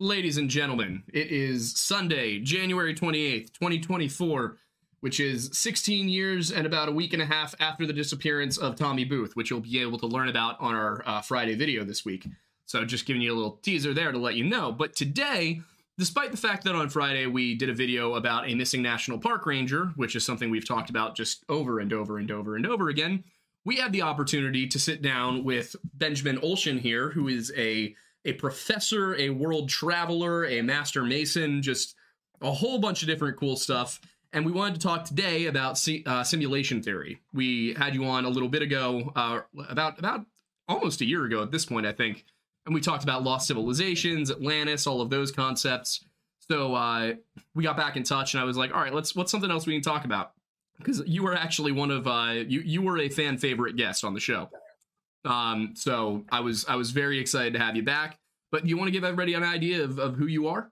Ladies and gentlemen, it is Sunday, January 28th, 2024, which is 16 years and about a week and a half after the disappearance of Tommy Booth, which you'll be able to learn about on our uh, Friday video this week. So just giving you a little teaser there to let you know. But today, despite the fact that on Friday we did a video about a missing national park ranger, which is something we've talked about just over and over and over and over again, we had the opportunity to sit down with Benjamin Olshin here, who is a a professor, a world traveler, a master mason, just a whole bunch of different cool stuff. And we wanted to talk today about uh, simulation theory. We had you on a little bit ago, uh, about about almost a year ago at this point, I think, and we talked about lost civilizations, Atlantis, all of those concepts. So uh, we got back in touch, and I was like, "All right, let's what's something else we can talk about?" Because you were actually one of uh, you you were a fan favorite guest on the show. Um, so I was I was very excited to have you back. But you want to give everybody an idea of, of who you are?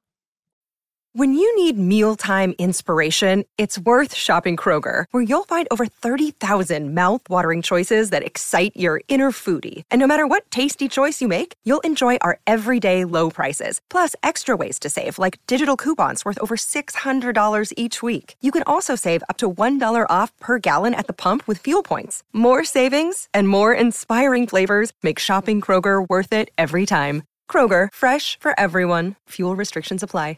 When you need mealtime inspiration, it's worth shopping Kroger, where you'll find over 30,000 mouthwatering choices that excite your inner foodie. And no matter what tasty choice you make, you'll enjoy our everyday low prices, plus extra ways to save, like digital coupons worth over $600 each week. You can also save up to $1 off per gallon at the pump with fuel points. More savings and more inspiring flavors make shopping Kroger worth it every time. Kroger, fresh for everyone. Fuel restrictions apply.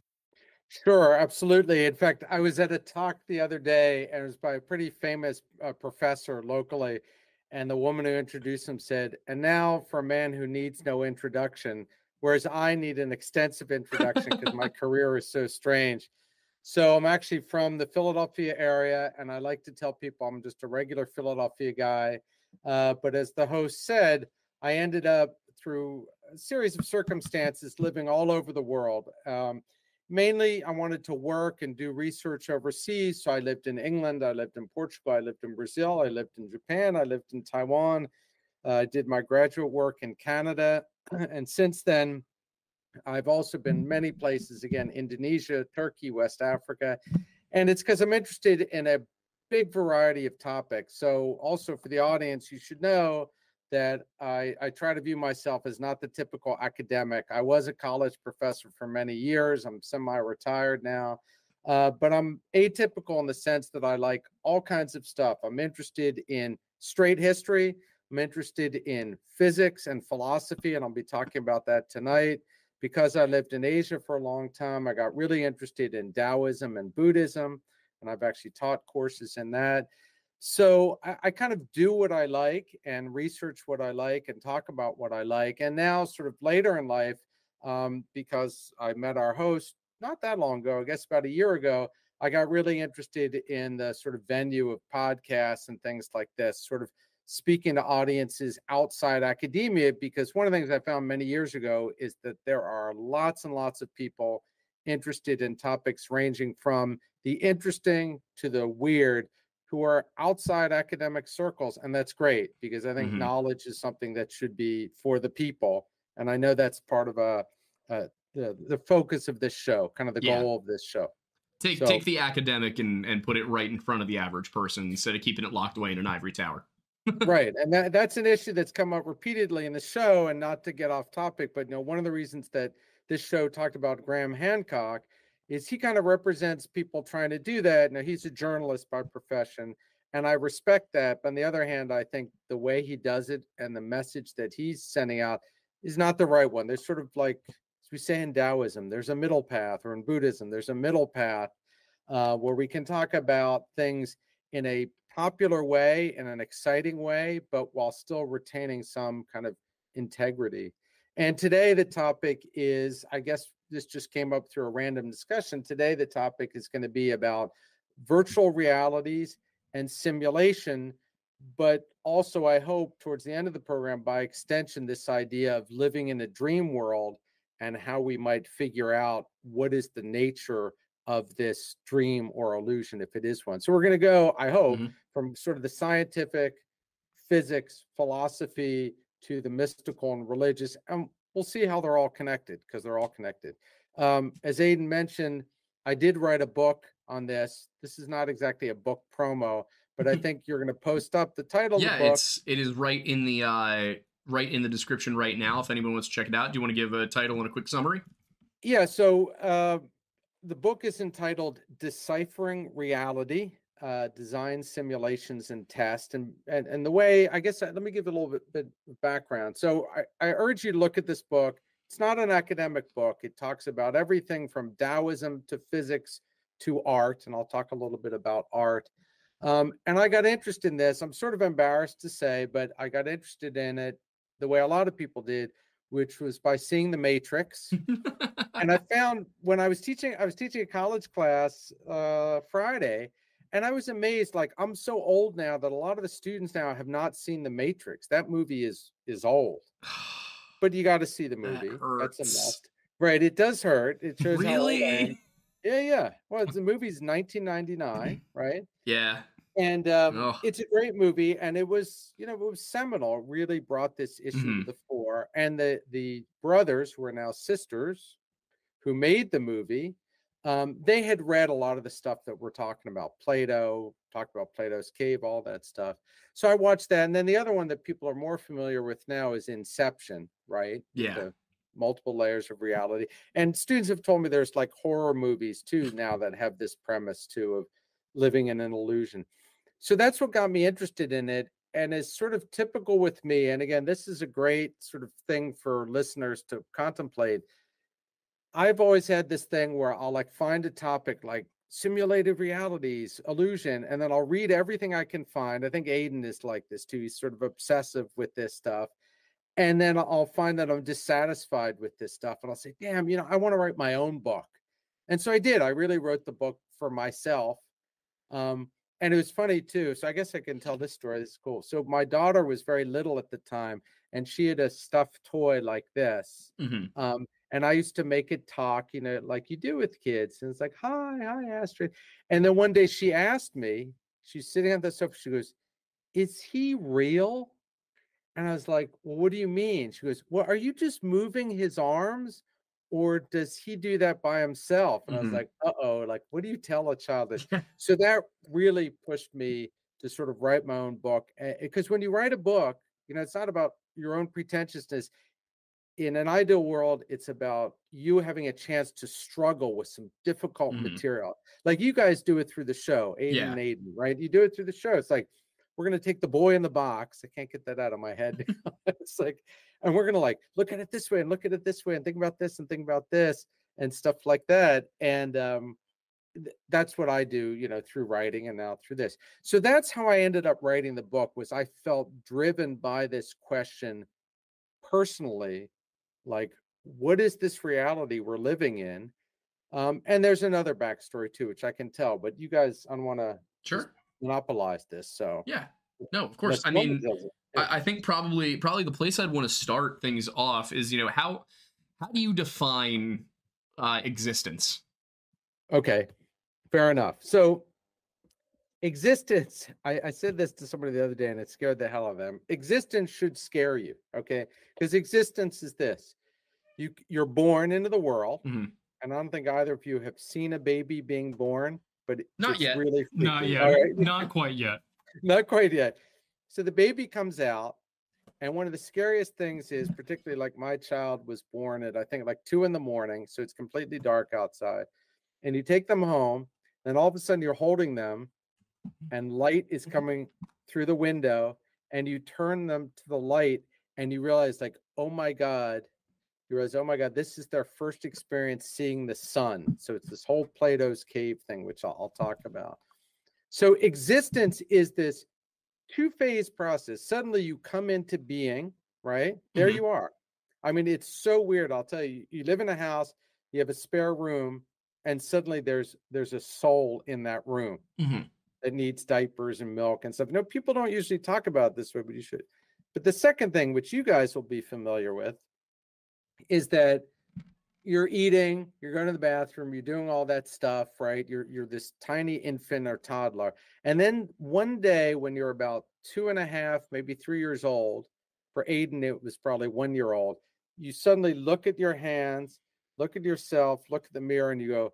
Sure, absolutely. In fact, I was at a talk the other day, and it was by a pretty famous uh, professor locally. And the woman who introduced him said, And now for a man who needs no introduction, whereas I need an extensive introduction because my career is so strange. So I'm actually from the Philadelphia area, and I like to tell people I'm just a regular Philadelphia guy. Uh, but as the host said, I ended up through a series of circumstances living all over the world. Um, mainly I wanted to work and do research overseas. So I lived in England, I lived in Portugal, I lived in Brazil, I lived in Japan, I lived in Taiwan. Uh, I did my graduate work in Canada. And since then, I've also been many places again Indonesia, Turkey, West Africa. And it's because I'm interested in a big variety of topics. So, also for the audience, you should know that I, I try to view myself as not the typical academic. I was a college professor for many years. I'm semi retired now, uh, but I'm atypical in the sense that I like all kinds of stuff. I'm interested in straight history, I'm interested in physics and philosophy, and I'll be talking about that tonight. Because I lived in Asia for a long time, I got really interested in Taoism and Buddhism, and I've actually taught courses in that so I, I, kind of do what I like and research what I like and talk about what I like. And now, sort of later in life, um, because I met our host not that long ago, I guess about a year ago, I got really interested in the sort of venue of podcasts and things like this, sort of speaking to audiences outside academia. Because one of the things I found many years ago is that there are lots and lots of people interested in topics ranging from the interesting to the weird who are outside academic circles and that's great because i think mm-hmm. knowledge is something that should be for the people and i know that's part of a, a the, the focus of this show kind of the yeah. goal of this show take so, take the academic and and put it right in front of the average person instead of keeping it locked away in an ivory tower right and that, that's an issue that's come up repeatedly in the show and not to get off topic but you know one of the reasons that this show talked about graham hancock is he kind of represents people trying to do that. Now he's a journalist by profession, and I respect that. But on the other hand, I think the way he does it and the message that he's sending out is not the right one. There's sort of like as we say in Taoism, there's a middle path, or in Buddhism, there's a middle path uh, where we can talk about things in a popular way, in an exciting way, but while still retaining some kind of integrity. And today the topic is, I guess, this just came up through a random discussion. Today, the topic is going to be about virtual realities and simulation, but also, I hope, towards the end of the program, by extension, this idea of living in a dream world and how we might figure out what is the nature of this dream or illusion, if it is one. So, we're going to go, I hope, mm-hmm. from sort of the scientific, physics, philosophy to the mystical and religious. And we'll see how they're all connected because they're all connected. Um, as Aidan mentioned, I did write a book on this. This is not exactly a book promo, but I think you're going to post up the title. Yeah, it's it is right in the uh, right in the description right now. If anyone wants to check it out, do you want to give a title and a quick summary? Yeah. So uh, the book is entitled "Deciphering Reality: uh, Design, Simulations, and Test." And and and the way I guess let me give a little bit, bit of background. So I, I urge you to look at this book. It's not an academic book. It talks about everything from Taoism to physics to art, and I'll talk a little bit about art. Um, and I got interested in this. I'm sort of embarrassed to say, but I got interested in it the way a lot of people did, which was by seeing The Matrix. and I found when I was teaching, I was teaching a college class uh, Friday, and I was amazed. Like I'm so old now that a lot of the students now have not seen The Matrix. That movie is is old, but you got to see the movie. That That's a must. Right? It does hurt. It shows how old I am. really? Yeah, yeah. Well, it's, the movie's 1999, right? Yeah. And um, Ugh. it's a great movie, and it was, you know, it was seminal. It really brought this issue Mhm. to the fore. And the the brothers who are now sisters, who made the movie, um, they had read a lot of the stuff that we're talking about. Plato, talked about Plato's cave, all that stuff. So I watched that, and then the other one that people are more familiar with now is Inception, right? Yeah. the multiple layers of reality. And students have told me there's like horror movies too now that have this premise too of living in an illusion. So that's what got me interested in it and is sort of typical with me. And again, this is a great sort of thing for listeners to contemplate. I've always had this thing where I'll like find a topic like simulated realities, illusion, and then I'll read everything I can find. I think Aidan is like this too. He's sort of obsessive with this stuff. And then I'll find that I'm dissatisfied with this stuff. And I'll say, damn, you know, I want to write my own book. And so I did. I really wrote the book for myself. Um, and it was funny too. So I guess I can tell this story. This is cool. So my daughter was very little at the time, and she had a stuffed toy like this. Mhm. Um, and I used to make it talk, you know, like you do with kids. And it's like, hi, hi, Astrid. And then one day she asked me, she's sitting on the sofa, she goes, Is he real? And I was like, Well, what do you mean? She goes, Well, are you just moving his arms? Or does he do that by himself? And I was Mhm. like, uh oh, like, what do you tell a child this? so that really pushed me to sort of write my own book. Because when you write a book, you know, it's not about your own pretentiousness. In an ideal world, it's about you having a chance to struggle with some difficult Mhm. material. Like you guys do it through the show, Aidan Yeah. and Aidan, right? You do it through the show. It's like, we're gonna take the boy in the box. I can't get that out of my head. it's like, and we're gonna like look at it this way and look at it this way and think about this and think about this and stuff like that. And um, th- that's what I do, you know, through writing and now through this. So that's how I ended up writing the book. Was I felt driven by this question personally, like, what is this reality we're living in? Um, and there's another backstory too, which I can tell, but you guys, I don't want to Sure. monopolize this. So Yeah. No, of course. I mean. Yeah. I, I think probably probably the place I'd want to start things off is you know how how do you define uh, existence? Okay, fair enough. So, existence, I, I said this to somebody the other day and it scared the hell out of them. Existence should scare you, okay? Because existence is this you, you're born into the world, Mhm. and I don't think either of you have seen a baby being born, but Not it's yet. really Not yet. Right? Not quite yet. not quite yet. So the baby comes out, and one of the scariest things is, particularly like my child was born at I think like two in the morning, so it's completely dark outside, and you take them home, and all of a sudden you're holding them, and light is coming through the window, and you turn them to the light, and you realize like, oh my god. You realize, oh my God, this is their first experience seeing the sun. So it's this whole Plato's cave thing, which I'll, I'll talk about. So existence is this two phase process. Suddenly you come into being, right? There Mhm. you are. I mean, it's so weird. I'll tell you, you live in a house, you have a spare room, and suddenly there's there's a soul in that room Mhm. that needs diapers and milk and stuff. No, people don't usually talk about this way, but you should. But the second thing, which you guys will be familiar with, is that you're eating, you're going to the bathroom, you're doing all that stuff, right? You're you're this tiny infant or toddler. And then one day when you're about two and a half, maybe three years old, for Aidan, it was probably one year old, you suddenly look at your hands, look at yourself, look at the mirror, and you go,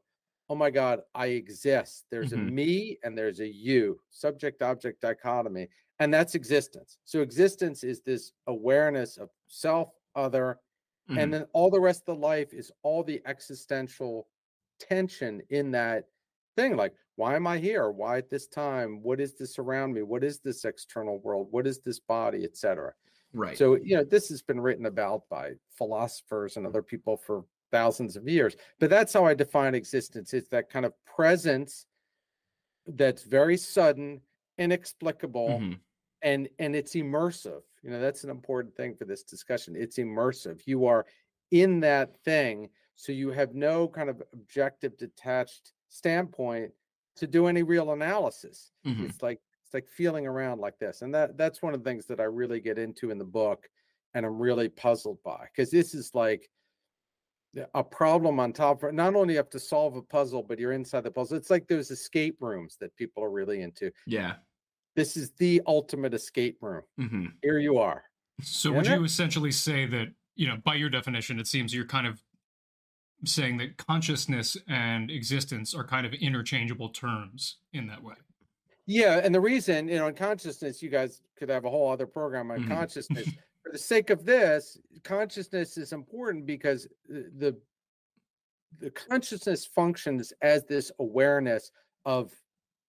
Oh my God, I exist. There's Mhm. a me and there's a you, subject object dichotomy. And that's existence. So existence is this awareness of self, other, Mhm. and then all the rest of the life is all the existential tension in that thing like why am i here? Why at this time? What is this around me? What is this external world? What is this body? etc right. so you know this has been written about by philosophers and other people for thousands of years but that's how i define existence. It's that kind of presence that's very sudden inexplicable Mhm. And and it's immersive you know that's an important thing for this discussion it's immersive you are in that thing so you have no kind of objective detached standpoint to do any real analysis Mhm. it's like it's like feeling around like this and that that's one of the things that i really get into in the book and i'm really puzzled by because this is like a problem on top of not only you have to solve a puzzle but you're inside the puzzle it's like those escape rooms that people are really into Yeah. This is the ultimate escape room hmm here you are So Yeah, would that- you essentially say that, you know, by your definition, it seems you're kind of saying that consciousness and existence are kind of interchangeable terms in that way. Yeah, and the reason, you know, in consciousness, you guys could have a whole other program on Mhm. consciousness. For the sake of this, consciousness is important because the, the consciousness functions as this awareness of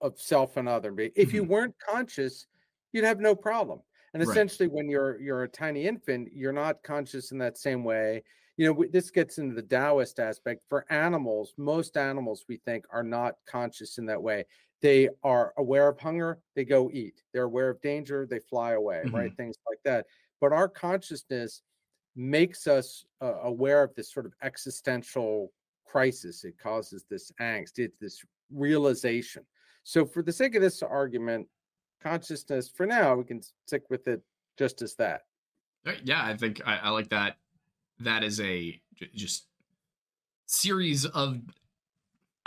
of self and other. If you weren't conscious, you'd have no problem. And Right. essentially, when you're you're a tiny infant, you're not conscious in that same way. You know, this gets into the Taoist aspect. For animals, most animals we think are not conscious in that way they are aware of hunger they go eat they're aware of danger they fly away right things like that but our consciousness makes us uh, aware of this sort of existential crisis it causes this angst it's this realization so for the sake of this argument consciousness for now we can stick with it just as that Uh, Yeah, I think I, I like that. That is a j- just series of.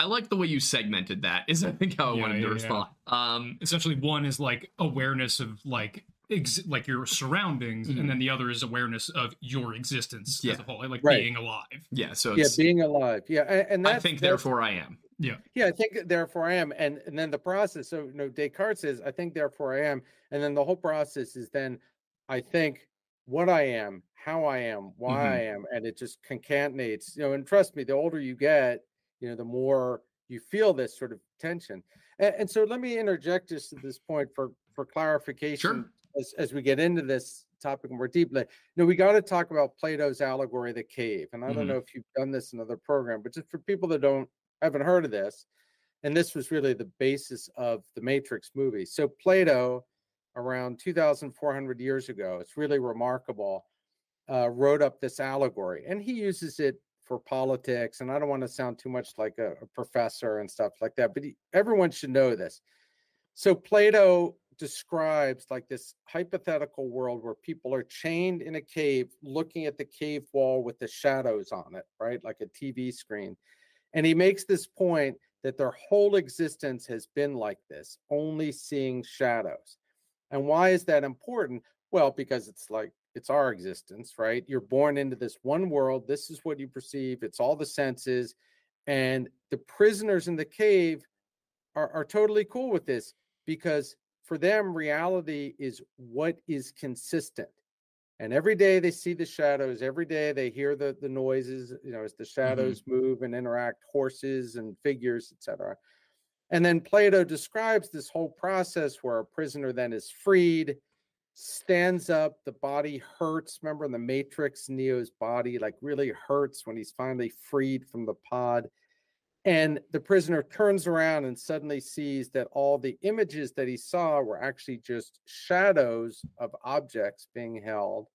I like the way you segmented that. Is I think how I Yeah, wanted yeah, to yeah. respond. Um, Essentially, one is like awareness of like ex- like your surroundings, Mhm. and then the other is awareness of your existence Yeah. as a whole, like Right. being alive. yeah, so yeah being alive yeah a- and, I think that's- therefore I am. Yeah, Yeah, I think therefore I am. And and then the process, so you know, Descartes says, I think therefore I am. And then the whole process is then I think what I am, how I am, why Mhm. I am, and it just concatenates, you know, and trust me, the older you get, you know, the more you feel this sort of tension. And, and so let me interject just at this point for for clarification as, as we get into this topic more deeply. You know, we got to talk about Plato's allegory, of the cave. And I don't Mhm. know if you've done this in other program, but just for people that don't haven't heard of this, and this was really the basis of the Matrix movie. So Plato, around 2,400 years ago, it's really remarkable, uh, wrote up this allegory, and he uses it for politics. And I don't want to sound too much like a, a professor and stuff like that, but he, everyone should know this. So Plato describes like this hypothetical world where people are chained in a cave looking at the cave wall with the shadows on it, right? Like a TV screen. And he makes this point that their whole existence has been like this, only seeing shadows. And why is that important? Well, because it's like it's our existence, right? You're born into this one world. This is what you perceive. It's all the senses. And the prisoners in the cave are, are totally cool with this because for them, reality is what is consistent. And every day they see the shadows, every day they hear the, the noises, you know, as the mm-hmm. shadows move and interact, horses and figures, etc. And then Plato describes this whole process where a prisoner then is freed, stands up, the body hurts. Remember in the Matrix, Neo's body like really hurts when he's finally freed from the pod. And the prisoner turns around and suddenly sees that all the images that he saw were actually just shadows of objects being held.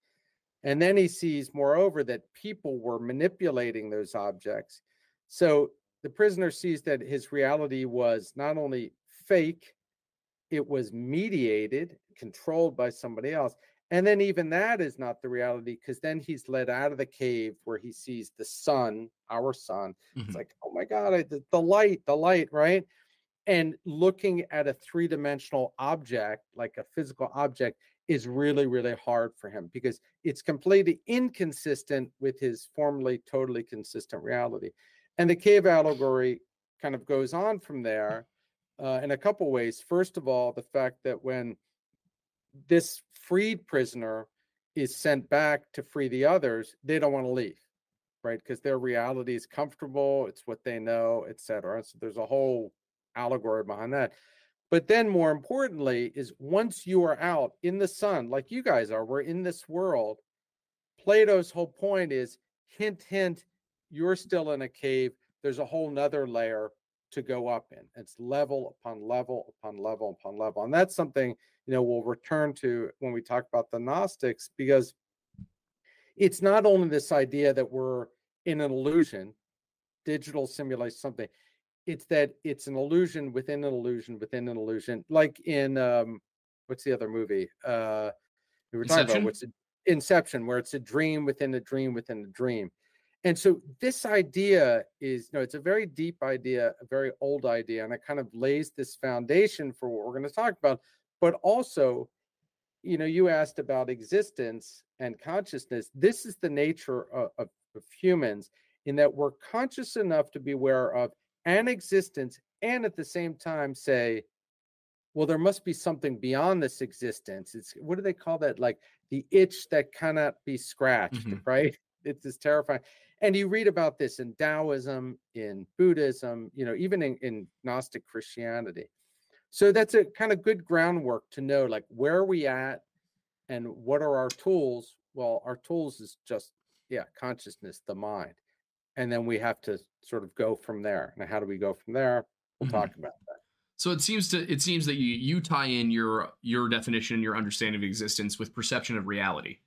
And then he sees, moreover, that people were manipulating those objects. So the prisoner sees that his reality was not only fake, it was mediated, controlled by somebody else. And then even that is not the reality because then he's led out of the cave where he sees the sun, our sun. Mhm. It's like, oh my God, I, the, the light, the light, right? And looking at a three dimensional object, like a physical object, is really, really hard for him because it's completely inconsistent with his formerly totally consistent reality. And the cave allegory kind of goes on from there uh, in a couple ways. First of all, the fact that when this freed prisoner is sent back to free the others, they don't want to leave, right? Because their reality is comfortable, it's what they know, etc. So there's a whole allegory behind that. But then, more importantly, is once you are out in the sun, like you guys are, we're in this world. Plato's whole point is hint, hint, you're still in a cave. There's a whole nother layer to go up in. It's level upon level upon level upon level. And that's something, you know, we'll return to when we talk about the Gnostics, because it's not only this idea that we're in an illusion, digital simulates something it's that it's an illusion within an illusion within an illusion like in um what's the other movie uh we were talking Inception? about what's inception where it's a dream within a dream within a dream and so this idea is you know it's a very deep idea a very old idea and it kind of lays this foundation for what we're going to talk about. But also you know you asked about existence and consciousness. This is the nature of, of, of humans in that we're conscious enough to be aware of an existence and at the same time say well there must be something beyond this existence. It's what do they call that? Like the itch that cannot be scratched Mhm. right? It's just terrifying and you read about this in taoism in buddhism you know even in, in gnostic christianity so that's a kind of good groundwork to know like where are we at and what are our tools well our tools is just yeah consciousness the mind and then we have to sort of go from there and how do we go from there we'll Mhm. talk about that So it seems to it seems that you you tie in your your definition, your understanding of existence with perception of reality.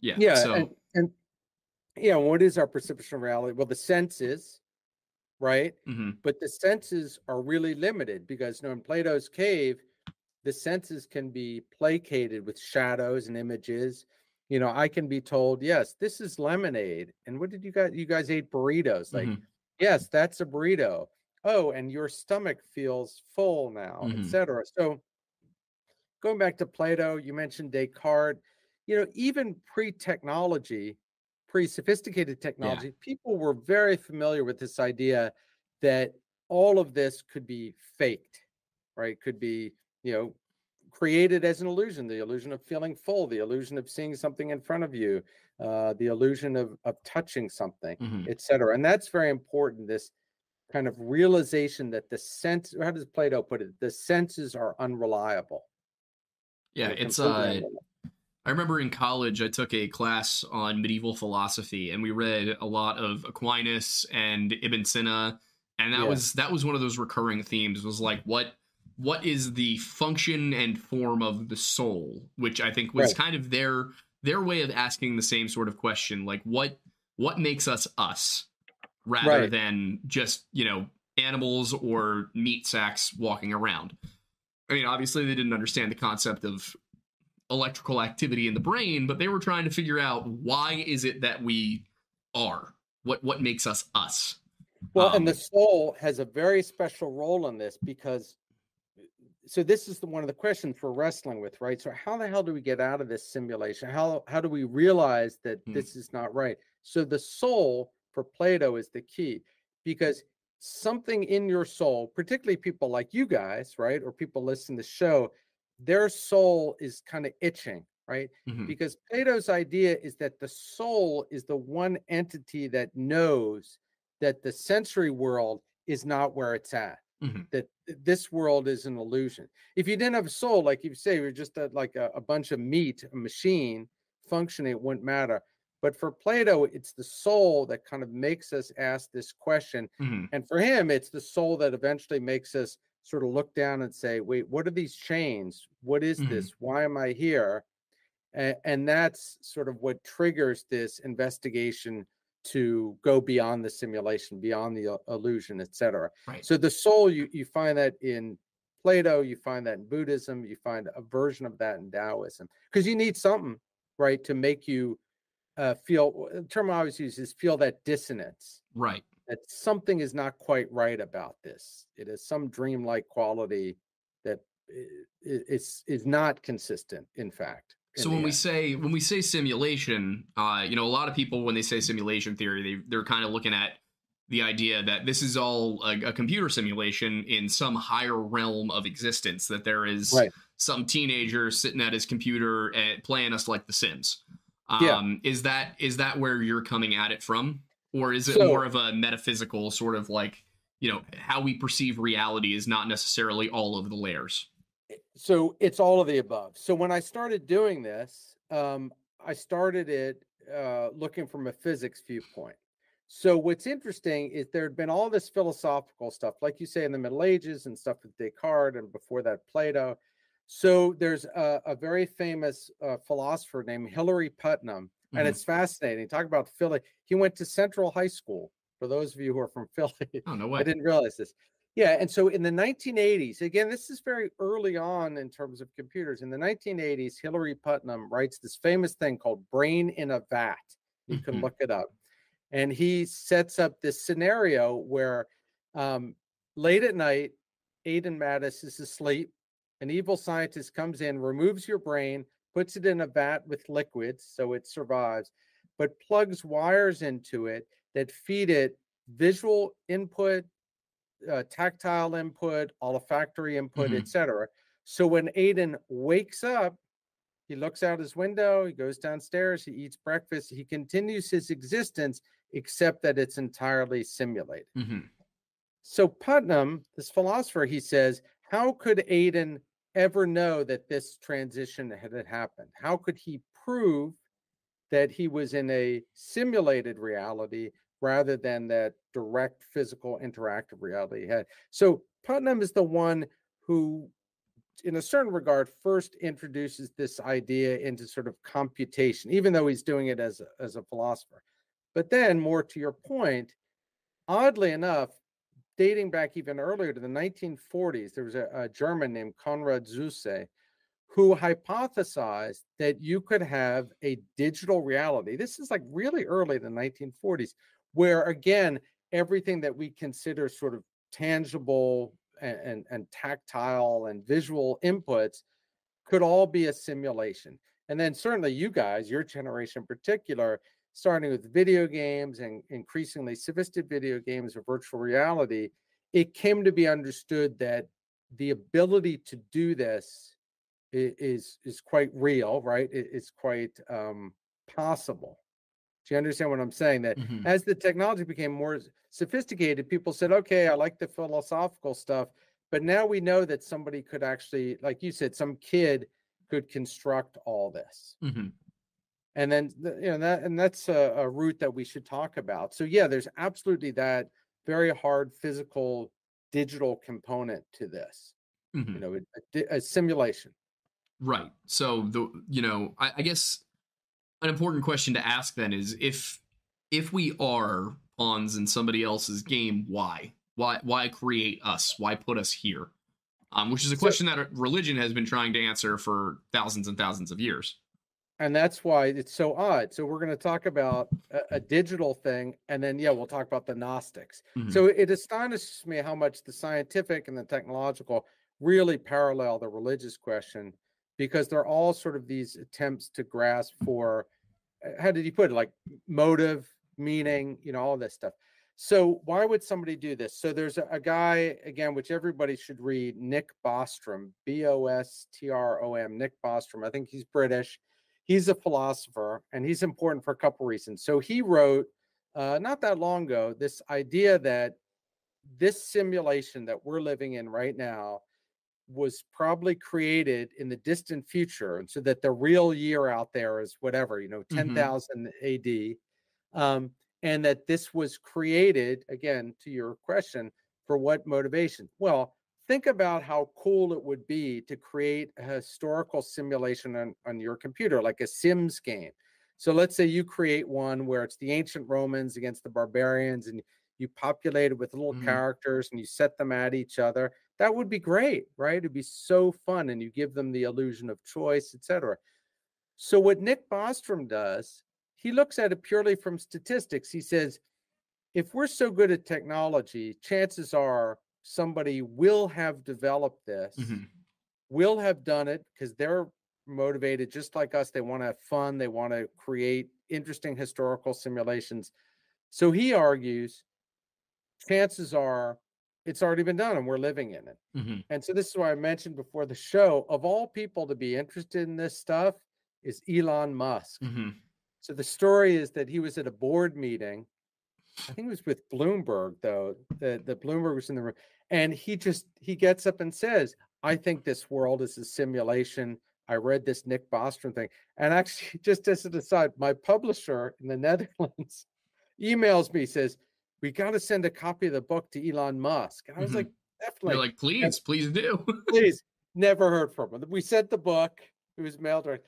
Yeah. yeah So and, and yeah what is our perception of reality? Well the senses right? Mhm, but the senses are really limited because you know in plato's cave the senses can be placated with shadows and images. You know i can be told yes this is lemonade. And what did you guys you guys ate burritos? Like mhm, yes that's a burrito. Oh and your stomach feels full now Mhm. etc so going back to plato you mentioned descartes. You know even pre-technology pre-sophisticated technology people were very familiar with this idea that all of this could be faked right could be you know created as an illusion the illusion of feeling full the illusion of seeing something in front of you uh, the illusion of of touching something mhm. etc. And that's very important. This kind of realization that the sense, how does Plato put it? The senses are unreliable. yeah, They're it's uh unreliable. I remember in college I took a class on medieval philosophy and we read a lot of Aquinas and Ibn Sina and that Yeah. was that was one of those recurring themes was like what what is the function and form of the soul which I think was Right. kind of their their way of asking the same sort of question like what what makes us us rather Right. than just you know animals or meat sacks walking around I mean obviously they didn't understand the concept of electrical activity in the brain, but they were trying to figure out why is it that we are? What what makes us us? Well, um, and the soul has a very special role in this because so this is the, one of the questions we're wrestling with, right? So how the hell do we get out of this simulation? How how do we realize that Hmm. this is not right? So the soul for Plato is the key because something in your soul, particularly people like you guys, right, or people listening to the show, their soul is kind of itching, right? Mhm. because Plato's idea is that the soul is the one entity that knows that the sensory world is not where it's at. Mhm. That this world is an illusion. If you didn't have a soul, like you say, you're just a, like a, a bunch of meat, a machine functioning, it wouldn't matter. But for Plato, it's the soul that kind of makes us ask this question. Mhm. And for him, it's the soul that eventually makes us sort of look down and say, wait, what are these chains? What is Mhm. this? Why am I here? And, and that's sort of what triggers this investigation to go beyond the simulation, beyond the il- illusion, etc. Right. So the soul, you, you find that in Plato, you find that in Buddhism, you find a version of that in Taoism, because you need something, right, to make you uh, feel. The term I always use is feel that dissonance Right. That something is not quite right about this. It is some dreamlike quality that is is not consistent. In fact, So when we say when we say simulation, uh, you know, a lot of people when they say simulation theory, they they're kind of looking at the idea that this is all a, a computer simulation in some higher realm of existence, that there is Right. some teenager sitting at his computer and playing us like The Sims. Yeah. Um, is that is that where you're coming at it from, or is it So- more of a metaphysical sort of like you know how we perceive reality is not necessarily all of the layers? so it's all of the above. So when I started doing this, um, I started it uh, looking from a physics viewpoint. So what's interesting is there had been all this philosophical stuff, like you say in the Middle Ages and stuff with Descartes, and before that Plato. So there's a, a very famous uh, philosopher named Hilary Putnam, and Mhm. it's fascinating. Talk about Philly. He went to Central High School. For those of you who are from Philly, Oh no way. I didn't realize this. Yeah, and so in the 1980s, again, this is very early on in terms of computers. In the 1980s, Hilary Putnam writes this famous thing called "Brain in a Vat." You can Mhm. look it up, and he sets up this scenario where um, late at night, Aidan Mattis is asleep. An evil scientist comes in, removes your brain, puts it in a vat with liquids so it survives, but plugs wires into it that feed it visual input, uh, tactile input, olfactory input, Mhm. etc. So when Aidan wakes up, he looks out his window, he goes downstairs, he eats breakfast, he continues his existence, except that it's entirely simulated. Mhm. So Putnam, this philosopher, he says, how could Aidan ever know that this transition had happened? How could he prove that he was in a simulated reality rather than that direct physical interactive reality he had? So Putnam is the one who, in a certain regard, first introduces this idea into sort of computation, even though he's doing it as a, as a philosopher. But then, more to your point, oddly enough, dating back even earlier to the 1940s, there was a, a German named Konrad Zuse who hypothesized that you could have a digital reality. This is like really early the 1940s, where again, everything that we consider sort of tangible and, and, and tactile and visual inputs could all be a simulation. And then certainly you guys, your generation in particular, starting with video games and increasingly sophisticated video games of virtual reality, it came to be understood that the ability to do this is is quite real, right? It's quite um, possible. Do you understand what I'm saying? That Mhm. as the technology became more sophisticated, people said, "Okay, I like the philosophical stuff, but now we know that somebody could actually, like you said, some kid could construct all this." Mhm. And then you know that and that's a, a route that we should talk about so yeah there's absolutely that very hard physical digital component to this Mhm. you know a, a simulation Right. So the you know, I, I guess an important question to ask then is if if we are pawns in somebody else's game, why? Why why create us? Why put us here? Um, which is a So- question that religion has been trying to answer for thousands and thousands of years. And that's why it's so odd. So we're going to talk about a, a digital thing and then yeah we'll talk about the gnostics. Mhm. so it astonishes me how much the scientific and the technological really parallel the religious question because they're all sort of these attempts to grasp for uh, how did you put it? Like motive meaning you know all this stuff. So why would somebody do this? So there's a, a guy again which everybody should read nick bostrom b-o-s-t-r-o-m nick bostrom. I think he's british he's a philosopher and he's important for a couple reasons so he wrote uh, not that long ago this idea that this simulation that we're living in right now was probably created in the distant future and so that the real year out there is whatever you know Mhm. 10,000 AD um, and that this was created again to your question for what motivation well think about how cool it would be to create a historical simulation on, on your computer like a sims game. So let's say you create one where it's the ancient romans against the barbarians and you populate it with little Mhm. characters and you set them at each other. That would be great right? It'd be so fun and you give them the illusion of choice etc so what nick bostrom does he looks at it purely from statistics. He says if we're so good at technology chances are somebody will have developed this Mhm. will have done it because they're motivated just like us they want to have fun they want to create interesting historical simulations so he argues chances are it's already been done and we're living in it. Mhm. And so this is why I mentioned before the show of all people to be interested in this stuff is Elon Musk. Mhm. So the story is that he was at a board meeting. I think it was with Bloomberg though. The the Bloomberg was in the room and he just he gets up and says, "I think this world is a simulation. I read this Nick Bostrom thing." And actually just as an aside, my publisher in the Netherlands emails me says, "We got to send a copy of the book to Elon Musk." And I was Mhm. like, definitely You're like, please, please do. please never heard from him we sent the book it was mailed right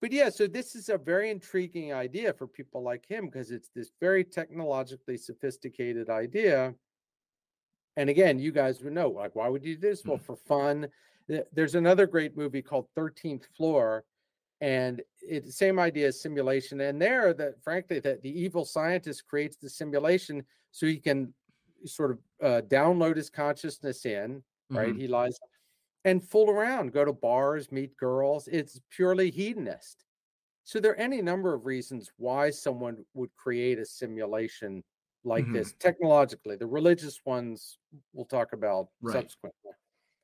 but yeah so this is a very intriguing idea for people like him because it's this very technologically sophisticated idea and again you guys would know like why would you do this? Well for fun there's another great movie called 13th floor and it's the same idea as simulation and there that frankly that the evil scientist creates the simulation so he can sort of uh, download his consciousness in right? Mhm. he lies and fool around go to bars meet girls. It's purely hedonist. So there are any number of reasons why someone would create a simulation like Mhm. this technologically the religious ones we'll talk about Right. subsequently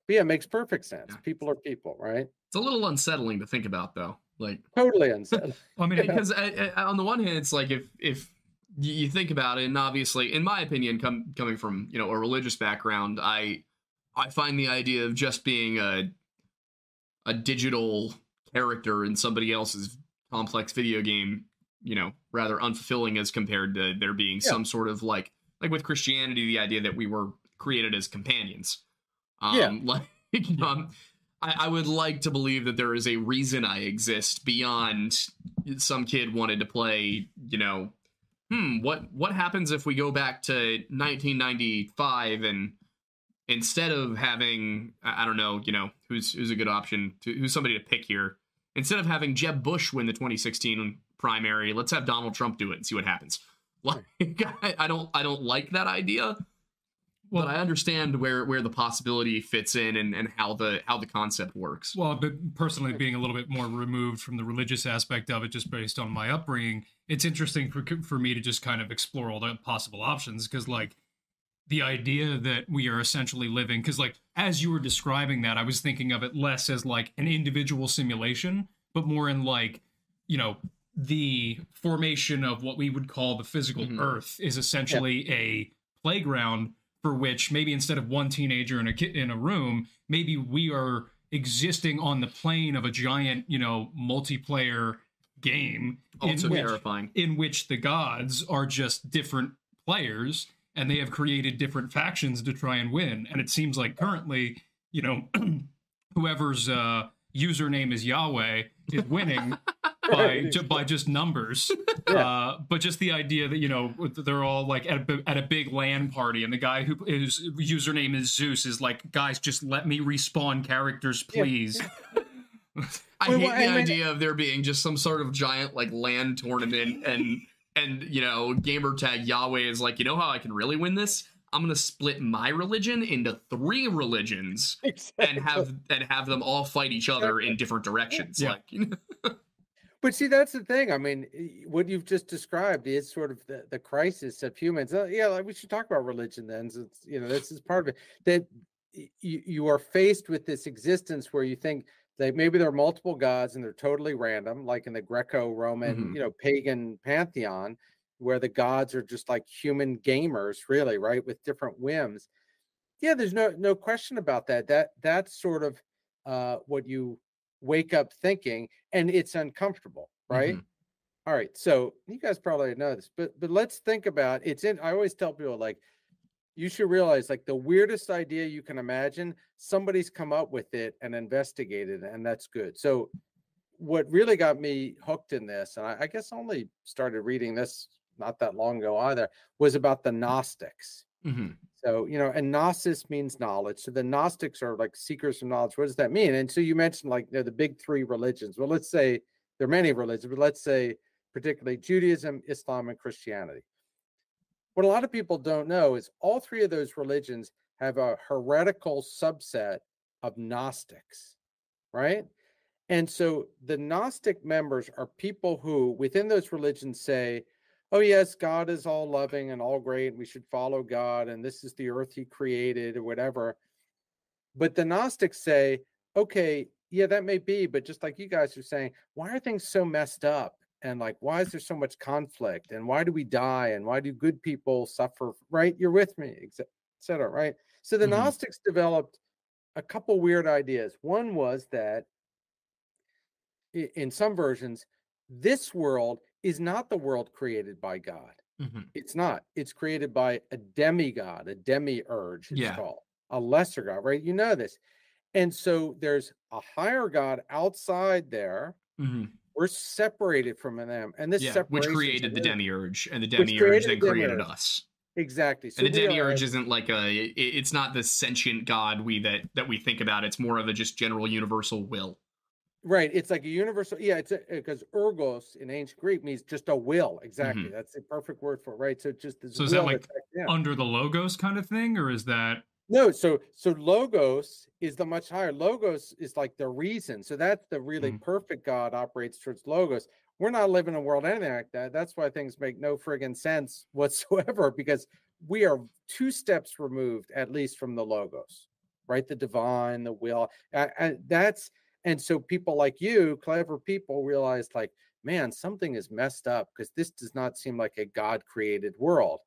but yeah it makes perfect sense Yeah. people are people right It's a little unsettling to think about, though. Like, totally unsettling I mean, because I, I, on the one hand, it's like if if you you think about it, and obviously, in my opinion, com- coming from you know a religious background, I I find the idea of just being a a digital character in somebody else's complex video game, you know, rather unfulfilling as compared to there being Yeah. some sort of like like with Christianity, the idea that we were created as companions. Um, Yeah. Like, um, I, I would like to believe that there is a reason I exist beyond some kid wanted to play, you know, hmm, what what happens if we go back to 1995 and instead of having I I don't know, you know, who's who's a good option to who's somebody to pick here. Instead of having Jeb Bush win the 2016 primary, let's have Donald Trump do it and see what happens. Like I, don't I don't like that idea, well, but I understand where where the possibility fits in and, and how the how the concept works. Well, but personally, being a little bit more removed from the religious aspect of it, just based on my upbringing, it's interesting for for me to just kind of explore all the possible options because, like, the idea that we are essentially living, because, like, as you were describing that, I was thinking of it less as like an individual simulation, but more in like, you know, the formation of what we would call the physical Mhm. Earth is essentially a playground for which maybe instead of one teenager in a kid in a room, maybe we are existing on the plane of a giant, you know, multiplayer game Also in which, terrifying. in which the gods are just different players and they have created different factions to try and win. And it seems like currently, you know, whoever's uh, username is Yahweh is winning by ju- by just numbers. Uh, but just the idea that you know they're all like at a, at a big LAN party, and the guy who whose username is Zeus is like, guys, just let me respawn characters, Yeah. please. I Well, hate the idea of there being just some sort of giant like LAN tournament and and you know gamertag Yahweh is like you know how I can really win this I'm gonna split my religion into three religions and have and have them all fight each other in different directions Yeah. like you know? But see, that's the thing. I mean, what you've just described is sort of the, the crisis of humans. Uh, yeah, like we should talk about religion then. It's, you know, this is part of it. That you, you are faced with this existence where you think that maybe there are multiple gods and they're totally random, like in the Greco-Roman, Mhm. you know, pagan pantheon, where the gods are just like human gamers, really, right, with different whims. Yeah, there's no no question about that. That that's sort of uh, what you wake up thinking, and it's uncomfortable, right? Mhm. All right, so you guys probably know this, but but let's think about it's in. I always tell people like, you should realize like the weirdest idea you can imagine, somebody's come up with it and investigated, and that's good. So, what really got me hooked in this, and I, I guess only started reading this not that long ago either, was about the Gnostics. Mhm. So, you know, and Gnosis means knowledge. So the Gnostics are like seekers of knowledge. What does that mean? And so you mentioned like you know, the big three religions. Well, let's say there are many religions, but let's say particularly Judaism, Islam, and Christianity. What a lot of people don't know is all three of those religions have a heretical subset of Gnostics, right? And so the Gnostic members are people who, within those religions, say, oh yes, God is all loving and all great, and we should follow God, and this is the earth He created or whatever. But the Gnostics say, okay, yeah, that may be, but just like you guys are saying, why are things so messed up? And like, why is there so much conflict? And why do we die? And why do good people suffer? Right? You're with me, etc. Right? So the Mhm. Gnostics developed a couple weird ideas. One was that in some versions, this world is not the world created by God. Mhm. It's not. It's created by a demigod, a demiurge, it's Yeah. called, a lesser god, right? You know this. And so there's a higher god outside there. Mhm. We're separated from them. And this Yeah, which created the demiurge, and the demiurge then the created demiurge. us. Exactly. So and the we are demiurge isn't like a it, it's not the sentient god we that that we think about it's more of a just general universal will Right. It's like a universal. Yeah. It's because ergos in ancient Greek means just a will. Exactly. Mhm. That's the perfect word for it. Right. So just this So is that like under the logos kind of thing, or is that No, so so logos is the much higher. Logos is like the reason. So that's the really Mm. perfect God operates towards logos. We're not living in a world anything like that. That's why things make no friggin' sense whatsoever because we are two steps removed at least from the logos, right? The divine, the will. And that's and so people like you, clever people, realized like, man, something is messed up because this does not seem like a God created world.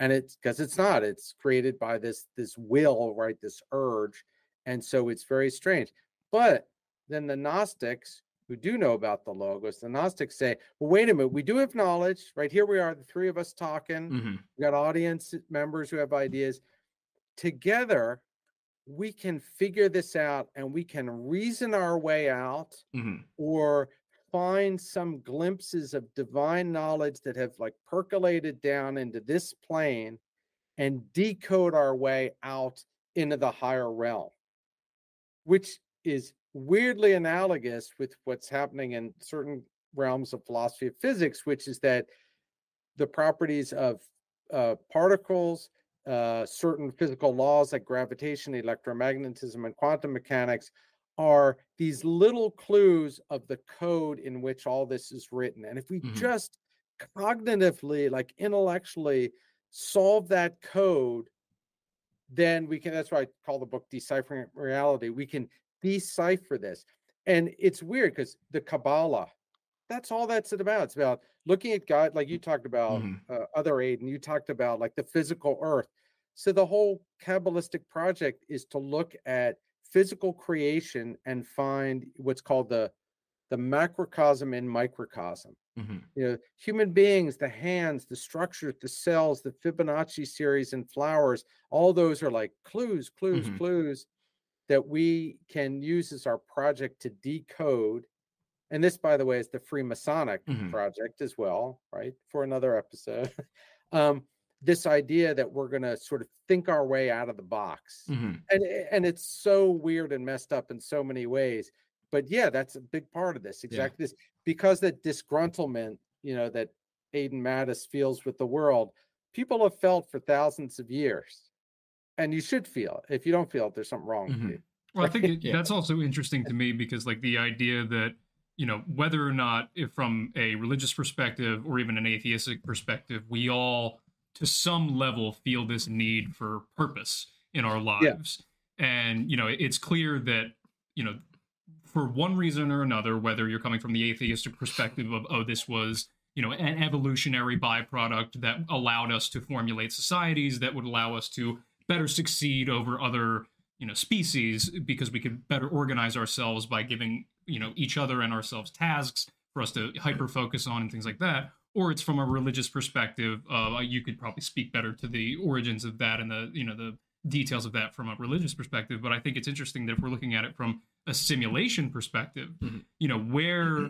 And it's because it's not it's created by this this will right this urge and so it's very strange. But then the gnostics who do know about the logos the gnostics say well wait a minute we do have knowledge right? Here we are the three of us talking. Mhm. we got audience members who have ideas. Together we can figure this out and we can reason our way out Mhm. or find some glimpses of divine knowledge that have like percolated down into this plane and decode our way out into the higher realm which is weirdly analogous with what's happening in certain realms of philosophy of physics which is that the properties of uh, particles uh, certain physical laws like gravitation electromagnetism and quantum mechanics are these little clues of the code in which all this is written. And if we Mhm. just cognitively, like intellectually, solve that code, then we can. That's why I call the book Deciphering Reality. We can decipher this. And it's weird because the Kabbalah, that's all that's it about. It's about looking at God, like you talked about, Mhm. uh, other aid, and you talked about like the physical earth. So the whole Kabbalistic project is to look at physical creation and find what's called the the macrocosm and microcosm. Mhm. You know, human beings, the hands, the structures, the cells, the Fibonacci series and flowers, all those are like clues, clues, Mhm. clues that we can use as our project to decode. And this, by the way, is the Freemasonic Mhm. project as well, right? For another episode. um, this idea that we're going to sort of think our way out of the box Mhm. and and it's so weird and messed up in so many ways but yeah that's a big part of this exactly this because that disgruntlement you know that Aidan Mattis feels with the world people have felt for thousands of years and you should feel it. if you don't feel it there's something wrong Mhm. with you Well, I think it, Yeah. that's also interesting to me because, like, the idea that you know whether or not, if from a religious perspective or even an atheistic perspective, we all, to some level, feel this need for purpose in our lives, and you know, it's clear that you know, for one reason or another, whether you're coming from the atheistic perspective of oh, this was you know an evolutionary byproduct that allowed us to formulate societies that would allow us to better succeed over other you know species because we could better organize ourselves by giving you know each other and ourselves tasks for us to hyper focus on and things like that or it's from a religious perspective uh, you could probably speak better to the origins of that and the you know the details of that from a religious perspective but i think it's interesting that if we're looking at it from a simulation perspective Mhm. you know where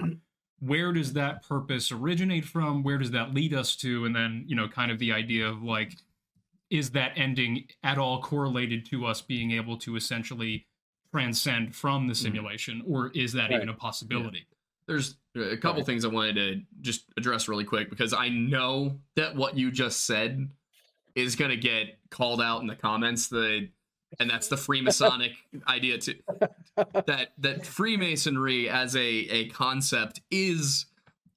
where does that purpose originate from? Where does that lead us to? And then you know kind of the idea of like is that ending at all correlated to us being able to essentially transcend from the simulation or is that Right. even a possibility there's a couple Right. things i wanted to just address really quick because i know that what you just said is going to get called out in the comments the and that's the freemasonic idea too that that freemasonry as a a concept is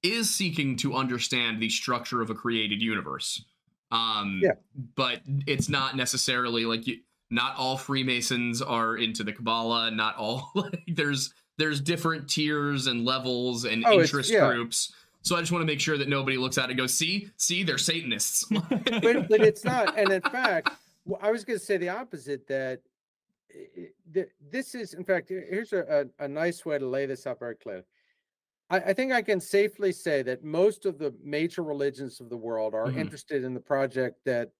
is seeking to understand the structure of a created universe. Um, Yeah. But it's not necessarily like you, not all Freemasons are into the Kabbalah. Not all like there's there's different tiers and levels and Oh, interest yeah. groups. So I just want to make sure that nobody looks at it and goes, "See, see, they're Satanists." but, but it's not. And in fact, I was going to say the opposite that i- i- th- this is, in fact, here's a, a, a nice way to lay this out very clearly. I, I think I can safely say that most of the major religions of the world are Mhm. interested in the project that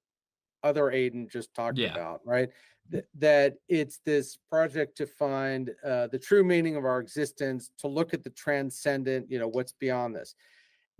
other Aiden just talked Yeah. about, right? Th- that it's this project to find uh, the true meaning of our existence, to look at the transcendent, you know, what's beyond this.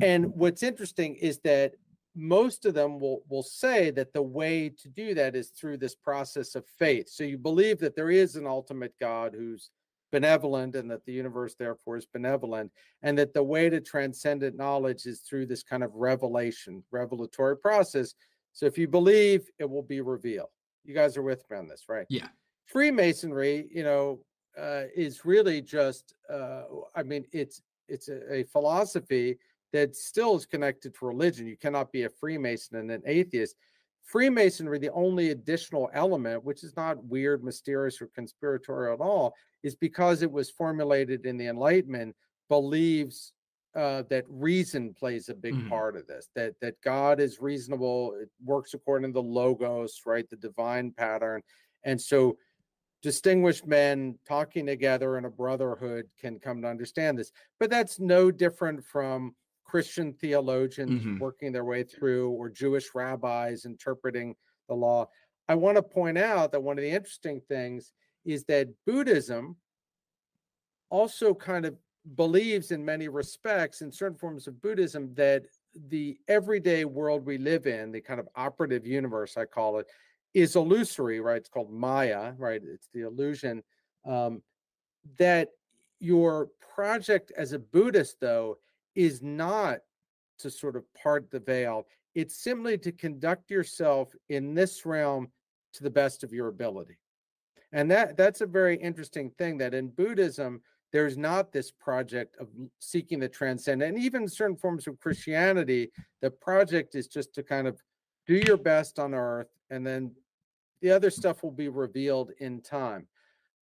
And what's interesting is that most of them will will say that the way to do that is through this process of faith. So you believe that there is an ultimate God who's benevolent and that the universe therefore is benevolent and that the way to transcendent knowledge is through this kind of revelation, revelatory process. So if you believe, it will be revealed. You guys are with me on this, right? Yeah. Freemasonry, you know, uh, is really just uh, I mean, it's it's a, a philosophy that still is connected to religion. You cannot be a Freemason and an atheist. Freemasonry, the only additional element, which is not weird, mysterious, or conspiratorial at all, is because it was formulated in the Enlightenment, believes uh, that reason plays a big Mhm. part of this. That that God is reasonable, it works according to the logos, right, the divine pattern, and so distinguished men talking together in a brotherhood can come to understand this. But that's no different from Christian theologians Mhm. working their way through or Jewish rabbis interpreting the law. I want to point out that one of the interesting things is that Buddhism also kind of believes in many respects in certain forms of Buddhism that the everyday world we live in, the kind of operative universe, I call it, is illusory, right? It's called Maya, right? It's the illusion. Um, that your project as a Buddhist, though, is not to sort of part the veil. It's simply to conduct yourself in this realm to the best of your ability. And that that's a very interesting thing that in Buddhism, there's not this project of seeking the transcendent. And even certain forms of Christianity, the project is just to kind of do your best on earth and then the other stuff will be revealed in time.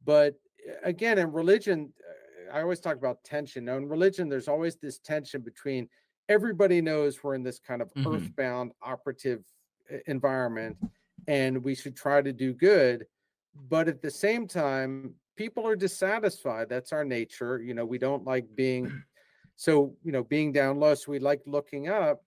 But uh, again, in religion, uh, I always talk about tension. Now, in religion, there's always this tension between everybody knows we're in this kind of Mhm. earthbound operative uh, environment and we should try to do good. But at the same time, people are dissatisfied. That's our nature. You know, we don't like being so, you know, being down low. So we like looking up.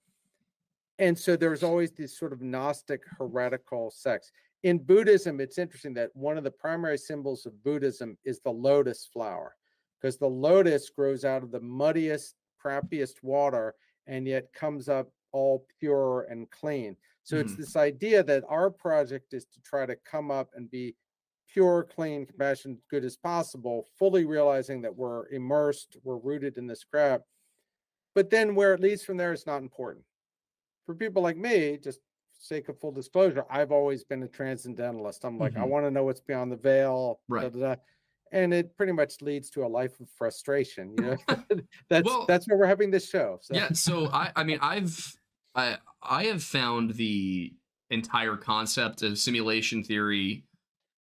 And so there's always this sort of Gnostic heretical sects. In Buddhism, it's interesting that one of the primary symbols of Buddhism is the lotus flower, because the lotus grows out of the muddiest, crappiest water and yet comes up all pure and clean. So it's Mhm. this idea that our project is to try to come up and be pure, clean, compassionate, good as possible, fully realizing that we're immersed, we're rooted in this crap. But then where it leads from there is not important. For people like me, just sake of full disclosure, I've always been a transcendentalist. I'm like, I Mhm. want to know what's beyond the veil. Right. da, da. And it pretty much leads to a life of frustration. You know, that's Well- that's why we're having this show. So yeah so i i mean i've i i have found the entire concept of simulation theory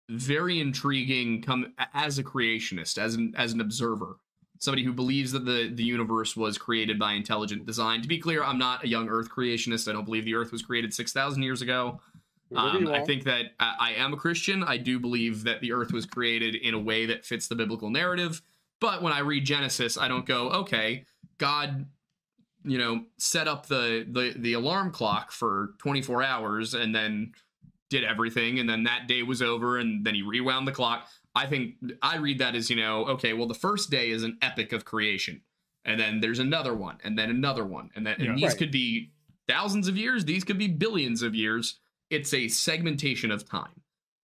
very intriguing come as a creationist as an as an observer. Somebody who believes that the the universe was created by intelligent design. To be clear i'm not a young earth creationist. I don't believe the earth was created 6000 years ago. Um, I think that I, I am a Christian. I do believe that the earth was created in a way that fits the biblical narrative. But when I read Genesis, I don't go, okay, God, you know, set up the the, the alarm clock for 24 hours and then did everything, and then that day was over, and then he rewound the clock. I think I read that as, you know, okay, well, the first day is an epic of creation. And then there's another one, and then another one. And then and Yeah. these Right. could be thousands of years, these could be billions of years it's a segmentation of time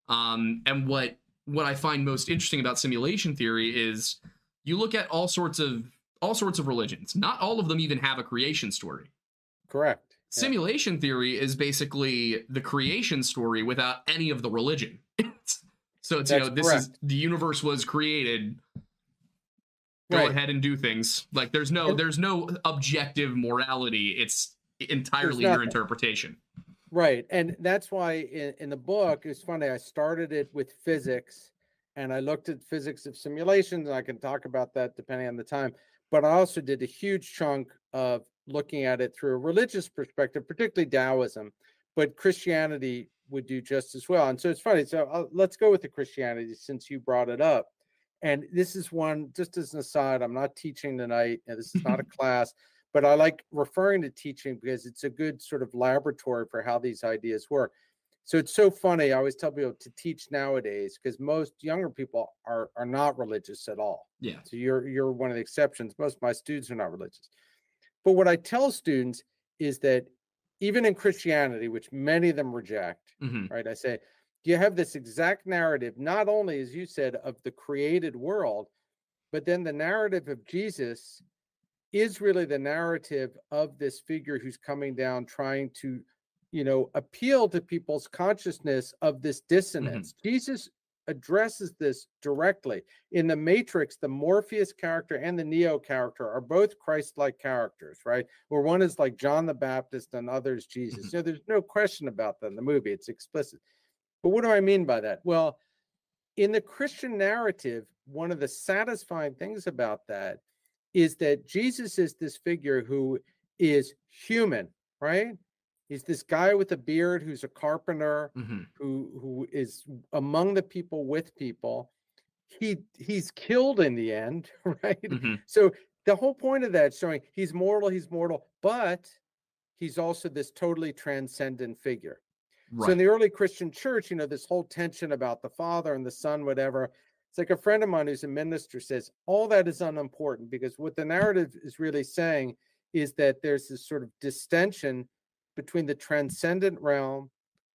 um, and what what i find most interesting about simulation theory is you look at all sorts of all sorts of religions not all of them even have a creation story correct. Yeah. simulation theory is basically the creation story without any of the religion so it's you know That's this is the universe was created go Right. ahead and do things. Like there's no there's no objective morality. It's entirely your interpretation. Right. And that's why in, in the book, it's funny, I started it with physics and I looked at physics of simulations, and I can talk about that depending on the time. But I also did a huge chunk of looking at it through a religious perspective, particularly Taoism, but Christianity would do just as well. And so it's funny. So uh, let's go with the Christianity since you brought it up. And this is one, just as an aside, I'm not teaching tonight, and this is not a class, but I like referring to teaching because it's a good sort of laboratory for how these ideas work. So it's so funny. I always tell people to teach nowadays because most younger people are are not religious at all. Yeah. So you're you're one of the exceptions. Most of my students are not religious. But what I tell students is that even in Christianity, which many of them reject, hmm right? I say you have this exact narrative, not only as you said, of the created world, but then the narrative of Jesus is really the narrative of this figure who's coming down trying to you know appeal to people's consciousness of this dissonance jesus addresses this directly. In the matrix the morpheus character and the neo character are both christ-like characters right? Where one is like john the baptist and others jesus. Mm-hmm. You know there's no question about that in the movie. It's explicit. But what do i mean by that? Well in the christian narrative one of the satisfying things about that is that Jesus is this figure who is human, right? He's this guy with a beard who's a carpenter hmm who who is among the people with people. He he's killed in the end, right? hmm So the whole point of that showing he's mortal, he's mortal, but he's also this totally transcendent figure. Right. So in the early Christian church, you know, this whole tension about the Father and the Son, whatever. It's like a friend of mine who's a minister says all that is unimportant because what the narrative is really saying is that there's this sort of distension between the transcendent realm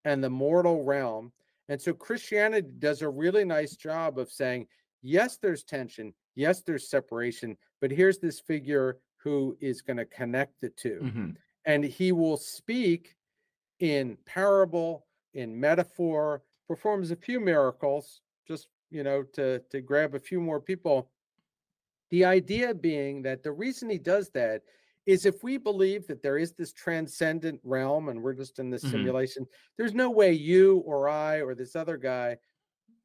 and the mortal realm. And so Christianity does a really nice job of saying, yes, there's tension, yes, there's separation, but here's this figure who is going to connect the 2 hmm and he will speak in parable, in metaphor, performs a few miracles, just you know, to to grab a few more people. The idea being that the reason he does that is if we believe that there is this transcendent realm and we're just in this Mhm. simulation, there's no way you or I or this other guy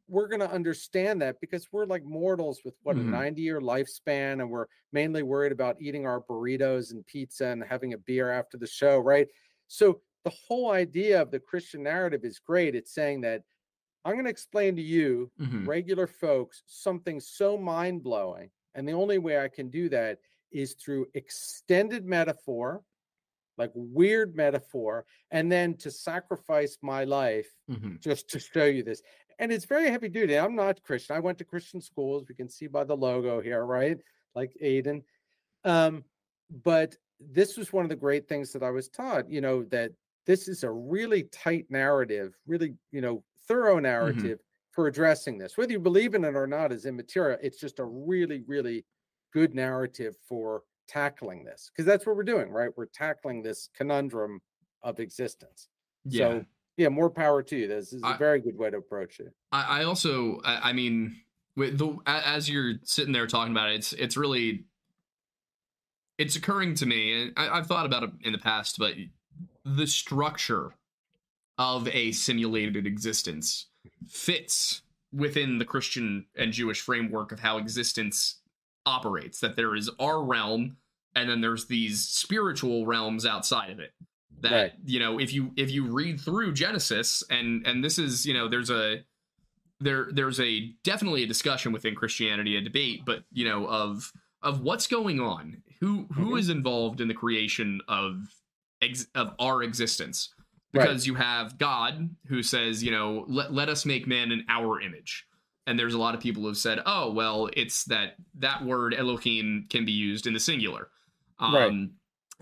we're going to understand that because we're like mortals with what Mhm. a 90 year lifespan and we're mainly worried about eating our burritos and pizza and having a beer after the show right so the whole idea of the christian narrative is great it's saying that i'm going to explain to you hmm regular folks something so mind-blowing and the only way i can do that is through extended metaphor like weird metaphor and then to sacrifice my life hmm just to show you this. And it's very heavy duty. I'm not Christian. I went to Christian schools. We can see by the logo here, right? Like Aiden. Um, but this was one of the great things that I was taught, you know, that this is a really tight narrative, really, you know, thorough narrative for addressing this. Whether you believe in it or not is immaterial. It's just a really, really good narrative for tackling this because that's what we're doing, right? We're tackling this conundrum of existence. Yeah. So yeah, more power to you. This is a I- very good way to approach it. I, I also, I, I mean, with the as you're sitting there talking about it, it's it's really it's occurring to me, and I, I've thought about it in the past, but the structure of a simulated existence fits within the Christian and Jewish framework of how existence operates. That there is our realm, and then there's these spiritual realms outside of it. That Right. you know, if you if you read through Genesis, and and this is you know, there's a there there's a definitely a discussion within Christianity, a debate, but you know of of what's going on, who who Mhm. is involved in the creation of ex, of our existence, Right. because you have God who says, you know, let let us make man in our image, and there's a lot of people who've said, oh well, it's that that word Elohim can be used in the singular, um, Right.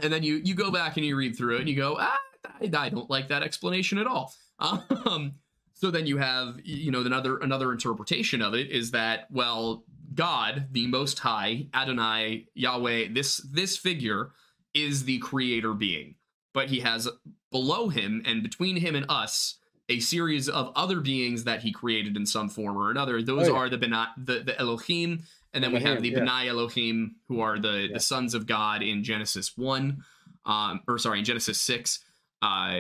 and then you you go back and you read through it and you go, ah, I, I don't like that explanation at all. Um, so then you have, you know, another another interpretation of it is that well, God, the Most High, Adonai, Yahweh, this this figure is the creator being, but he has below him and between him and us a series of other beings that he created in some form or another. Those Oh, yeah. are the Bena- the the Elohim, and then we have the yeah. Benai Elohim, who are the Yeah. the sons of God in Genesis one, um, or sorry, in Genesis six. Uh,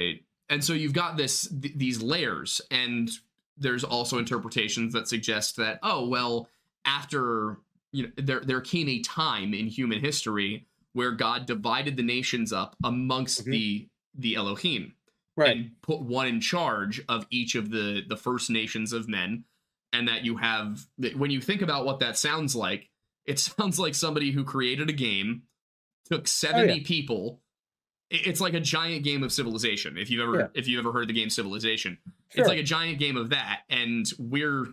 and so you've got this th- these layers, and there's also interpretations that suggest that oh well, after you know there there came a time in human history where God divided the nations up amongst Mhm. the the Elohim Right. and put one in charge of each of the the first nations of men and that you have when you think about what that sounds like it sounds like somebody who created a game took 70 people it's like a giant game of civilization if you've ever Yeah. if you've ever heard the game civilization Sure. it's like a giant game of that and we're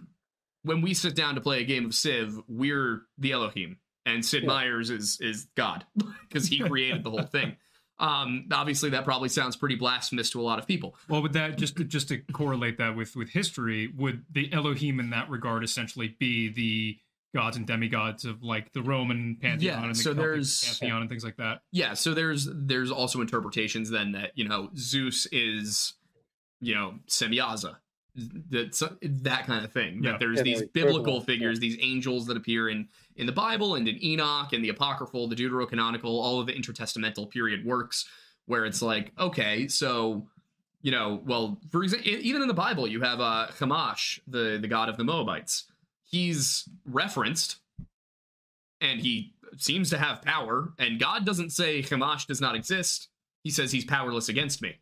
when we sit down to play a game of civ we're the elohim and sid Yeah. meier's is is god because he created the whole thing um obviously that probably sounds pretty blasphemous to a lot of people Well, with that, just to, just to correlate that with with history, would the Elohim in that regard essentially be the gods and demigods of like the Roman pantheon Yeah, and the so Celtic there's- pantheon and things like that? yeah so there's there's also interpretations then that you know zeus is you know semyaza that's that kind of thing Yeah. that there's Yeah, these the biblical equivalent, yeah. figures these angels that appear in in the bible and in enoch and the apocryphal the deuterocanonical all of the intertestamental period works where it's like okay so you know well for example even in the bible you have uh Chemosh the the god of the moabites he's referenced and he seems to have power and god doesn't say Chemosh does not exist he says he's powerless against me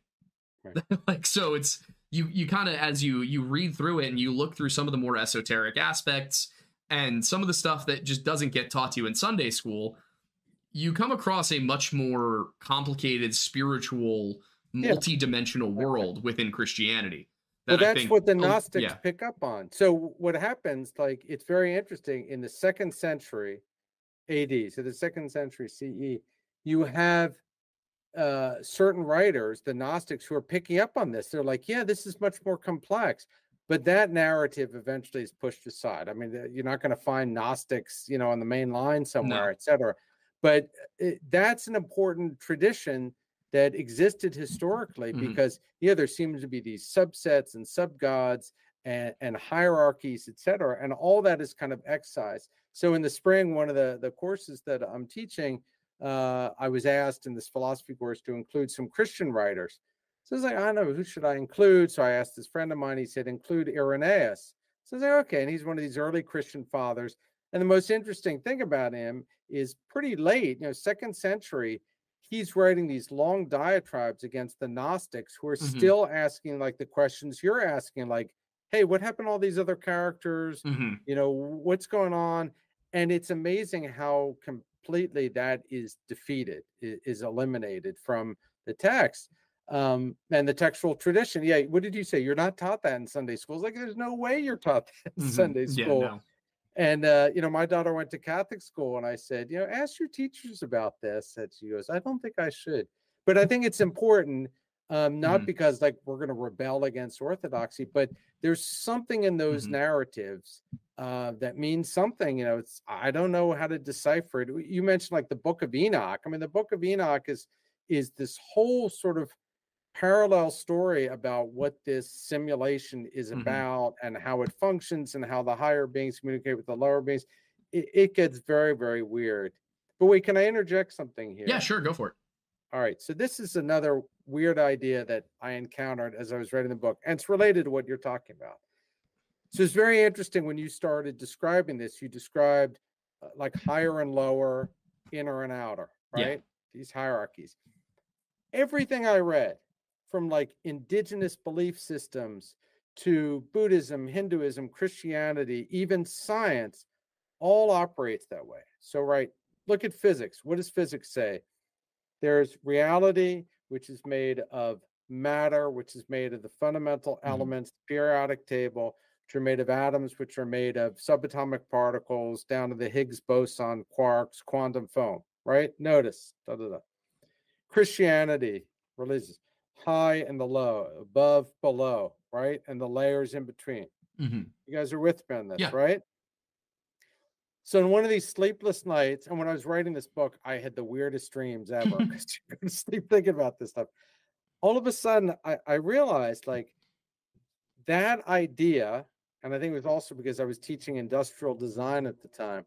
Right. like so it's you you kind of as you you read through it and you look through some of the more esoteric aspects and some of the stuff that just doesn't get taught to you in sunday school you come across a much more complicated spiritual Yeah. multi-dimensional world within christianity well, that I that's think- what the oh, Gnostics yeah. pick up on. So what happens, like, it's very interesting in the second century AD, so the second century CE, you have uh, certain writers, the Gnostics, who are picking up on this. They're like, yeah, this is much more complex. But that narrative eventually is pushed aside. I mean, uh, you're not going to find Gnostics, you know, on the main line somewhere, et cetera. But it, that's an important tradition that existed historically Mhm. because yeah there seems to be these subsets and subgods and, and hierarchies et cetera and all that is kind of excised so in the spring one of the the courses that i'm teaching uh, i was asked in this philosophy course to include some christian writers so i was like i don't know who should i include so i asked this friend of mine he said include irenaeus so i was like okay and he's one of these early christian fathers and the most interesting thing about him is pretty late you know second century he's writing these long diatribes against the Gnostics who are Mhm. still asking like the questions you're asking, like, hey, what happened to all these other characters? Mhm. You know, what's going on? And it's amazing how completely that is defeated, is eliminated from the text. Um, and the textual tradition. Yeah, what did you say? You're not taught that in Sunday schools. Like, there's no way you're taught that in Mhm. Sunday Yeah, school. no. And uh, you know, my daughter went to Catholic school, and I said, you know, ask your teachers about this. And she goes, I don't think I should, but I think it's important, um, not Mhm. because like we're going to rebel against orthodoxy, but there's something in those Mhm. narratives uh, that means something. You know, it's I don't know how to decipher it. You mentioned like the Book of Enoch. I mean, the Book of Enoch is is this whole sort of parallel story about what this simulation is Mhm. about and how it functions and how the higher beings communicate with the lower beings. It, it gets very, very weird. But wait, can I interject something here? yeah sure go for it All right. So this is another weird idea that I encountered as I was writing the book, and it's related to what you're talking about. So it's very interesting when you started describing this. You described uh, like higher and lower, inner and outer, Yeah. right? These hierarchies. Everything I read from like indigenous belief systems to Buddhism, Hinduism, Christianity, even science, all operates that way. So, right, look at physics. What does physics say? There's reality, which is made of matter, which is made of the fundamental Mhm. elements, periodic table, which are made of atoms, which are made of subatomic particles, down to the Higgs boson, quarks, quantum foam, right? Notice, da, da, da. Christianity, religious, high and the low, above, below, right? And the layers in between. Mhm. You guys are with me on this, Yeah. right? So in one of these sleepless nights, and when I was writing this book, I had the weirdest dreams ever. 'cause you couldn't sleep thinking about this stuff. All of a sudden, I, I realized like that idea, and I think it was also because I was teaching industrial design at the time,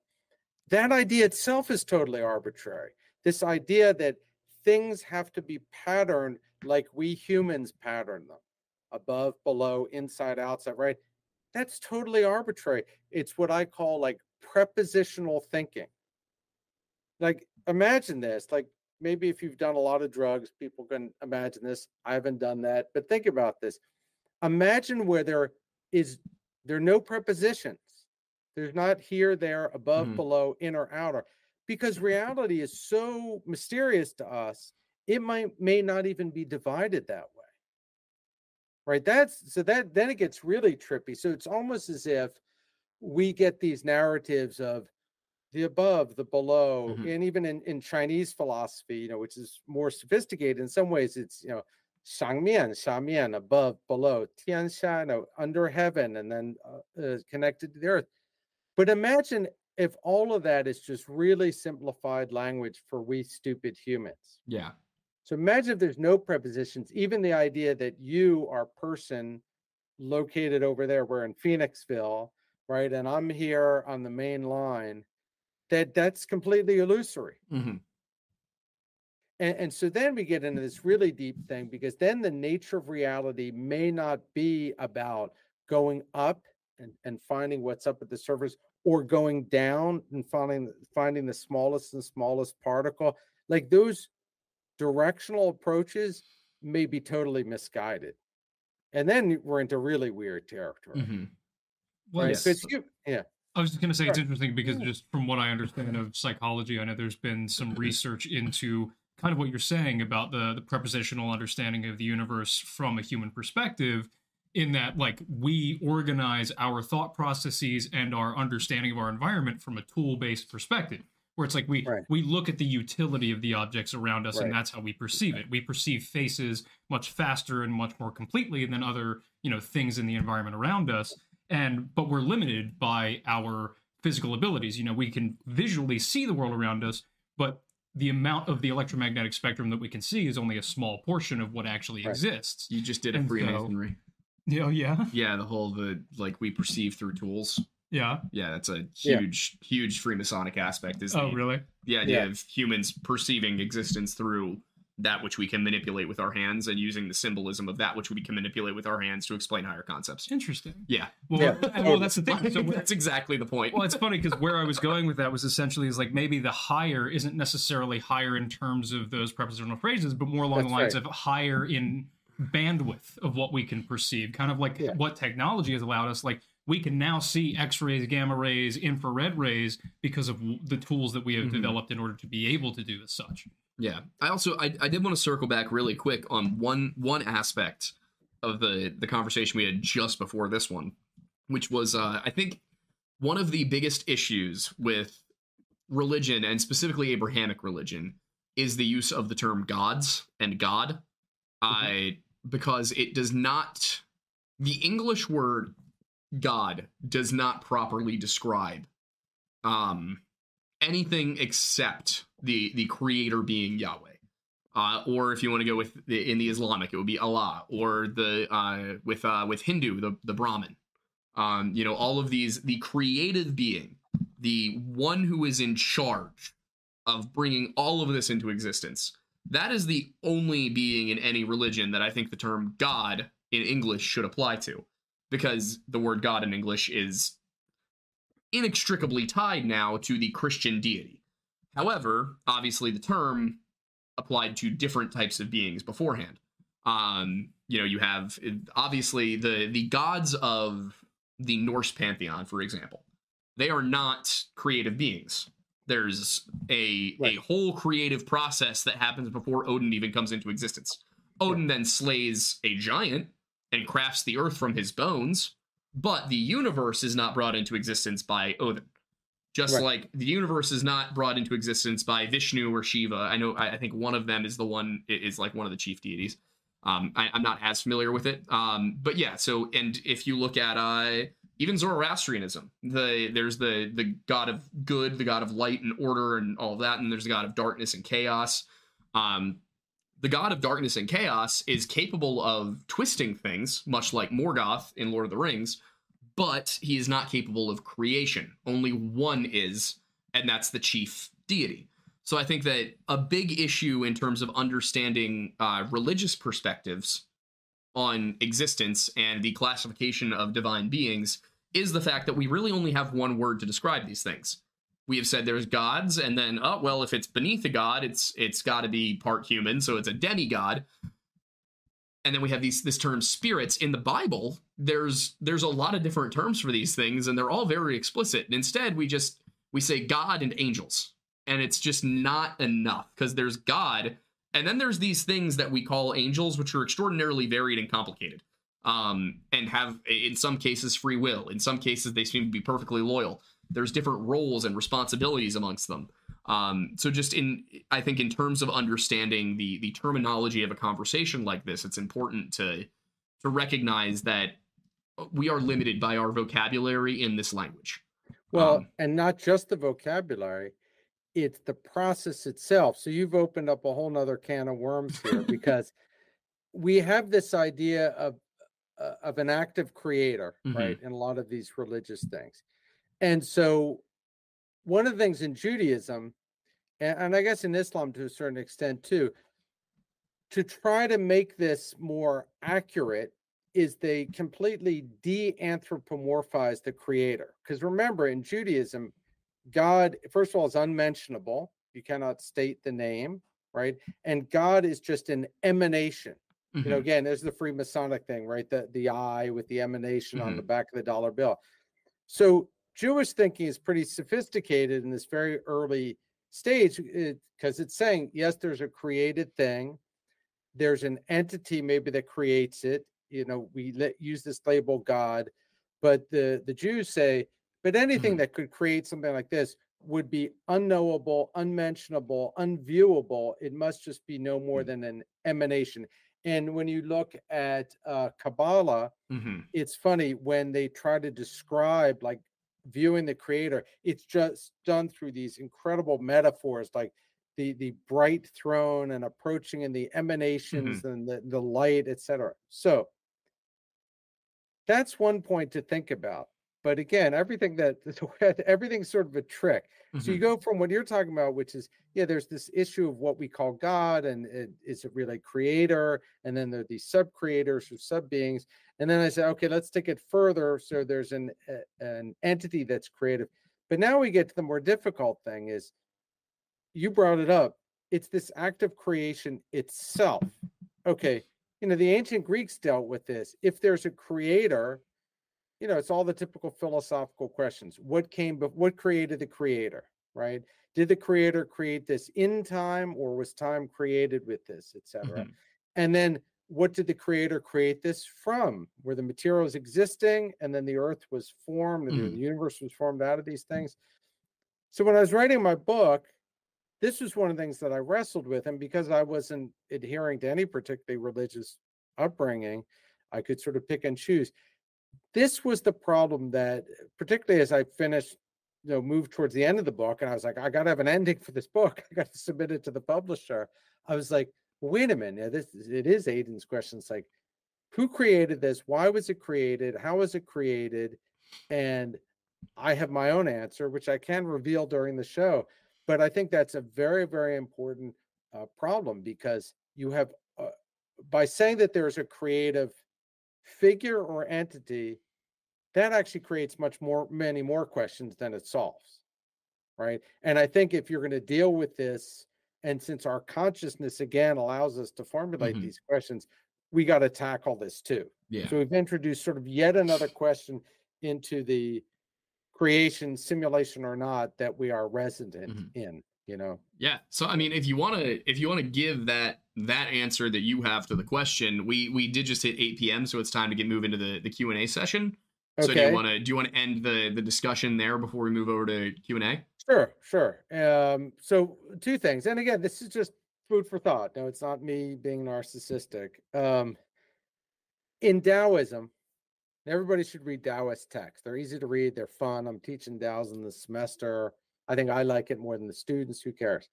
that idea itself is totally arbitrary. This idea that things have to be patterned like we humans pattern them above, below, inside, outside, right? That's totally arbitrary. It's what I call like prepositional thinking. Like, imagine this. Like, maybe if you've done a lot of drugs, people can imagine this. I haven't done that, but think about this. Imagine where there is there are no prepositions. There's not here, there, above, Mhm. below, in or outer, because reality is so mysterious to us. It might may not even be divided that way. Right. That's so that then it gets really trippy. So it's almost as if we get these narratives of the above, the below, mm-hmm. and even in, in Chinese philosophy, you know, which is more sophisticated in some ways, it's you know, shangmian, mian, above, below, tianxia, you know, under heaven, and then uh, uh, connected to the earth. But imagine if all of that is just really simplified language for we stupid humans. Yeah. So imagine if there's no prepositions, even the idea that you are person located over there, we're in Phoenixville, right? And I'm here on the main line, that that's completely illusory. hmm And, and so then we get into this really deep thing because then the nature of reality may not be about going up and, and finding what's up at the surface or going down and finding finding the smallest and smallest particle. Like those directional approaches may be totally misguided. And then we're into really weird territory. hmm Well, Right. you yeah. I was just going to say it's interesting because mm-hmm. just from what I understand of psychology, I know there's been some mm-hmm. research into kind of what you're saying about the the prepositional understanding of the universe from a human perspective in that like we organize our thought processes and our understanding of our environment from a tool-based perspective where it's like we Right. we look at the utility of the objects around us and that's how we perceive it. We perceive faces much faster and much more completely than other you know things in the environment around us and but we're limited by our physical abilities you know we can visually see the world around us but the amount of the electromagnetic spectrum that we can see is only a small portion of what actually Right. exists You just did a And so- Freemasonry. yeah oh, yeah Yeah, the whole the like we perceive through tools. yeah Yeah, that's a Yeah. huge, huge Freemasonic aspect. Is oh the, really the idea Yeah. of humans perceiving existence through that which we can manipulate with our hands and using the symbolism of that which we can manipulate with our hands to explain higher concepts. interesting Yeah, well, Yeah, and- well that's the thing so that's exactly the point. well it's funny because where i was going with that was essentially is like maybe the higher isn't necessarily higher in terms of those prepositional phrases but more along That's the lines right. of higher in bandwidth of what we can perceive kind of like Yeah. what technology has allowed us like we can now see x-rays gamma rays infrared rays because of the tools that we have Mhm. developed in order to be able to do as such. Yeah, I also I, I did want to circle back really quick on one one aspect of the the conversation we had just before this one, which was uh, I think one of the biggest issues with religion and specifically Abrahamic religion is the use of the term gods and God, I because it does not the English word God does not properly describe um anything except the the creator being Yahweh. Uh, or if you want to go with the, in the Islamic, it would be Allah, or the uh, with uh, with Hindu, the the Brahman. Um, you know, all of these, the creative being, the one who is in charge of bringing all of this into existence. That is the only being in any religion that I think the term God in English should apply to, because the word God in English is inextricably tied now to the Christian deity. However, obviously the term applied to different types of beings beforehand. Um, you know, you have obviously the the gods of the Norse pantheon, for example. They are not creative beings. There's a Right. a whole creative process that happens before Odin even comes into existence. Odin then slays a giant and crafts the earth from his bones, but the universe is not brought into existence by Odin. Just Right. like the universe is not brought into existence by Vishnu or Shiva. I know I, think one of them is the one is like one of the chief deities. Um, I, I'm not as familiar with it. Um, but yeah, so and if you look at uh even Zoroastrianism, the there's the the god of good, the god of light and order and all that, and there's the god of darkness and chaos. Um, the god of darkness and chaos is capable of twisting things, much like Morgoth in Lord of the Rings, but he is not capable of creation. Only one is, and that's the chief deity. So I think that a big issue in terms of understanding uh, religious perspectives on existence and the classification of divine beings is the fact that we really only have one word to describe these things. We have said there's gods, and then oh well, if it's beneath a god, it's it's got to be part human, so it's a demigod. And then we have these this term spirits in the Bible. There's there's a lot of different terms for these things, and they're all very explicit. And instead, we just we say God and angels, and it's just not enough because there's God, and then there's these things that we call angels, which are extraordinarily varied and complicated, um, and have in some cases free will. In some cases, they seem to be perfectly loyal there's different roles and responsibilities amongst them. Um, so just in, I think in terms of understanding the the terminology of a conversation like this, it's important to to recognize that we are limited by our vocabulary in this language. Well, um, and not just the vocabulary, it's the process itself. So you've opened up a whole nother can of worms here because we have this idea of uh, of an active creator, mm-hmm. right, in a lot of these religious things. And so, one of the things in Judaism, and, and I guess in Islam to a certain extent too, to try to make this more accurate is they completely de-anthropomorphize the creator. Because remember, in Judaism, God, first of all, is unmentionable. You cannot state the name, right? And God is just an emanation. Mm-hmm. You know, mm-hmm. again, there's the Freemasonic thing, right? The the eye with the emanation mm-hmm. on the back of the dollar bill. So Jewish thinking is pretty sophisticated in this very early stage because it, it's saying, yes, there's a created thing, there's an entity maybe that creates it. You know, we let, use this label God, but the the Jews say, but anything mm-hmm. that could create something like this would be unknowable, unmentionable, unviewable. It must just be no more mm-hmm. than an emanation. And when you look at uh, Kabbalah, mm-hmm. it's funny when they try to describe like viewing the creator it's just done through these incredible metaphors like the the bright throne and approaching and the mm-hmm. emanations mm-hmm. and the, the light etc so that's one point to think about but again everything that everything's sort of a trick mm-hmm. so you mm-hmm. go from what you're talking about which is yeah there's this issue of what we call god and it, is it really creator and then there are these sub creators or sub beings and then I said, okay, let's take it further. So there's an an entity that's creative. But now we get to the more difficult thing is you brought it up. It's this act of creation itself. Okay, you know, the ancient Greeks dealt with this. If there's a creator, you know, it's all the typical philosophical questions. What came but what created the creator, right? Did the creator create this in time or was time created with this, etc.? Mm-hmm. And then what did the creator create this from? Were the materials existing and then the earth was formed and mm. the universe was formed out of these things? So when I was writing my book, this was one of the things that I wrestled with. And because I wasn't adhering to any particularly religious upbringing, I could sort of pick and choose. This was the problem that, particularly as I finished, you know, moved towards the end of the book, and I was like, I got to have an ending for this book. I got to submit it to the publisher. I was like, wait a minute, this it is Aidan's question. It's like, who created this? Why was it created? How was it created? And I have my own answer, which I can reveal during the show. But I think that's a very, very important uh, problem because you have, uh, by saying that there's a creative figure or entity, that actually creates much more, many more questions than it solves. Right. And I think if you're going to deal with this and since our consciousness again allows us to formulate mm-hmm. these questions, we got to tackle this too. Yeah. So we've introduced sort of yet another question into the creation, simulation or not, that we are resident mm-hmm. in. You know. Yeah. So I mean, if you want to, if you want to give that that answer that you have to the question, we we did just hit 8 p.m., so it's time to get move into the the Q and A session. So do you want to do you want to end the the discussion there before we move over to Q and A? Sure, sure. Um, so two things, and again, this is just food for thought. No, it's not me being narcissistic. Um, in Taoism, everybody should read Taoist texts. They're easy to read. They're fun. I'm teaching Taoism this semester. I think I like it more than the students. Who cares?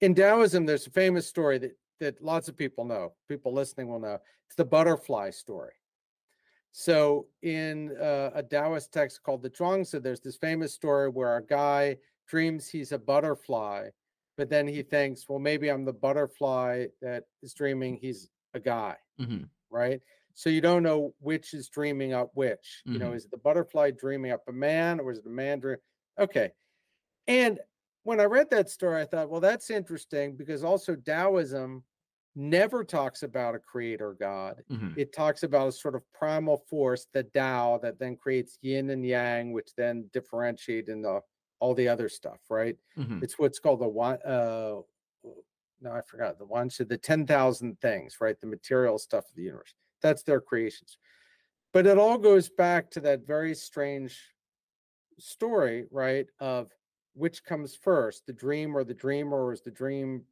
In Taoism, there's a famous story that that lots of people know. People listening will know. It's the butterfly story. So in uh, a Taoist text called the Zhuangzi, there's this famous story where a guy dreams he's a butterfly, but then he thinks, well, maybe I'm the butterfly that is dreaming he's a guy, Mhm. right? So you don't know which is dreaming up which. You know, Mhm. is the butterfly dreaming up a man, or is it a man dream? Okay, and when I read that story, I thought, well, that's interesting because also Taoism never talks about a creator God. Mhm. It talks about a sort of primal force, the Tao, that then creates yin and yang, which then differentiate into all the other stuff, right? Mhm. It's what's called the one. Uh, no, I forgot the one. So the ten thousand things, right? The material stuff of the universe. That's their creations. But it all goes back to that very strange story, right? Of which comes first, the dream or the dreamer, or is the dream?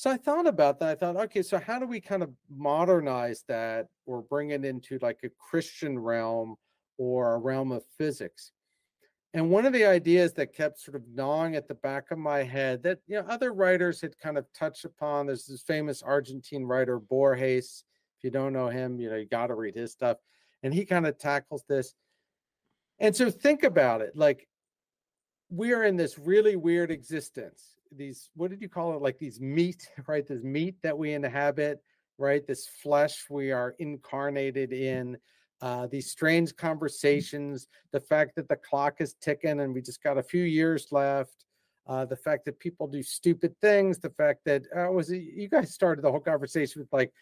So I thought about that. I thought, okay, so how do we kind of modernize that or bring it into like a Christian realm or a realm of physics? And one of the ideas that kept sort of gnawing at the back of my head that you know other writers had kind of touched upon. There's this famous Argentine writer Borges. If you don't know him, you know you got to read his stuff, and he kind of tackles this. And so think about it, like we are in this really weird existence. These what did you call it? Like these meat, right? This meat that we inhabit, right? This flesh we are incarnated in uh, these strange conversations, the fact that the clock is ticking and we just got a few years left, uh, the fact that people do stupid things, the fact that uh, was it, you guys started the whole conversation with like,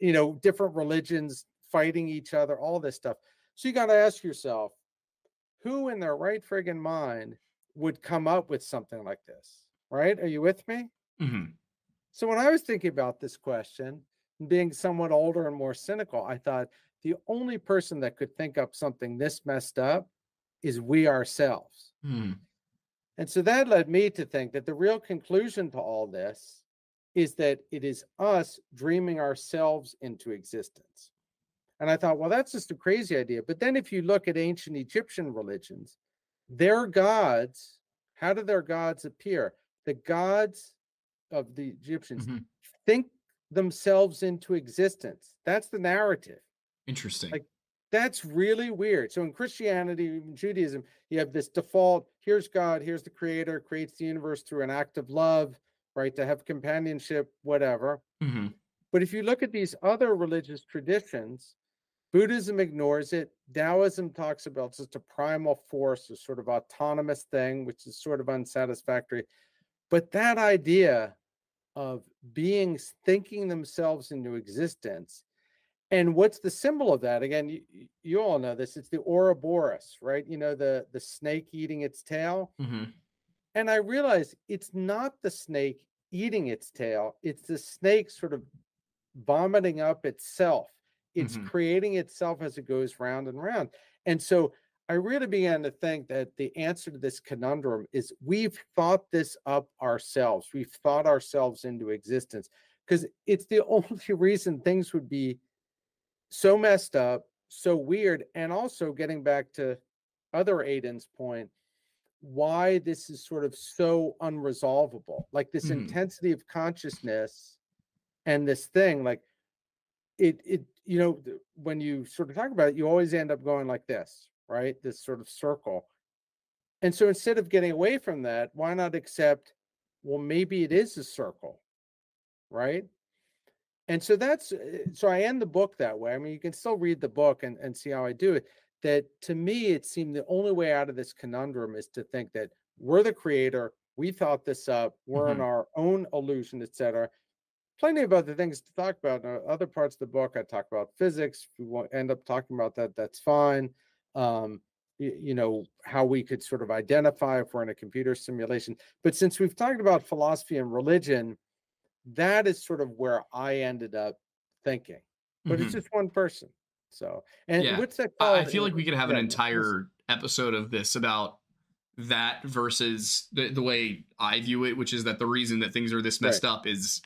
you know, different religions fighting each other, all this stuff. So you got to ask yourself, who in their right friggin' mind would come up with something like this? Right? Are you with me? Mhm. So when I was thinking about this question, and being somewhat older and more cynical, I thought the only person that could think up something this messed up is we ourselves. Mhm. And so that led me to think that the real conclusion to all this is that it is us dreaming ourselves into existence. And I thought, well, that's just a crazy idea. But then if you look at ancient Egyptian religions, their gods, how do their gods appear? The gods of the Egyptians Mhm. think themselves into existence. That's the narrative. Interesting. Like, That's really weird. So in Christianity, in Judaism, you have this default here's God, here's the creator, creates the universe through an act of love, right? To have companionship, whatever. Mhm. But if you look at these other religious traditions, Buddhism ignores it. Taoism talks about just a primal force, a sort of autonomous thing, which is sort of unsatisfactory. But that idea of beings thinking themselves into existence, and what's the symbol of that? Again, you, you all know this. It's the Ouroboros, right? You know, the the snake eating its tail. Mhm. And I realized it's not the snake eating its tail, it's the snake sort of vomiting up itself. It's Mhm. creating itself as it goes round and round. And so I really began to think that the answer to this conundrum is we've thought this up ourselves. We've thought ourselves into existence because it's the only reason things would be so messed up, so weird, and also getting back to other Aidan's point, why this is sort of so unresolvable. Like this Mhm. intensity of consciousness and this thing, like it it you know when you sort of talk about it, you always end up going like this, right? This sort of circle. And so instead of getting away from that, why not accept, well, maybe it is a circle, right? And so that's uh, so I end the book that way. I mean, you can still read the book and, and see how I do it. That to me, it seemed the only way out of this conundrum is to think that we're the creator, we thought this up, we're in Mhm. our own illusion, etc. Plenty of other things to talk about. In other parts of the book, I talk about physics. If we want, end up talking about that, that's fine. Um, you, know how we could sort of identify if we're in a computer simulation. But since we've talked about philosophy and religion, that is sort of where I ended up thinking. But Mhm. it's just one person. So, and Yeah. what's that I called? I feel like we could have an Yeah, entire episode of this about that versus the, the way I view it, which is that the reason that things are this messed up is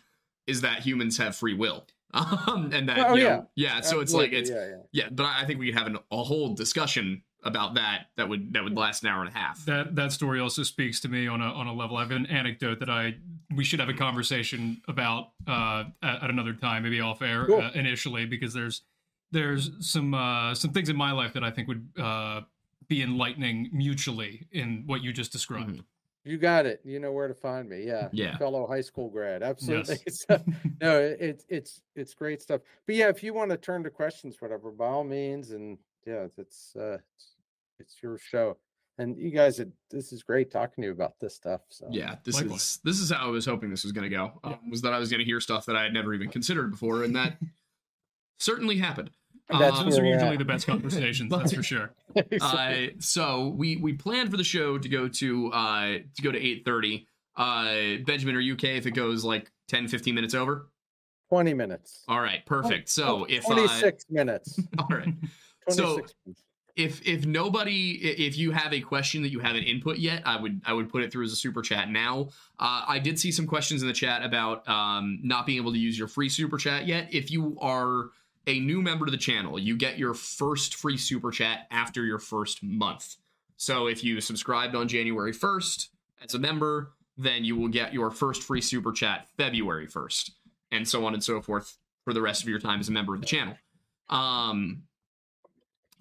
is that humans have free will. Um, and that Oh, you yeah. know, yeah. So it's like it's yeah, yeah. yeah, but I I think we could have an, a whole discussion about that that would that would last an hour and a half. That that story also speaks to me on a on a level. I have an anecdote that I we should have a conversation about uh, at, at another time, maybe off air Cool. uh, initially, because there's there's some uh, some things in my life that I think would uh, be enlightening mutually in what you just described. Mhm. You got it. You know where to find me. Yeah. Yeah. Fellow high school grad. Absolutely. Yes. So, no, it- it's it's it's great stuff. But yeah, if you want to turn to questions, whatever, by all means. And yeah, it's uh it's, it's your show. And you guys, it, this is great talking to you about this stuff. So Yeah, this Likewise. is this is how I was hoping this was going to go. Um, Was that I was going to hear stuff that I had never even considered before, and that certainly happened. That's Um, Those are usually at. the best conversations, that's for sure. uh, so we we planned for the show to go to uh to go to 8:30. Uh Benjamin, are you okay if it goes like 10 15 minutes over? 20 minutes. All right, perfect. So Oh, if uh, 26 minutes. all right. 26 So- minutes. if if nobody if you have a question that you haven't input yet i would i would put it through as a super chat now uh, i did see some questions in the chat about um, not being able to use your free super chat yet if you are a new member to the channel you get your first free super chat after your first month. So if you subscribed on january 1st as a member then you will get your first free super chat february 1st and so on and so forth for the rest of your time as a member of the channel. Um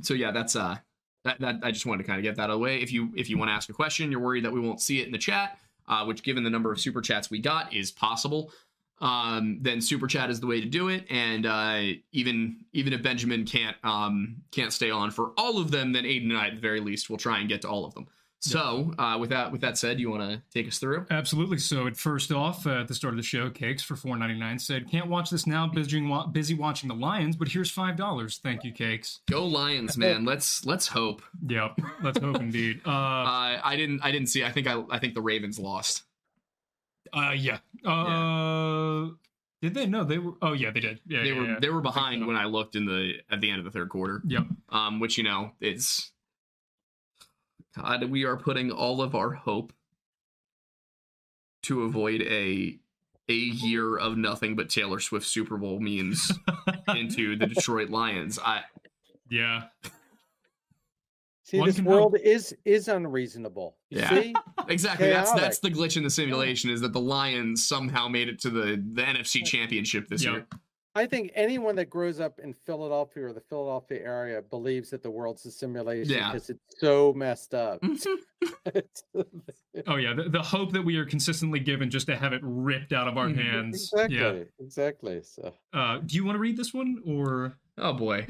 so yeah that's uh that, that i just wanted to kind of get that out of the way. If you if you want to ask a question you're worried that we won't see it in the chat uh, which given the number of super chats we got is possible um then super chat is the way to do it and uh even even if benjamin can't um can't stay on for all of them then aidan and i at the very least will try and get to all of them so uh with that with that said you want to take us through Absolutely. So, at first off, uh, at the start of the show, Cakes for four ninety nine said, "Can't watch this now, busy busy watching the Lions, but here's five dollars. Thank you, Cakes." go lions man let's let's hope Yep, let's hope indeed. Uh, uh i didn't i didn't see i think i i think the ravens lost uh, yeah. Uh, did they? No, they were. Oh, yeah, they did. Yeah, they yeah, were yeah. they were behind so. when I looked in the at the end of the third quarter. Yep. Um, which you know it's God, we are putting all of our hope to avoid a a year of nothing but Taylor Swift Super Bowl memes into the Detroit Lions. I yeah. See, One this can world is is unreasonable. Yeah. see? exactly that's that's the glitch in the simulation is that the Lions somehow made it to the the NFC Championship this Yep. year. I think anyone that grows up in Philadelphia or the Philadelphia area believes that the world's a simulation Yeah. because it's so messed up. Oh, yeah. The, the hope that we are consistently given just to have it ripped out of our Mhm. hands. exactly, Yeah. exactly. So Uh, do you want to read this one or? Oh boy.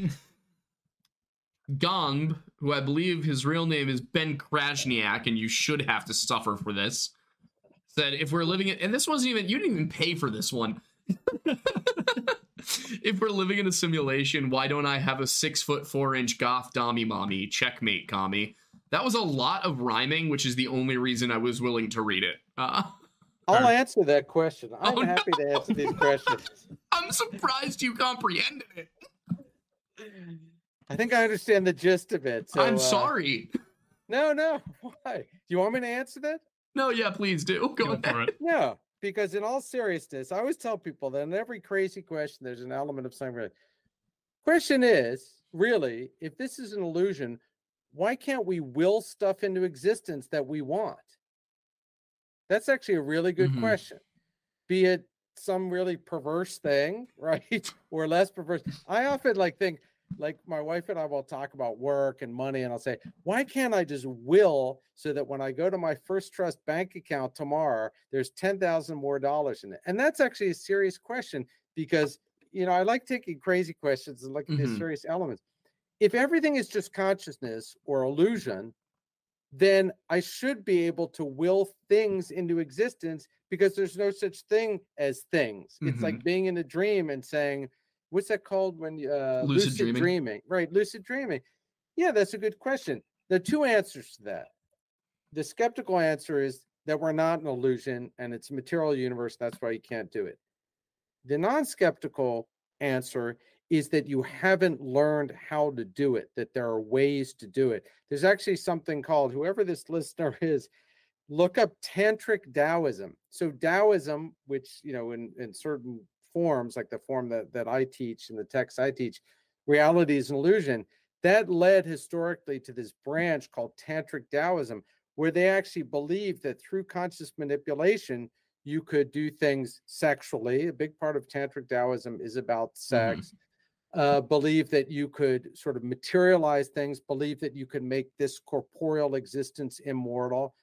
Gomb, who I believe his real name is Ben Krasniak, and you should have to suffer for this, said if we're living in and this wasn't even you didn't even pay for this one. if we're living in a simulation, why don't I have a six foot four inch goth dommy mommy? Checkmate, commie. That was a lot of rhyming, which is the only reason I was willing to read it. Uh, I'll Sure. answer that question. I'm Oh, happy to answer these questions. I'm surprised you comprehended it. I think I understand the gist of it. So I'm uh, sorry. No, no. Why? Do you want me to answer that? No, yeah, please do. Go Go ahead. for it. No, because in all seriousness, I always tell people that in every crazy question, there's an element of something. Question is really, if this is an illusion, why can't we will stuff into existence that we want? That's actually a really good Mhm. question. Be it some really perverse thing, right? or less perverse. I often like think, like my wife and I will talk about work and money, and I'll say, why can't I just will so that when I go to my first trust bank account tomorrow, there's 10,000 more dollars in it? And that's actually a serious question because, you know, I like taking crazy questions and looking at Mhm. these serious elements. If everything is just consciousness or illusion, then I should be able to will things into existence because there's no such thing as things. It's like being in a dream and saying, what's that called when uh, Lucid lucid, dreaming. dreaming. Right, lucid dreaming. Yeah, that's a good question. There are two answers to that. The skeptical answer is that we're not an illusion and it's a material universe. That's why you can't do it. The non skeptical answer is that you haven't learned how to do it, that there are ways to do it. There's actually something called, whoever this listener is, look up tantric Taoism. So Taoism, which, you know, in, in certain forms, like the form that, that I teach and the text I teach, reality is an illusion. that led historically to this branch called Tantric Taoism, where they actually believed that through conscious manipulation, you could do things sexually. A big part of Tantric Taoism is about Mm-hmm. sex. Uh, believe that you could sort of materialize things, believe that you could make this corporeal existence immortal.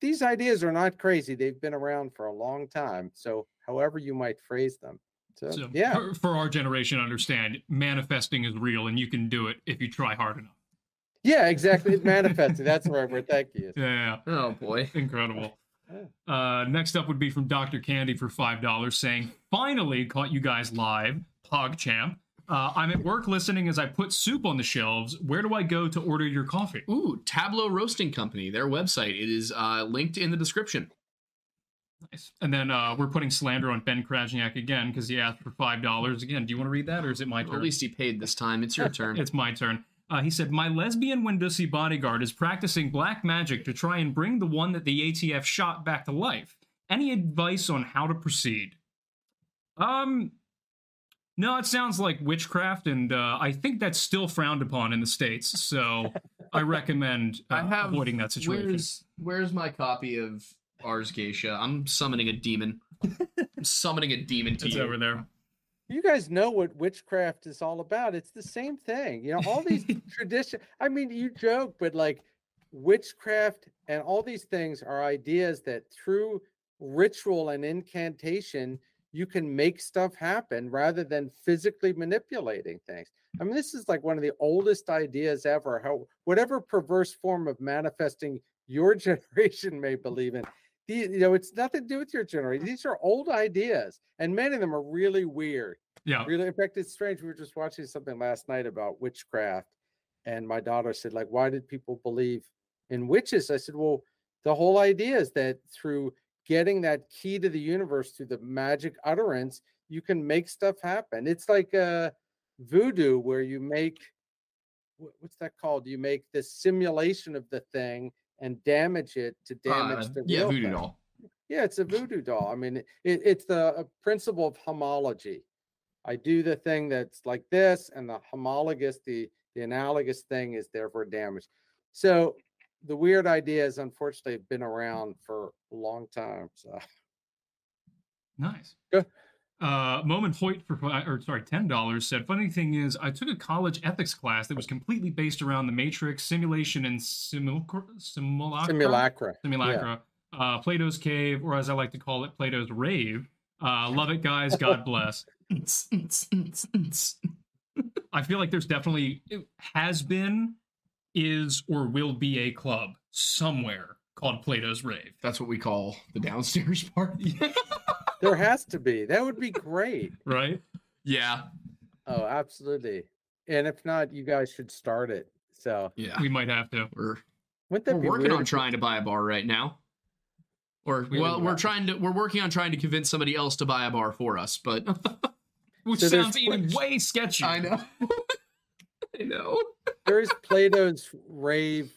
These ideas are not crazy. They've been around for a long time. So, however you might phrase them. So, So yeah. for, for our generation, understand manifesting is real, and you can do it if you try hard enough. Yeah, exactly. It's manifesting. That's the right word. Thank you. Yeah, Oh boy. incredible. Uh, next up would be from Dr. Candy for five dollars, saying, "Finally caught you guys live, PogChamp. Uh, I'm at work listening as I put soup on the shelves. Where do I go to order your coffee? Ooh, Tablow Roasting Company, their website. It is uh, linked in the description. Nice. And then uh, we're putting slander on Ben Krajniak again because he asked for five dollars. Again, do you want to read that, or is it my Well, turn? at least he paid this time. It's your turn. It's my turn. Uh, he said, My lesbian Windussi bodyguard is practicing black magic to try and bring the one that the ATF shot back to life. Any advice on how to proceed? Um, no, it sounds like witchcraft, and uh, I think that's still frowned upon in the States, so I recommend uh, I have avoiding that situation. Where's where's my copy of Ars Goetia? I'm summoning a demon. I'm summoning a demon to It's you. over there. You guys know what witchcraft is all about. It's the same thing. You know, all these tradition. I mean, you joke, but like witchcraft and all these things are ideas that through ritual and incantation, you can make stuff happen rather than physically manipulating things. I mean, this is like one of the oldest ideas ever. How whatever perverse form of manifesting your generation may believe in, the, you know, it's nothing to do with your generation. Uh-huh. These are old ideas, and many of them are really weird. Yeah. Really, in fact, it's strange. We were just watching something last night about witchcraft, and my daughter said, like, why did people believe in witches? I said, well, the whole idea is that through getting that key to the universe through the magic utterance, you can make stuff happen. It's like a voodoo, where you make what's that called? You make the simulation of the thing and damage it to damage Uh, the yeah, real voodoo thing. doll. Yeah, it's a voodoo doll. I mean, it, it's the uh, principle of homology. I do the thing that's like this, and the homologous, the the analogous thing is therefore damaged. So the weird ideas, unfortunately, have been around for a long time. So Nice. Good. Uh, Moment Hoyt for or sorry, ten dollars said. Funny thing is, I took a college ethics class that was completely based around the Matrix, simulation, and simulacra. Simulacra. simulacra. Simulacra. Uh, Plato's cave, or as I like to call it, Plato's rave. Uh, love it, guys. God bless. I feel like there's definitely it has been, is, or will be a club somewhere called Plato's rave. That's what we call the downstairs party. There has to be. That would be great. Right? yeah, Oh, absolutely. And if not, you guys should start it. So yeah. We might have to. We're wouldn't that we're working weird on trying to buy a bar right now. Or we well, we're trying to we're working on trying to convince somebody else to buy a bar for us, but Which So sounds even Twitch. way sketchy. I know. I know. There's Plato's rave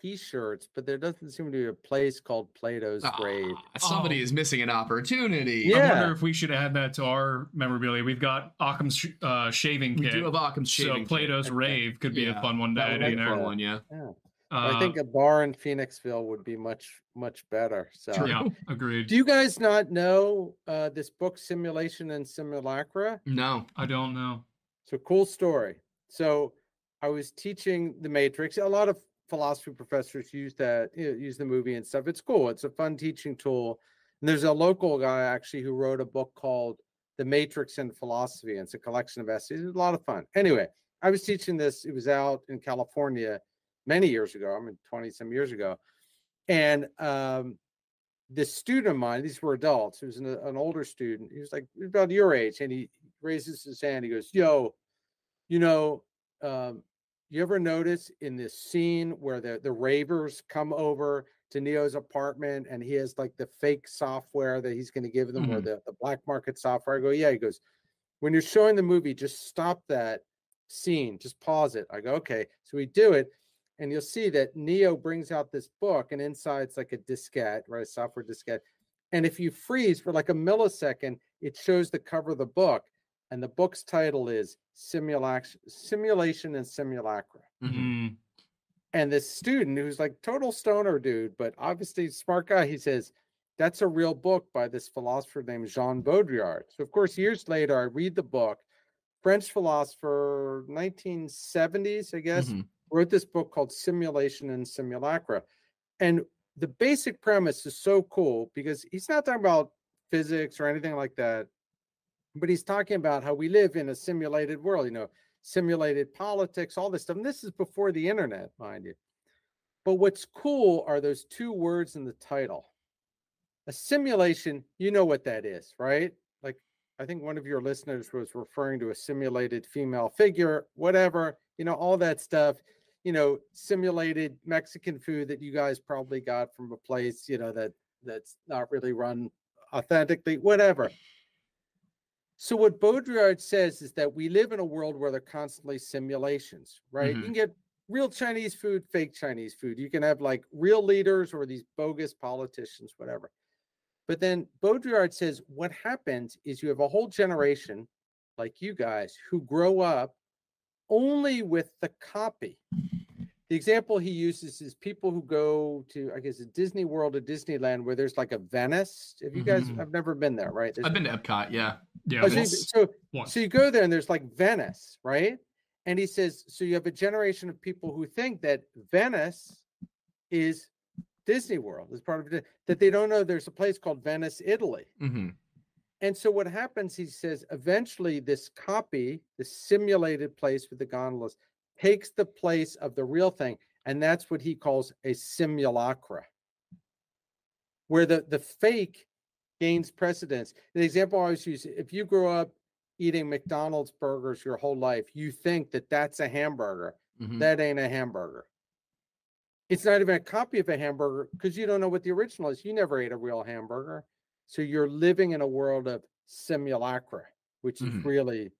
t-shirts, but there doesn't seem to be a place called Plato's rave. Ah, somebody Oh. is missing an opportunity. Yeah. I wonder if we should add that to our memorabilia. We've got Occam's sh- uh, shaving We kit. do have Occam's so shaving. kit. Plato's rave could be Yeah, a fun one to add would in be there. fun one, yeah. Yeah. Uh, I think a bar in Phoenixville would be much, much better. So True. yeah, agreed. do you guys not know uh, this book Simulation and Simulacra? No. I don't know. It's a cool story. So I was teaching the Matrix. A lot of philosophy professors use that, use the movie and stuff. It's cool. It's a fun teaching tool. And there's a local guy actually who wrote a book called The Matrix and Philosophy. And it's a collection of essays. It's a lot of fun. Anyway, I was teaching this. It was out in California many years ago. I mean, 20 some years ago. And um, this student of mine, these were adults, he was an, an older student. He was like about your age. And he raises his hand. He goes, Yo, you know, um, you ever notice in this scene where the the ravers come over to Neo's apartment and he has like the fake software that he's going to give them or Mhm. the, the black market software? I go, yeah. He goes, when you're showing the movie, just stop that scene, just pause it. I go, okay. So we do it, and you'll see that Neo brings out this book, and inside it's like a diskette, right? A software diskette. And if you freeze for like a millisecond, it shows the cover of the book. And the book's title is Simulation, Simulation and Simulacra. Mhm. Mm, And this student who's like total stoner dude, but obviously smart guy, he says, that's a real book by this philosopher named Jean Baudrillard. So of course, years later, I read the book. French philosopher, 1970s, I guess, Mhm. wrote this book called Simulation and Simulacra. And the basic premise is so cool because he's not talking about physics or anything like that, but he's talking about how we live in a simulated world, you know, simulated politics, all this stuff. And this is before the internet, mind you. But what's cool are those two words in the title. A simulation, you know what that is, right? Like, I think one of your listeners was referring to a simulated female figure, whatever, you know, all that stuff, you know, simulated Mexican food that you guys probably got from a place, you know, that that's not really run authentically, whatever. So what Baudrillard says is that we live in a world where there are constantly simulations, right? You Mhm. can get real Chinese food, fake Chinese food. You can have like real leaders or these bogus politicians, whatever. But then Baudrillard says what happens is you have a whole generation like you guys who grow up only with the copy. The example he uses is people who go to, I guess, a Disney World or Disneyland where there's like a Venice. If you guys, Mhm. I've never been there, right? There's I've been to Epcot. Yeah. yeah, Oh, so, you, so, so you go there and there's like Venice, right? And he says, so you have a generation of people who think that Venice is Disney World, is part of it, that they don't know there's a place called Venice, Italy. hmm And so what happens, he says, eventually this copy, the simulated place with the gondolas, takes the place of the real thing. And that's what he calls a simulacra, where the, the fake gains precedence. The example I always use if you grow up eating McDonald's burgers your whole life, you think that that's a hamburger. hmm That ain't a hamburger. It's not even a copy of a hamburger because you don't know what the original is. You never ate a real hamburger. So you're living in a world of simulacra, which is Mhm. really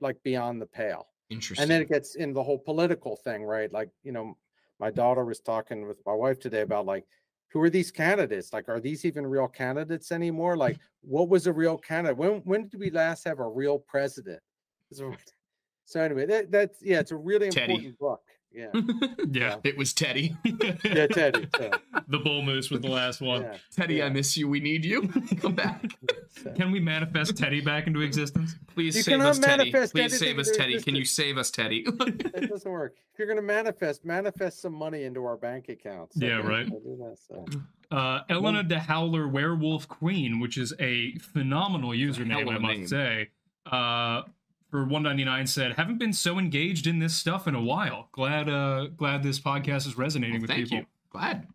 like beyond the pale. Interesting. And then it gets in the whole political thing, right? Like, you know, my daughter was talking with my wife today about like, who are these candidates? Like, are these even real candidates anymore? Like, what was a real candidate? When when did we last have a real president? So, anyway, that, that's yeah, it's a really Teddy. important book. Yeah. yeah. it was Teddy. Yeah, Teddy. So, the bull moose was the last one. yeah, Teddy, Yeah. I miss you. We need you. Come back. so. Can we manifest Teddy back into existence? Please You save cannot us, Teddy. manifest Please anything save us, into Teddy. Can you save us, Teddy? That doesn't work. If you're gonna manifest, manifest some money into our bank accounts. Yeah, right. I'll do that, so. Uh, Elena de Howler Werewolf Queen, which is a phenomenal username, hell of I a must name. say. Uh, for 199 said, haven't been so engaged in this stuff in a while. Glad uh glad this podcast is resonating Well, with thank people. you. Glad.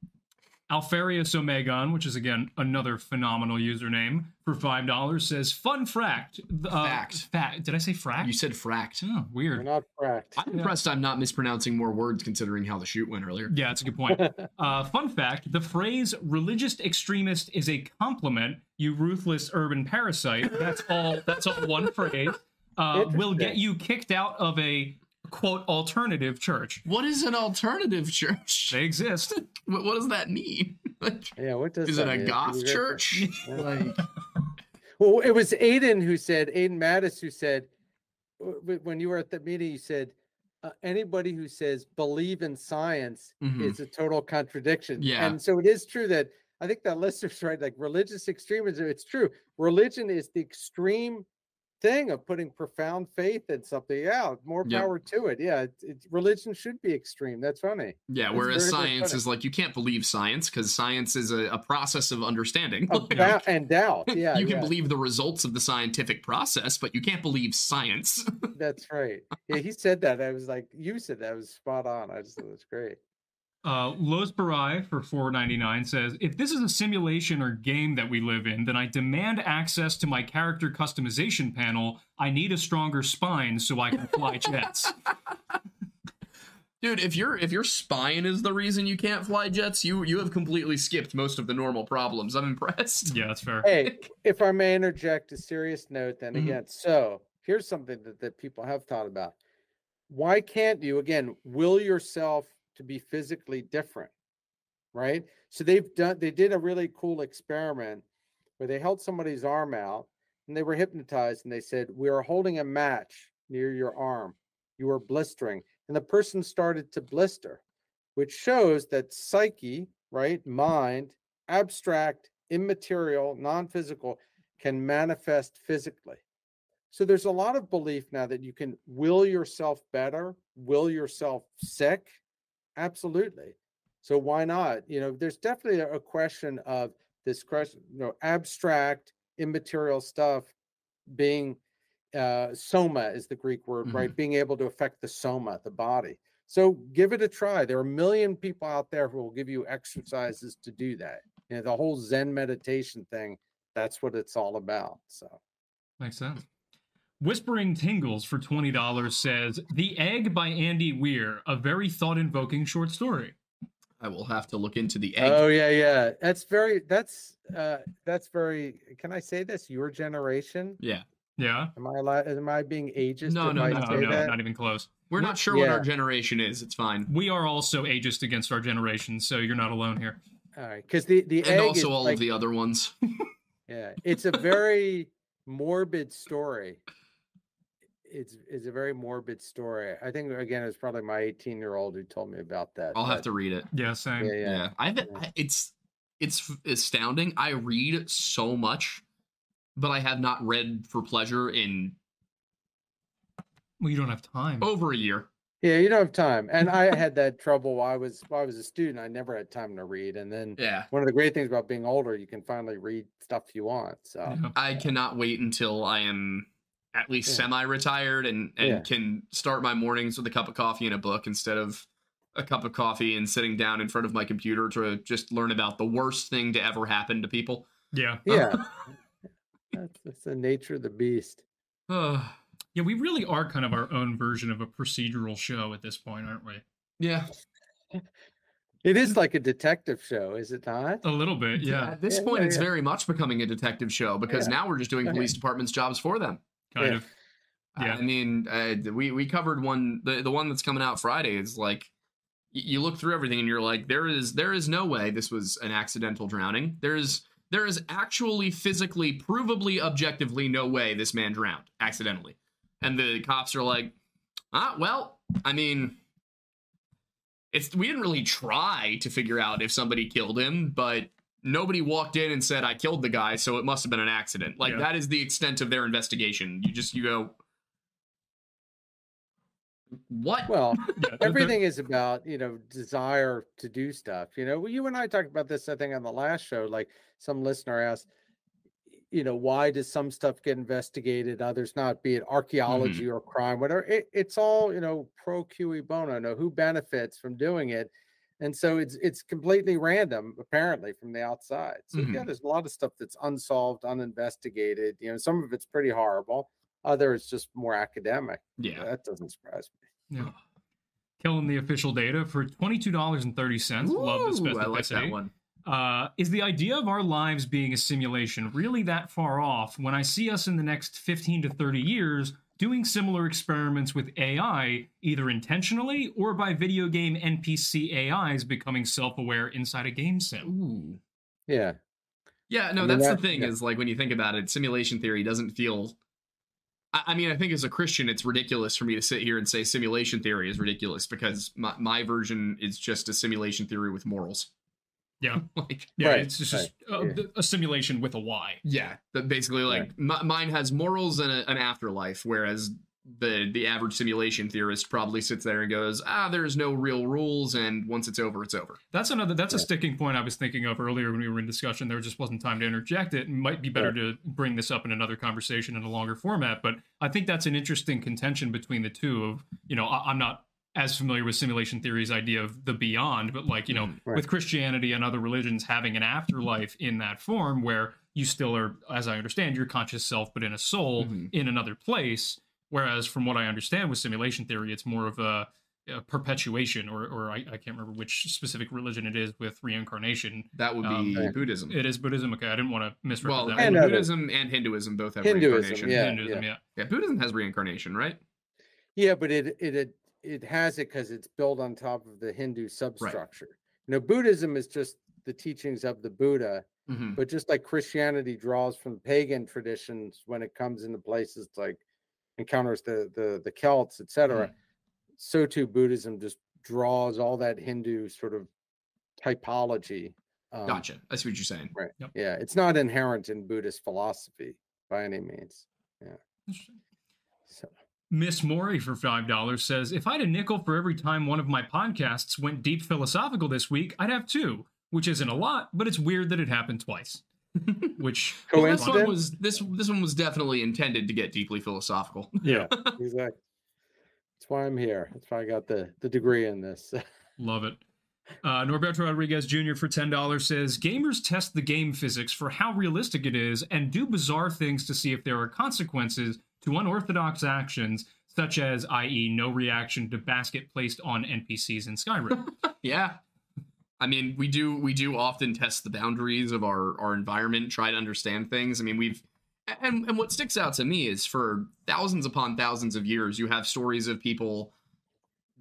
Alpharius Omegon, which is again another phenomenal username, for five dollars says, "Fun fact, uh, Fact. fact. Did I say fract? You said fracked. oh, We're weird. not cracked. I'm impressed I'm not mispronouncing more words considering how the shoot went earlier. Yeah, that's a good point. Uh, fun fact: the phrase "religious extremist" is a compliment. You ruthless urban parasite. That's all. That's all one phrase. Uh, will get you kicked out of a quote alternative church. What is an alternative church? They exist. What, what does that mean? Like, Yeah, what does is it that a mean? goth church? Yeah. like, Well, it was Aidan who said, Aidan Mattis who said, w- w- when you were at the meeting, you said, uh, anybody who says believe in science Mhm. is a total contradiction. Yeah. And so it is true that I think that listener's right, like religious extremism, it's true. Religion is the extreme thing of putting profound faith in something. Yeah, more Yep. power to it. Yeah, it's, it's, religion should be extreme. That's funny. yeah, That's whereas science is like you can't believe science because science is a, a process of understanding. Of Like, doubt and doubt. Yeah, you can yeah, believe the results of the scientific process, but you can't believe science. That's right. Yeah, he said that. I was like, you said that. I was spot on. I just thought it was great. Uh, Los Barai for 4.99 says, "If this is a simulation or game that we live in, then I demand access to my character customization panel. I need a stronger spine so I can fly jets." Dude, if your if your spine is the reason you can't fly jets, you you have completely skipped most of the normal problems. I'm impressed. yeah, that's fair. hey, if I may interject a serious note, then Mhm. again, so here's something that, that people have thought about. Why can't you, again, will yourself to be physically different? Right? So they've done, they did a really cool experiment where they held somebody's arm out and they were hypnotized and they said, We are holding a match near your arm. You are blistering. And the person started to blister, which shows that psyche, right? Mind, abstract, immaterial, non physical, can manifest physically. So there's a lot of belief now that you can will yourself better, will yourself sick. Absolutely. So why not? You know, there's definitely a question of this question, you know, abstract, immaterial stuff being uh, soma is the Greek word, Mm-hmm. right? Being able to affect the soma, the body. So give it a try. There are a million people out there who will give you exercises to do that. You know, the whole Zen meditation thing, that's what it's all about. So Makes sense. Whispering Tingles for $20 says The Egg by Andy Weir, a very thought invoking short story. I will have to look into the egg. Oh yeah, yeah. That's very that's uh that's very can I say this? Your generation? yeah. Yeah? Am I allowed am I being ageist? No, no, I no, No, that? not even close. We're not sure what our generation is. It's fine. We are also ageist against our generation, so you're not alone here. All right, because the the And also is all like, of the other ones. yeah, it's a very morbid story. It's it's a very morbid story. I think again it was probably my 18 year old who told me about that. I'll have to read it. Yeah, same. Yeah, Yeah. yeah. I've Yeah. I, it's it's astounding. I read so much, but I have not read for pleasure in Well, you don't have time. over a year. Yeah, you don't have time. And I had that trouble while I was while I was a student. I never had time to read. And then Yeah. one of the great things about being older, you can finally read stuff you want. So Yeah. I cannot wait until I am at least Yeah. semi-retired and and Yeah. can start my mornings with a cup of coffee and a book instead of a cup of coffee and sitting down in front of my computer to just learn about the worst thing to ever happen to people. Yeah. yeah. that's, that's the nature of the beast. Uh, Yeah, we really are kind of our own version of a procedural show at this point, aren't we? yeah. It is like a detective show, is it not? A little bit, yeah. At this Yeah, point, yeah, it's yeah. very much becoming a detective show because Yeah. now we're just doing police departments' jobs for them. Kind Yeah. of. I- Yeah. I mean, uh, we we covered one. The the one that's coming out Friday is like, you look through everything and you're like, there is there is no way this was an accidental drowning. There's there is actually physically, provably, objectively no way this man drowned accidentally. And the cops are like, ah, well, I mean, it's we didn't really try to figure out if somebody killed him, but nobody walked in and said I killed the guy, so it must have been an accident. Like Yeah. that is the extent of their investigation. You just you go, what? Well, Yeah, the- the- everything is about, you know, desire to do stuff. You know, well, you and I talked about this, I think, on the last show. Like some listener asked, you know, why does some stuff get investigated, others not, be it mm-hmm. archaeology or crime, whatever. It, it's all, you know, pro cui bono, no, who benefits from doing it. And so it's it's completely random, apparently, from the outside. So yeah, there's a lot of stuff that's unsolved, uninvestigated. You know, some of it's pretty horrible. Other it's just more academic. yeah. That doesn't surprise me. yeah. Killing the official data for $22.30. Love the Ooh, I like specificity. that one. Uh, is the idea of our lives being a simulation really that far off when I see us in the next 15 to 30 years doing similar experiments with AI, either intentionally or by video game NPC AIs becoming self aware inside a game sim? Ooh. Yeah. Yeah, no, I mean, that's that- the thing yeah. is like when you think about it, simulation theory doesn't feel. I, I mean, I think as a Christian, it's ridiculous for me to sit here and say simulation theory is ridiculous because my, my version is just a simulation theory with morals. Yeah. like, Yeah, Right, it's just right, a, yeah. a simulation with a why. yeah, that basically like Right. mi- mine has morals and a, an afterlife, whereas the the average simulation theorist probably sits there and goes, ah, there's no real rules, and once it's over, it's over. That's another. That's a sticking point I was thinking of earlier when we were in discussion. There just wasn't time to interject it. It might be better to bring this up in another conversation in a longer format. But I think that's an interesting contention between the two. Of you know, I, I'm not as familiar with simulation theory's idea of the beyond, but like you know, Mhm. Right. with Christianity and other religions having an afterlife in that form, where you still are, as I understand, your conscious self, but in a soul Mhm. in another place. Whereas, from what I understand with simulation theory, it's more of a uh, perpetuation, or, or I, I can't remember which specific religion it is with reincarnation. That would Um, be Right. Buddhism. It is Buddhism. Okay, I didn't want to well, misrepresent. And and other- Buddhism and Hinduism both have Hinduism, reincarnation. yeah. Hinduism, yeah. yeah, Buddhism has reincarnation, right? Yeah, but it it it, has it because it's built on top of the Hindu substructure. You know, Buddhism is just the teachings of the Buddha, Mhm. But just like Christianity draws from pagan traditions when it comes into places like encounters the the the Celts, etc., so too Buddhism just draws all that Hindu sort of typology. Um, Gotcha. I see what you're saying. Right. Yep. Yeah, it's not inherent in Buddhist philosophy by any means. Interesting. So Miss Maury for $5 says, If I had a nickel for every time one of my podcasts went deep philosophical this week, I'd have two, which isn't a lot, but it's weird that it happened twice. which this one was this this one was definitely intended to get deeply philosophical. yeah, exactly. That's why I'm here. That's why I got the the degree in this. Love it. Uh, Norberto Rodriguez Jr. for $10 says Gamers test the game physics for how realistic it is and do bizarre things to see if there are consequences to unorthodox actions, such as, i.e., no reaction to basket placed on NPCs in Skyrim. yeah. I mean, we do we do often test the boundaries of our our environment, try to understand things. I mean, we've and and what sticks out to me is for thousands upon thousands of years, you have stories of people,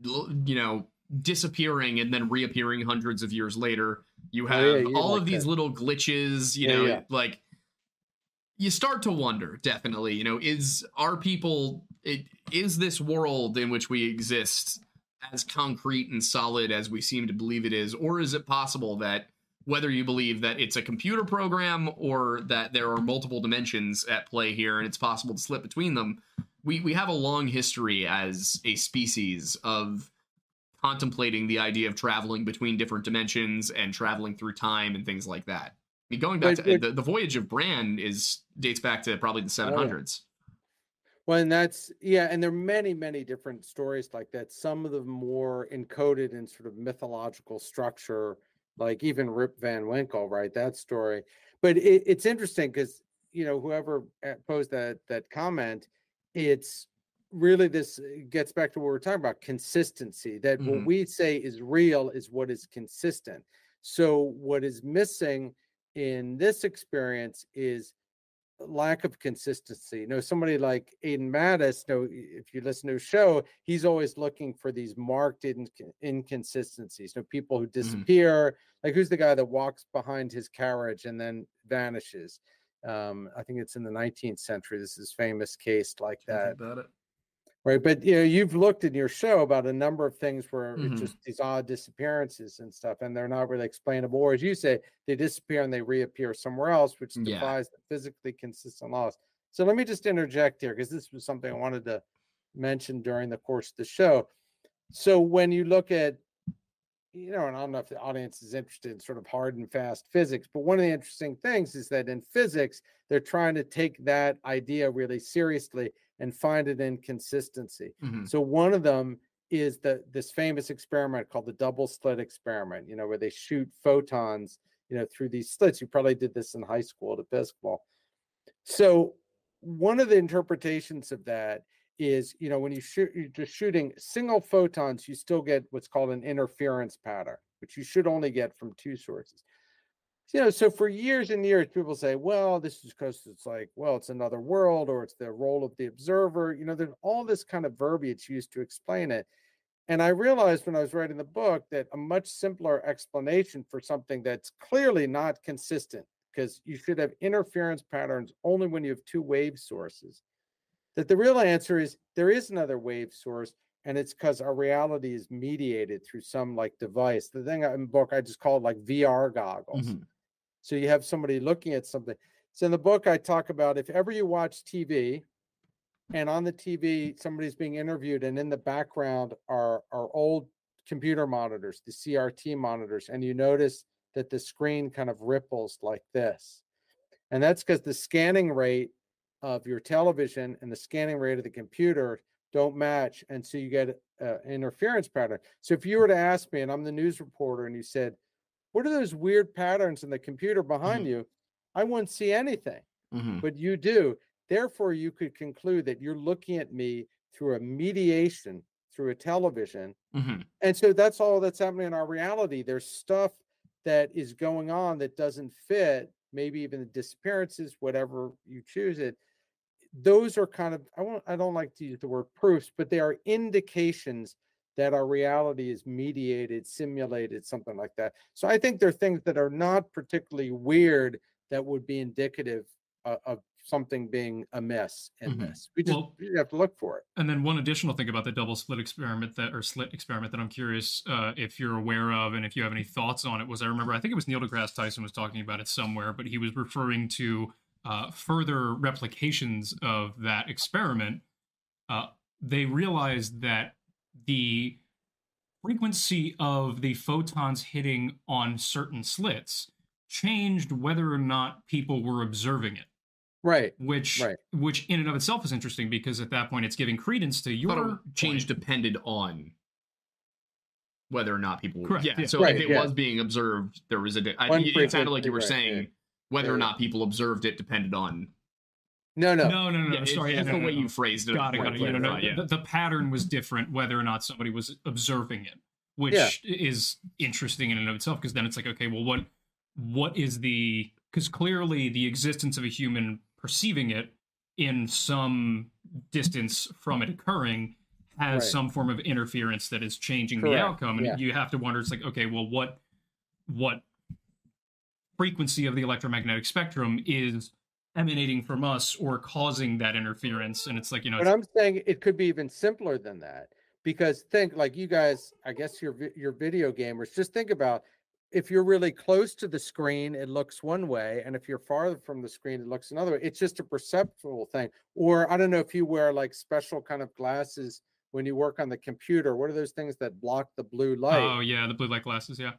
you know, disappearing and then reappearing hundreds of years later. You Oh, have yeah, you all like of these that. little glitches. You Yeah, know, yeah. like you start to wonder. Definitely, you know, is our people? It, is this world in which we exist as concrete and solid as we seem to believe it is, or is it possible that whether you believe that it's a computer program or that there are multiple dimensions at play here and it's possible to slip between them, we we have a long history as a species of contemplating the idea of traveling between different dimensions and traveling through time and things like that. Mean, going back But- to the, the voyage of Bran is dates back to probably the 700s. Well, and that's yeah, and there are many, many different stories like that. Some of them more encoded in sort of mythological structure, like even Rip Van Winkle, right? That story. But it, it's interesting because you know whoever uh, posed that that comment, it's really this uh, gets back to what we're talking about consistency. That what Mhm. we say is real is what is consistent. So what is missing in this experience is lack of consistency. You know, somebody like Aidan Mattis, you know, if you listen to his show, he's always looking for these marked inc- inconsistencies. You know, people who disappear. Like who's the guy that walks behind his carriage and then vanishes? Um, I think it's in the 19th century. This is famous case like that. Right. But you know, you've looked in your show about a number of things where Mhm. it's just these odd disappearances and stuff, and they're not really explainable. Or as you say, they disappear and they reappear somewhere else, which Yeah. defies the physically consistent laws. So let me just interject here because this was something I wanted to mention during the course of the show. So when you look at, you know, and I don't know if the audience is interested in sort of hard and fast physics, but one of the interesting things is that in physics, they're trying to take that idea really seriously and find an inconsistency. Mhm. So one of them is the this famous experiment called the double slit experiment, you know, where they shoot photons, you know, through these slits. You probably did this in high school at Episcopal. So one of the interpretations of that is, you know, when you shoot you're just shooting single photons, you still get what's called an interference pattern, which you should only get from two sources you know, so for years and years, people say, well, this is because it's like, well, it's another world or it's the role of the observer. You know, there's all this kind of verbiage used to explain it. And I realized when I was writing the book that a much simpler explanation for something that's clearly not consistent, because you should have interference patterns only when you have two wave sources, that the real answer is there is another wave source. And it's because our reality is mediated through some like device. The thing in the book I just called like VR goggles. Mhm. So you have somebody looking at something. So in the book, I talk about if ever you watch TV and on the TV, somebody's being interviewed, and in the background are, are old computer monitors, the CRT monitors, and you notice that the screen kind of ripples like this. And that's because the scanning rate of your television and the scanning rate of the computer don't match. And so you get an interference pattern. So if you were to ask me, and I'm the news reporter, and you said, what are those weird patterns in the computer behind you? I wouldn't see anything, Mhm. but you do. Therefore, you could conclude that you're looking at me through a mediation through a television. Mhm. And so that's all that's happening in our reality. There's stuff that is going on that doesn't fit, maybe even the disappearances, whatever you choose it. Those are kind of I won't I don't like to use the word proofs, but they are indications that our reality is mediated, simulated, something like that. So I think there are things that are not particularly weird that would be indicative of, of something being amiss in Mhm. this. We just Well- we have to look for it. And then one additional thing about the double slit experiment that or slit experiment that I'm curious uh, if you're aware of and if you have any thoughts on it was I remember I think it was Neil deGrasse Tyson was talking about it somewhere, but he was referring to uh, further replications of that experiment. Uh, they realized that the frequency of the photons hitting on certain slits changed whether or not people were observing it Right. which Right. which in and of itself is interesting because at that point it's giving credence to But your it change point. depended on whether or not people were. Correct, Yeah. yeah. So Right, if it yeah. was being observed, there was a. di- I, One it it sounded like you were right, saying yeah. whether or not people observed it depended on. No, no. No, no, no, no. yeah, it's sorry, just no, the no, way no. you phrased it. Got it, got it. Yeah, no, no, yeah. The, the pattern was different whether or not somebody was observing it, which Yeah. is interesting in and of itself because then it's like, okay, well, what what is the because clearly the existence of a human perceiving it in some distance from it occurring has Right. some form of interference that is changing the outcome and yeah. you have to wonder it's like okay well what what frequency of the electromagnetic spectrum is emanating from us or causing that interference and it's like you know But I'm saying it could be even simpler than that because think like you guys, I guess you're you're video gamers. Just think about if you're really close to the screen, it looks one way, and if you're farther from the screen, it looks another way. It's just a perceptual thing. Or I don't know if you wear like special kind of glasses when you work on the computer. What are those things that block the blue light? oh yeah the blue light glasses yeah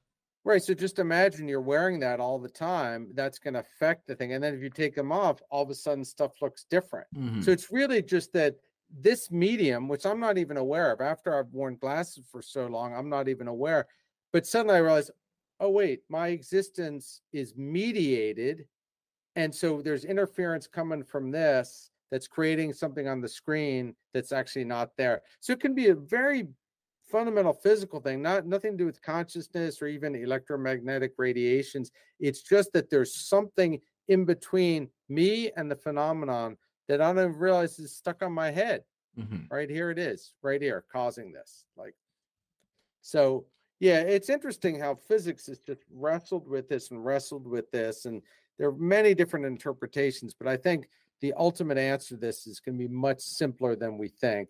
Right. So just imagine you're wearing that all the time. That's going to affect the thing. And then if you take them off, all of a sudden stuff looks different. Mhm. So it's really just that this medium, which I'm not even aware of after I've worn glasses for so long, I'm not even aware. But suddenly I realize, oh, wait, my existence is mediated. And so there's interference coming from this that's creating something on the screen that's actually not there. So it can be a very fundamental physical thing, not nothing to do with consciousness or even electromagnetic radiations. It's just that there's something in between me and the phenomenon that I don't realize is stuck on my head. Mhm. Right here it is, right here, causing this. Like, so yeah, it's interesting how physics has just wrestled with this and wrestled with this, and there are many different interpretations. But I think the ultimate answer to this is going to be much simpler than we think,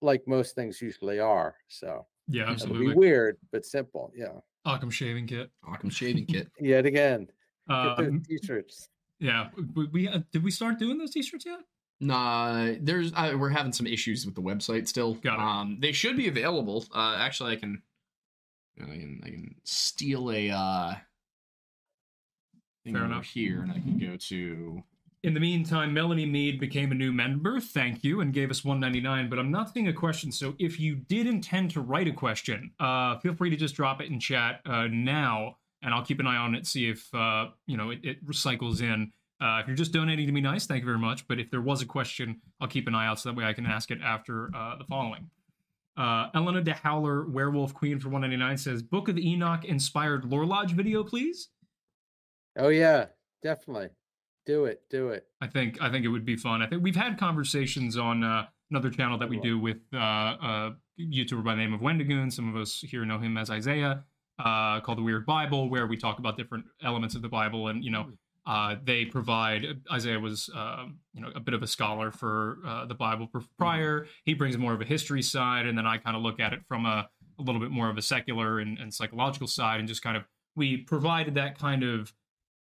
like most things usually are. So yeah absolutely be weird but simple. Yeah. Occam shaving kit Occam shaving kit. Yet again, um, t-shirts. yeah we, we uh, did we start doing those t-shirts yet Nah, there's uh, we're having some issues with the website still. Got it. Um, they should be available. Uh, actually, I can, I can, I can steal a uh thing Fair over enough. here, and I can go to. In the meantime, Melanie Mead became a new member. Thank you, and gave us 199. But I'm not seeing a question. So if you did intend to write a question, uh, feel free to just drop it in chat uh, now, and I'll keep an eye on it, see if uh, you know it, it recycles in. Uh, if you're just donating to be nice, thank you very much. But if there was a question, I'll keep an eye out so that way I can ask it after uh, the following. Uh, Elena de Howler, Werewolf Queen for 199 says, "Book of Enoch inspired Lore Lodge video, please." Oh yeah, definitely. Do it. Do it. I think I think it would be fun. I think we've had conversations on uh, another channel that we do with uh, a YouTuber by the name of Wendigoon. Some of us here know him as Isaiah, uh, called the Weird Bible, where we talk about different elements of the Bible, and you know, uh, they provide. Isaiah was uh, you know a bit of a scholar for uh, the Bible pr- prior. He brings more of a history side, and then I kind of look at it from a, a little bit more of a secular and, and psychological side, and just kind of we provided that kind of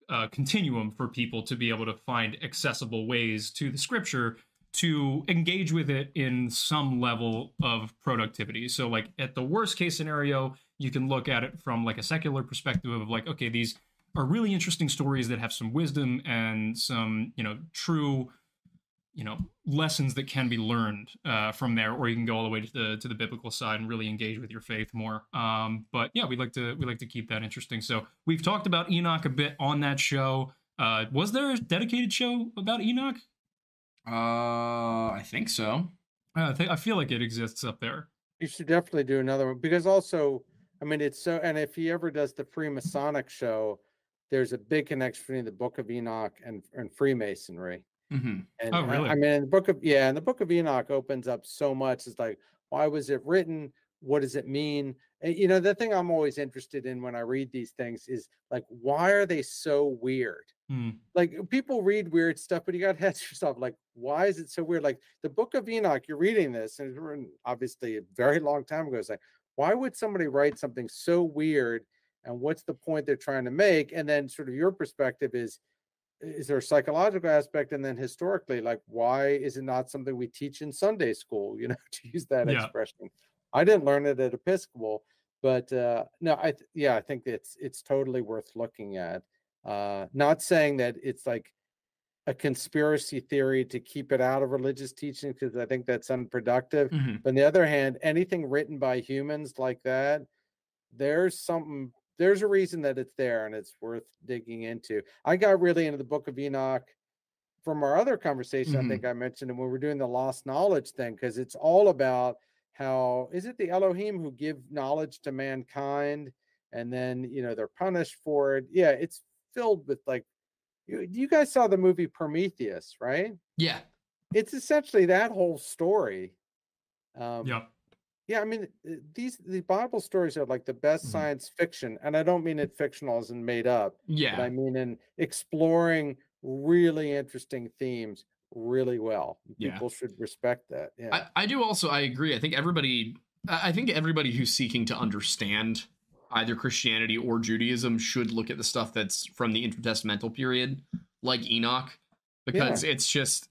uh, continuum for people to be able to find accessible ways to the scripture to engage with it in some level of productivity. So, like at the worst case scenario, you can look at it from like a secular perspective of like, okay, these are really interesting stories that have some wisdom and some, you know, true, you know, lessons that can be learned uh, from there. Or you can go all the way to the to the biblical side and really engage with your faith more. Um, but yeah, we like to we like to keep that interesting. So we've talked about Enoch a bit on that show. Uh, was there a dedicated show about Enoch? Uh, I think so. Uh, I think I feel like it exists up there. You should definitely do another one because also, I mean, it's so. And if he ever does the Freemasonic show, there's a big connection between the Book of Enoch and and Freemasonry. Mm-hmm. And Oh, I- really? I mean, the book of yeah, and the Book of Enoch opens up so much. It's like, why was it written? what does it mean? And, you know, the thing I'm always interested in when I read these things is like, why are they so weird? Hmm. Like people read weird stuff, but you got to ask yourself, like, why is it so weird? Like the Book of Enoch, you're reading this, and it's written obviously a very long time ago. It's like, why would somebody write something so weird? And what's the point they're trying to make? And then, sort of, your perspective is is there a psychological aspect? And then historically like why is it not something we teach in sunday school? You know to use that Yeah. expression. I didn't learn it at episcopal but uh no i th- yeah i think it's it's totally worth looking at. Uh not saying that it's like a conspiracy theory to keep it out of religious teaching because i think that's unproductive. Mhm. but on the other hand anything written by humans like that there's something there's a reason that it's there and it's worth digging into i got really into the book of enoch from our other conversation Mhm. i think i mentioned and when we're doing the lost knowledge thing because it's all about how is it the elohim who give knowledge to mankind and then you know they're punished for it yeah it's filled with like you, you guys saw the movie prometheus right Yeah. it's essentially that whole story um Yep. Yeah, I mean uh, these the Bible stories are like the best Mhm. science fiction, and I don't mean it fictional as in made up, but Yeah. I mean in exploring really interesting themes really well. Yeah. People should respect that. Yeah, I, I do also I agree. I think everybody I I think everybody who's seeking to understand either Christianity or Judaism should look at the stuff that's from the intertestamental period, like Enoch, because it's just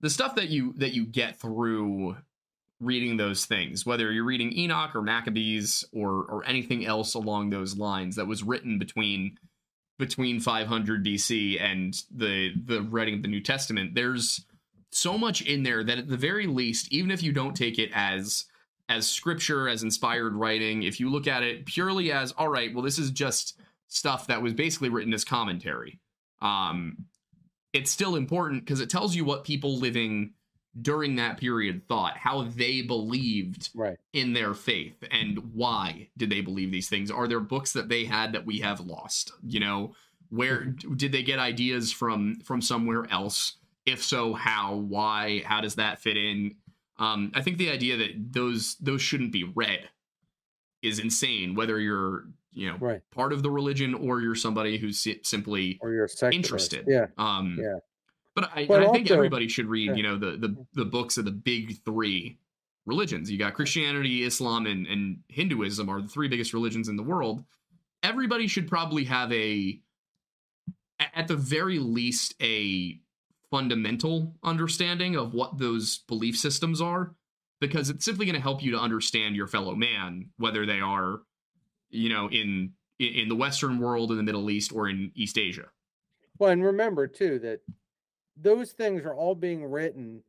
the stuff that you that you get through reading those things, whether you're reading Enoch or Maccabees or or anything else along those lines that was written between between 500 BC and the the writing of the New Testament. There's so much in there that at the very least, even if you don't take it as as scripture, as inspired writing, if you look at it purely as all right, well, this is just stuff that was basically written as commentary. Um, it's still important because it tells you what people living during that period thought, how they believed right. in their faith and why did they believe these things? Are there books that they had that we have lost? You know where did they get ideas from from somewhere else? If so how? Why? How does that fit in? Um i think the idea that those those shouldn't be read is insane whether you're you know Right. part of the religion or you're somebody who's si- simply Or you're interested. Yeah, um Yeah. But i, I think also- everybody should read yeah. you know the, the the books of the big three religions. You got christianity islam and, and hinduism are the three biggest religions in the world. Everybody should probably have a at the very least a fundamental understanding of what those belief systems are because it's simply going to help you to understand your fellow man whether they are you know in in the western world in the middle east or in east asia. Well, and remember too that those things are all being written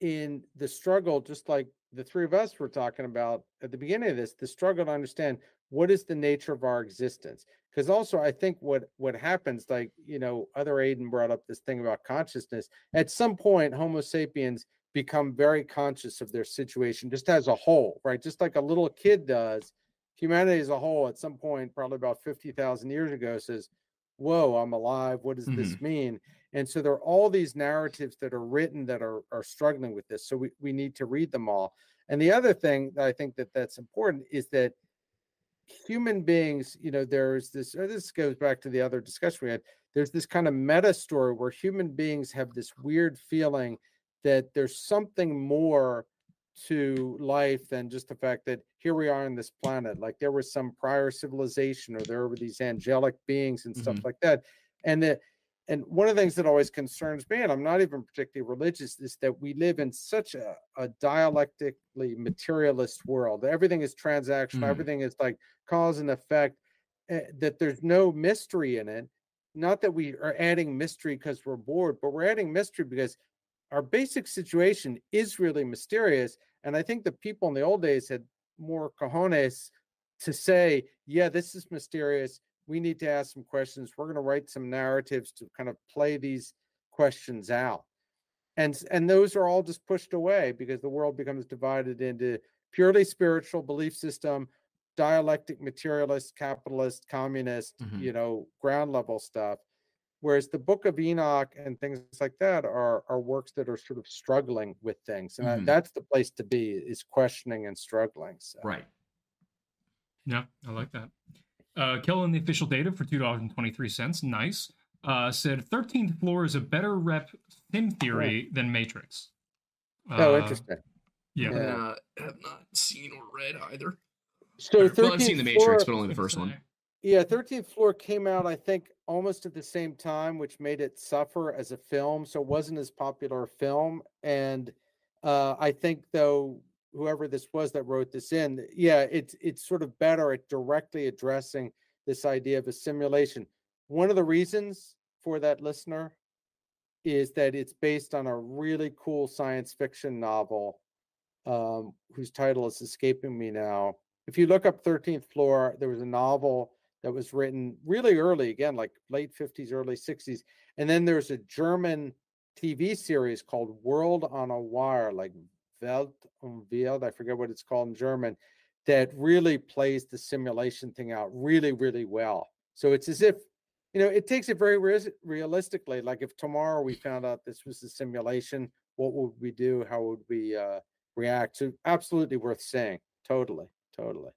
in the struggle, just like the three of us were talking about at the beginning of this, the struggle to understand what is the nature of our existence. Because also, I think what what happens, like you know, other Aidan brought up this thing about consciousness. At some point, Homo sapiens become very conscious of their situation, just as a whole, right? Just like a little kid does. Humanity as a whole, at some point, probably about fifty thousand years ago, says, whoa i'm alive what does this mm-hmm. mean and so there are all these narratives that are written that are are struggling with this so we, we need to read them all. And the other thing that i think that that's important is that human beings you know there's this uh, this goes back to the other discussion we had. There's this kind of meta story where human beings have this weird feeling that there's something more to life than just the fact that here we are on this planet like there was some prior civilization or there were these angelic beings and stuff like that and that and one of the things that always concerns me and i'm not even particularly religious is that we live in such a, a dialectically materialist world everything is transactional Mhm. everything is like cause and effect eh, that there's no mystery in it not that we are adding mystery because we're bored but we're adding mystery because our basic situation is really mysterious. And I think the people in the old days had more cojones to say, yeah, this is mysterious. We need to ask some questions. We're going to write some narratives to kind of play these questions out. And, and those are all just pushed away because the world becomes divided into purely spiritual belief system, dialectic materialist, capitalist, communist, Mhm. you know, ground level stuff Whereas the Book of Enoch and things like that are are works that are sort of struggling with things, and Mhm. that's the place to be is questioning and struggling. So. Right. Yeah, I like that. Uh, Kellen, the official data for two dollars and twenty three cents. Nice. Uh, said thirteenth floor is a better rep sim theory than Matrix. Oh, Uh, interesting. Yeah. Yeah. Uh, have not seen or read either. So well, 13th I've seen The floor, Matrix, but only the first one. Yeah, 13th floor came out, I think, almost at the same time, which made it suffer as a film. So it wasn't as popular a film. And uh, I think though, whoever this was that wrote this in, yeah, it's it's sort of better at directly addressing this idea of a simulation. One of the reasons for that listener is that it's based on a really cool science fiction novel um, whose title is escaping me now. If you look up 13th floor, there was a novel that was written really early, again, like late 50s, early 60s. And then there's a German TV series called World on a Wire, like Welt um Wild, I forget what it's called in German, that really plays the simulation thing out really, really well. So it's as if, you know, it takes it very res- realistically. Like if tomorrow we found out this was a simulation, what would we do? How would we uh, react? So absolutely worth saying. Totally, totally.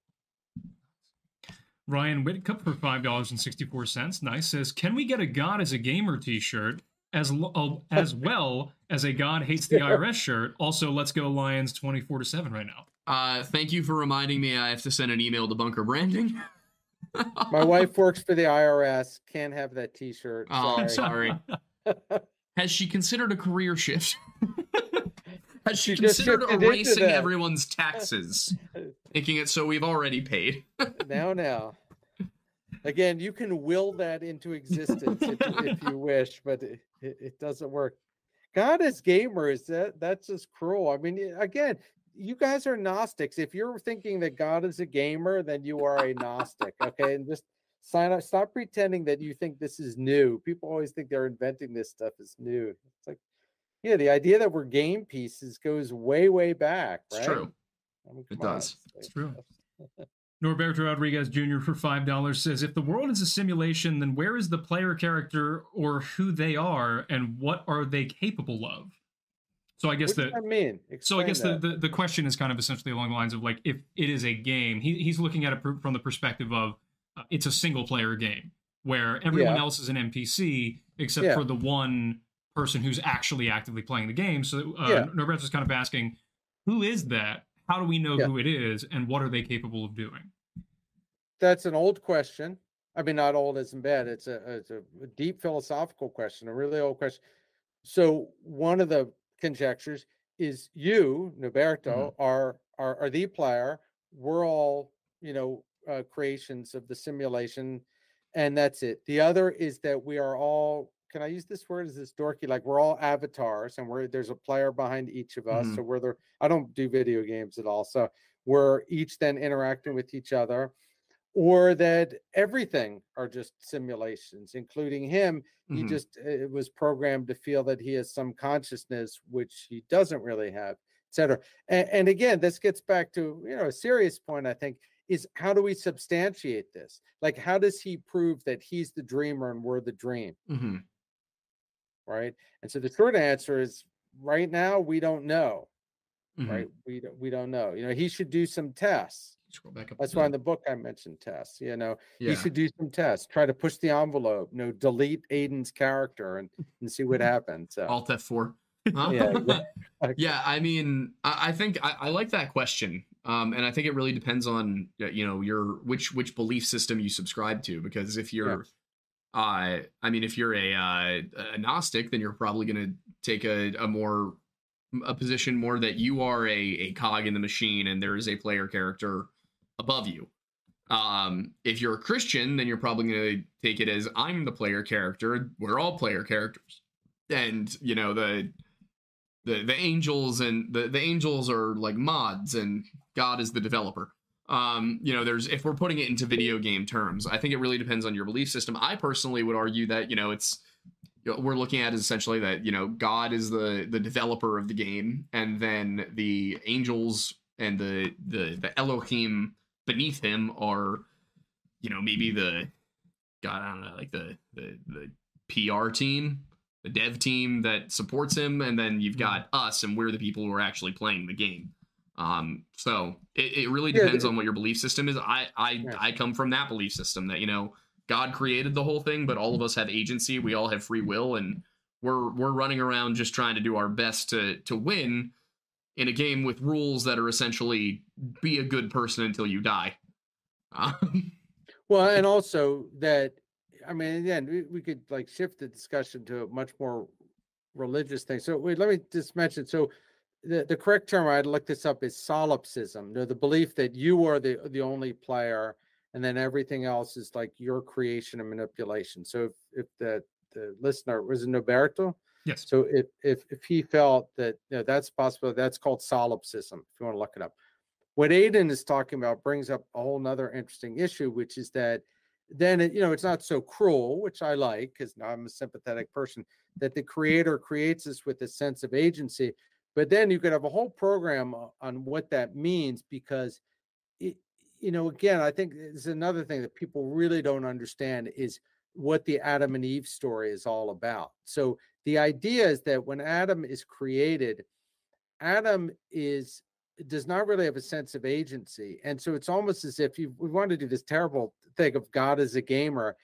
Ryan Whitcup for five dollars and sixty four cents. Nice says, "Can we get a God as a gamer T-shirt as uh, as well as a God hates the IRS shirt? Also, let's go Lions twenty four to seven right now." Uh, thank you for reminding me. I have to send an email to Bunker Branding. My wife works for the IRS. Can't have that T-shirt. Oh, Sorry. sorry. Has she considered a career shift? Has she She considered erasing everyone's taxes, making it so we've already paid? now, now. Again, you can will that into existence if, if you wish, but it, it, doesn't work. God as gamers, that that's just cruel. I mean, again, you guys are Gnostics. If you're thinking that God is a gamer, then you are a Gnostic. Okay, and just sign up. Stop pretending that you think this is new. People always think they're inventing this stuff is new. It's like, yeah, the idea that we're game pieces goes way, way back. Right? It's true. I mean, It come on, does. It's true. Norberto Rodriguez Jr. for five dollars says, "If the world is a simulation, then where is the player character or who they are, and what are they capable of?" So I guess What the that mean? so I guess the, the the question is kind of essentially along the lines of like if it is a game, he, he's looking at it from the perspective of uh, it's a single player game where everyone Yeah. else is an NPC except Yeah. for the one person who's actually actively playing the game. So uh, Yeah. Norberto's kind of asking, who is that? How do we know Yeah. who it is, and what are they capable of doing? that's an old question. I mean, not old as in bad. It's a it's a deep philosophical question, a really old question. So one of the conjectures is you, Noberto, are are are the player. We're all you know uh, creations of the simulation, and that's it. The other is that we are all. Can I use this word? Is this dorky? Like we're all avatars, and we're there's a player behind each of us. Mhm. So we're the. I don't do video games at all, so we're each then interacting with each other or that everything are just simulations, including him. He Mhm. just uh, was programmed to feel that he has some consciousness, which he doesn't really have, et cetera. And, and again, this gets back to you know a serious point. I think is how do we substantiate this? Like, how does he prove that he's the dreamer and we're the dream? Mhm. Right. And so the short answer is right now we don't know. Mhm. Right. We don't, we don't know. You know, he should do some tests. Scroll back up. That's why in the book I mentioned tests. You know, yeah. you should do some tests. Try to push the envelope. You know, delete Aidan's character and, and see what happens. So, Alt F4. Huh? yeah, exactly. yeah i mean i, I think I, I like that question um, and i think it really depends on you know your which which belief system you subscribe to because if you're uh i mean if you're a uh, a gnostic then you're probably going to take a, a more a position more that you are a, a cog in the machine and there is a player character above you. Um if you're a christian then you're probably going to take it as i'm the player character. We're all player characters. And you know the the the angels and the the angels are like mods and god is the developer um you know there's if we're putting it into video game terms i think it really depends on your belief system i personally would argue that you know it's you know, we're looking at is essentially that you know god is the the developer of the game and then the angels and the the the elohim beneath him are you know maybe the god i don't know like the the the PR team, the dev team that supports him, and then you've got Mm-hmm. us, and we're the people who are actually playing the game. Um, so it, it really depends the- on what your belief system is. I I Yeah. I come from that belief system that you know God created the whole thing, but all of us have agency. We all have free will, and we're we're running around just trying to do our best to to win in a game with rules that are essentially be a good person until you die. Um, Well, and also that, I mean, again, we, we could like shift the discussion to a much more religious thing. So wait, let me just mention. So the, the correct term I'd look this up is solipsism. No, the belief that you are the the only player, and then everything else is like your creation and manipulation. So if, if the the listener was it Noberto, Yes. so if if if he felt that you know, that's possible, that's called solipsism. If you want to look it up, what Aidan is talking about brings up a whole nother interesting issue, which is that then it, you know it's not so cruel, which I like because I'm a sympathetic person. That the creator creates us with a sense of agency, but then you could have a whole program on what that means because it, you know again I think is another thing that people really don't understand is what the Adam and Eve story is all about. So the idea is that when Adam is created, Adam is does not really have a sense of agency, and so it's almost as if you we want to do this terrible thing of God as a gamer.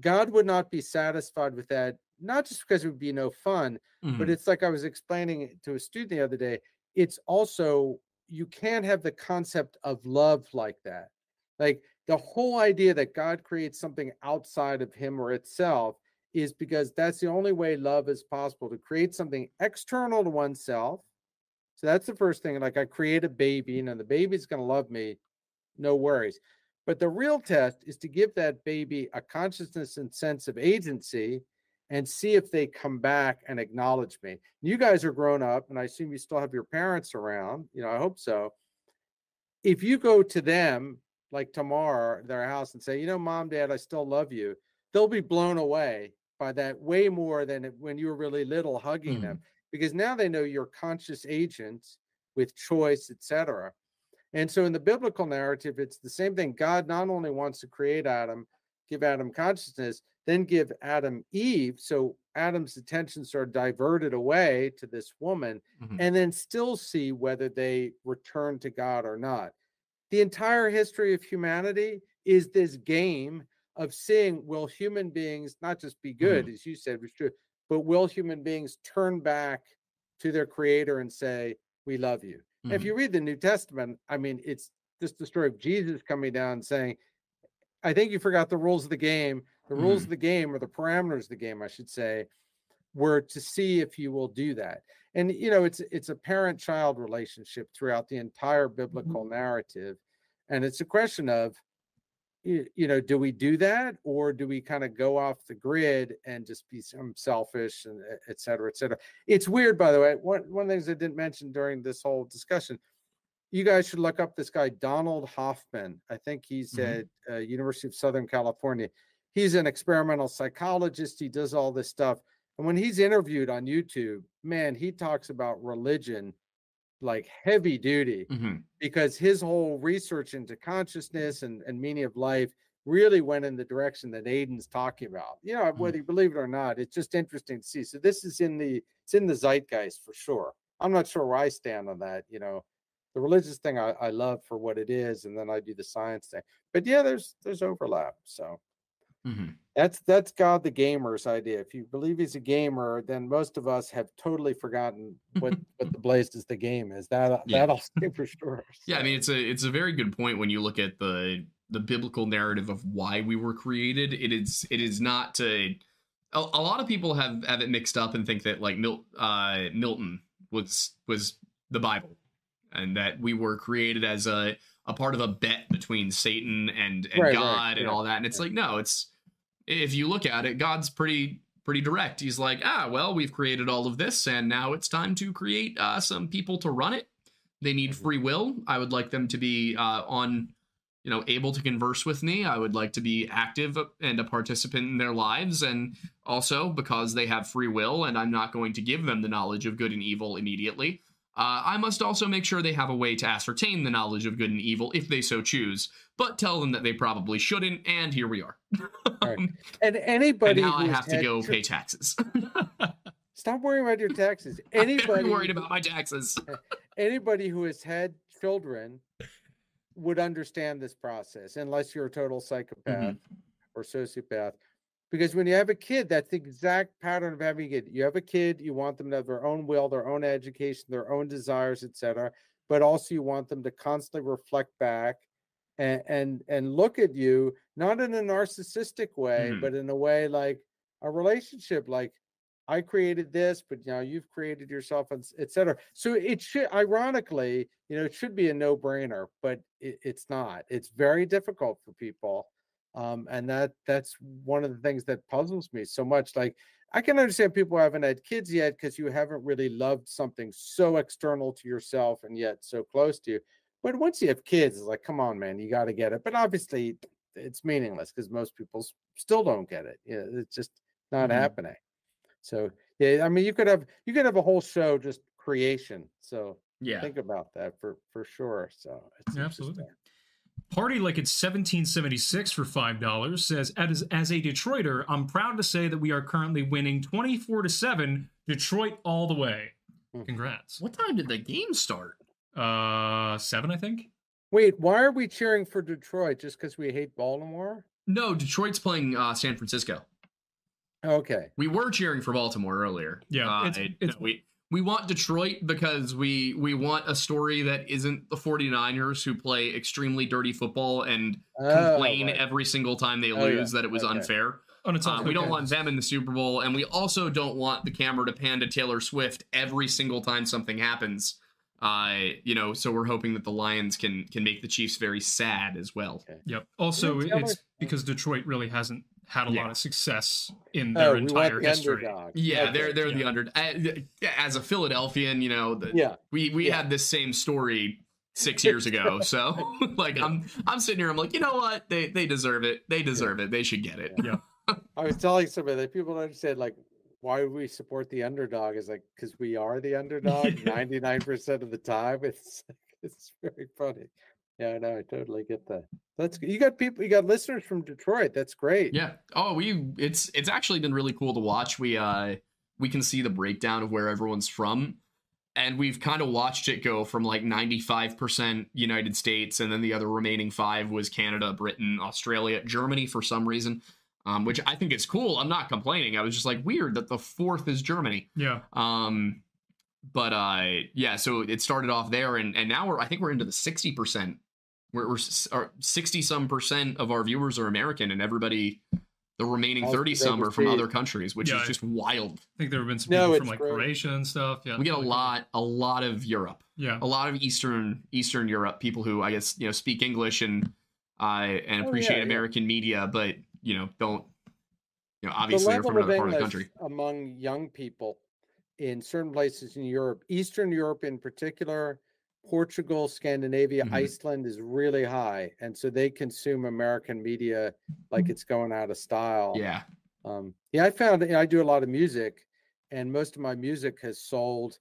God would not be satisfied with that, not just because it would be no fun, but mhm. it's like I was explaining it to a student the other day. It's also you can't have the concept of love like that. Like the whole idea that God creates something outside of him or itself is because that's the only way love is possible to create something external to oneself. So that's the first thing. Like I create a baby and the baby's going to love me, no worries. But the real test is to give that baby a consciousness and sense of agency and see if they come back and acknowledge me. You guys are grown up, and I assume you still have your parents around. You know, I hope so. If you go to them like tomorrow, their house, and say, you know, mom, dad, I still love you, they'll be blown away by that way more than when you were really little hugging hmm. them, because now they know you're conscious agents with choice, etc. And so in the biblical narrative, it's the same thing. God not only wants to create Adam, give Adam consciousness, then give Adam Eve. So Adam's attentions are diverted away to this woman, Mhm. and then still see whether they return to God or not. The entire history of humanity is this game of seeing will human beings not just be good, as you said was true, but will human beings turn back to their creator and say, We love you? And If you read the New Testament, I mean, it's just the story of Jesus coming down and saying, I think you forgot the rules of the game. The rules Mhm. of the game, or the parameters of the game, I should say, were to see if you will do that. And you know, it's it's a parent-child relationship throughout the entire biblical narrative. And it's a question of you, you know, do we do that or do we kind of go off the grid and just be some selfish and et cetera, et cetera? It's weird, by the way. One one of the things I didn't mention during this whole discussion, you guys should look up this guy Donald Hoffman. I think he's Mhm. at uh, University of Southern California. He's an experimental psychologist. He does all this stuff, and when he's interviewed on YouTube, man, he talks about religion like heavy duty Mhm. because his whole research into consciousness and, and meaning of life really went in the direction that Aidan's talking about. You know, whether you believe it or not, it's just interesting to see. So this is in the it's in the zeitgeist for sure. I'm not sure where I stand on that. You know, the religious thing I, I love for what it is, and then I do the science thing. But yeah, there's there's overlap. So Mhm. that's that's God the gamer's idea. If you believe he's a gamer, then most of us have totally forgotten what what the is the game is. That Yeah. that I'll say for sure. Yeah, I mean it's a it's a very good point when you look at the the biblical narrative of why we were created. It is it is not to a, a lot of people have have it mixed up and think that like Mil, uh, Milton was was the Bible and that we were created as a a part of a bet between Satan and and Right, right, God and yeah, all that. And it's like no, it's if you look at it, God's pretty pretty direct. He's like, ah, well, we've created all of this, and now it's time to create uh, some people to run it. They need Mhm. free will. I would like them to be uh, on, you know, able to converse with me. I would like to be active and a participant in their lives, and also because they have free will, and I'm not going to give them the knowledge of good and evil immediately. Uh, I must also make sure they have a way to ascertain the knowledge of good and evil if they so choose, but tell them that they probably shouldn't, and here we are. Right. And anybody and now I have to go chil- pay taxes. Stop worrying about your taxes. Anybody worried about my taxes. anybody who has had children would understand this process unless you're a total psychopath or sociopath because when you have a kid that's the exact pattern of having a kid you have a kid you want them to have their own will their own education their own desires etc but also you want them to constantly reflect back and and, and look at you not in a narcissistic way Mhm. but in a way like a relationship like I created this, but now you've created yourself, and etc. So it should, ironically, you know, it should be a no-brainer, but it, it's not. It's very difficult for people, um, and that that's one of the things that puzzles me so much. Like I can understand people haven't had kids yet because you haven't really loved something so external to yourself and yet so close to you. But once you have kids, it's like, come on, man, you got to get it. But obviously, it's meaningless because most people still don't get it. Yeah, it's just not Mhm. happening. So yeah, I mean, you could have you could have a whole show just creation. So Yeah. think about that for for sure. So it's absolutely. Interesting. Party like it's 1776 for $5 says, as, as a Detroiter, I'm proud to say that we are currently winning 24 to 7, Detroit all the way. Mhm. Congrats. What time did the game start? Uh, 7, I think. Wait, why are we cheering for Detroit? Just because we hate Baltimore? No, Detroit's playing uh, San Francisco. Okay. We were cheering for Baltimore earlier. Yeah, Uh, it's- I- it's- no, we we want Detroit because we we want a story that isn't the 49ers who play extremely dirty football and Oh, complain right. every single time they Oh, yeah. lose that it was Okay. unfair. Oh, it's Uh, also we don't want them in the Super Bowl, and we also don't want the camera to pan to Taylor Swift every single time something happens. Uh, you know, so we're hoping that the Lions can can make the Chiefs very sad as well. Yep. Also, it's because Detroit really hasn't had a Yeah. lot of success in Oh, their we entire the history. underdog. Yeah, Okay. they're they're the yeah. under. uh, As a Philadelphian, you know, the, Yeah. we we Yeah. had this same story six years ago. So like I'm I'm sitting here, I'm like, you know what? They they deserve it. They deserve it. They should get it. Yeah. I was telling somebody that people don't understand like why would we support the underdog is like because we are the underdog 99% of the time. It's it's very funny. Yeah, no, I totally get that. That's you got people you got listeners from Detroit. That's great. Yeah. Oh, we it's it's actually been really cool to watch. We uh we can see the breakdown of where everyone's from. And we've kind of watched it go from like 95% United States, and then the other remaining five was Canada, Britain, Australia, Germany for some reason, um, which I think is cool. I'm not complaining. I was just like, weird that the fourth is Germany. Yeah. Um, but uh, yeah, so it started off there, and and now we're I think we're into the sixty percent. We're we're sixty some percent of our viewers are American, and everybody, the remaining thirty some are from other countries, which Yeah, is just wild. I think there have been some No, people it's from like great. Croatia and stuff. Yeah. We get a lot, a lot of Europe, Yeah. a lot of Eastern Eastern Europe people who I guess you know speak English and uh and Oh, appreciate yeah, yeah. American media, but you know don't you know obviously are level from another of part of the country. among young people in certain places in Europe, Eastern Europe in particular, Portugal, Scandinavia, Mhm. Iceland is really high, and so they consume American media like it's going out of style. Yeah, Um, yeah, I found you know, I do a lot of music, and most of my music has sold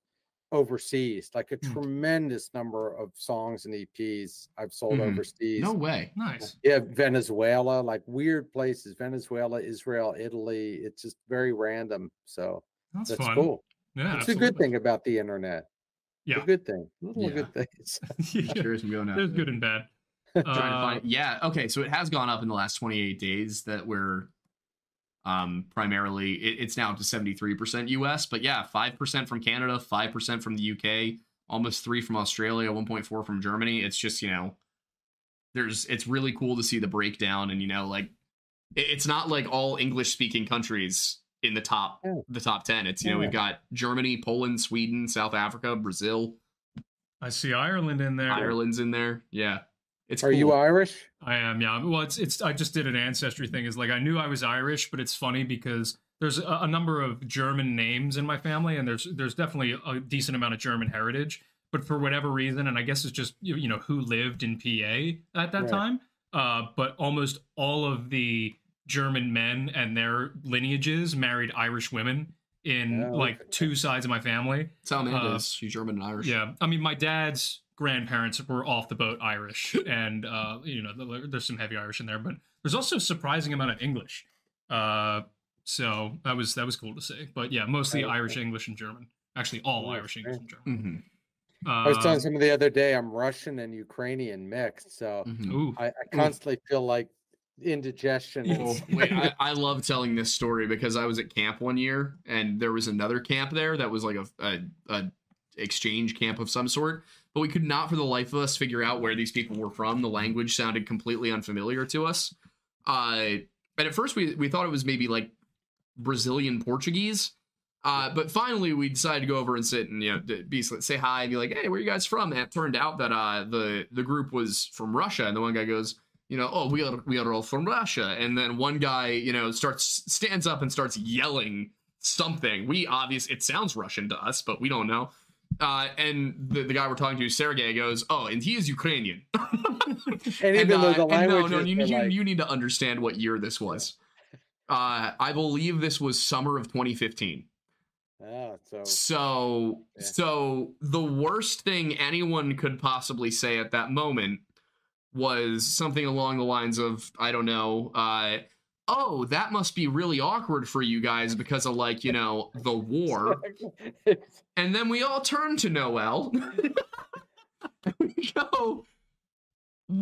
overseas. Like a Hmm. tremendous number of songs and EPs I've sold Mhm. overseas. no way. Nice. Yeah, Venezuela, like weird places, Venezuela, Israel, Italy. It's just very random. So That's, that's cool. Yeah. It's a good thing about the internet. Yeah. A good thing. Little Yeah. good things. yeah. Curious and going out. There's good and bad. trying to Uh, find yeah okay so it has gone up in the last 28 days that we're um primarily it, it's now up to 73% us but yeah 5% from canada 5% from the uk almost 3 from australia 1.4 from germany it's just you know there's it's really cool to see the breakdown and you know like it, it's not like all english speaking countries in the top Yeah. the top 10 it's you know Yeah. we've got germany poland sweden south africa brazil I see Ireland in there. ireland's in there yeah it's Are you. Irish? I am, yeah. Well, it's it's. I just did an ancestry thing. Is like I knew I was Irish, but it's funny because there's a, a number of German names in my family, and there's there's definitely a decent amount of German heritage. But for whatever reason, and I guess it's just you you know who lived in PA at that Right. time. Uh, but almost all of the German men and their lineages married Irish women, in Oh, like okay. two sides of my family. That's how Amanda Uh, is. She's German and Irish. Yeah, I mean, my dad's grandparents were off the boat Irish, and uh, you know, there's some heavy Irish in there, but there's also a surprising amount of English. Uh, so that was that was cool to see. But yeah, mostly Right. Irish, English, and German. Actually, all Nice, Irish, English, and German. hmm I was telling Uh, somebody the other day I'm Russian and Ukrainian mixed, so hmm I, I constantly feel like indigestion. Wait, I, I love telling this story because I was at camp one year and there was another camp there that was like a, a, a exchange camp of some sort, but we could not for the life of us figure out where these people were from. The language sounded completely unfamiliar to us. Uh, and at first we, we thought it was maybe like Brazilian Portuguese. Uh, but finally, we decided to go over and sit and you know be say hi and be like, "Hey, where you guys from?" And it turned out that uh, the the group was from Russia, and the one guy goes, you know, oh, we are we are all from Russia, and then one guy, you know, starts stands up and starts yelling something. We obvious it sounds Russian to us, but we don't know. Uh, and the, the guy we're talking to, Sergey, goes, "Oh, and he is Ukrainian." and even though the uh, and no, no, you, you, like, you need to understand what year this was. Uh, I believe this was summer of 2015. ah, so So, Yeah. so the worst thing anyone could possibly say at that moment was something along the lines of, I don't know, uh, oh, that must be really awkward for you guys because of like, you know, the war. And then we all turn to Noel. we go,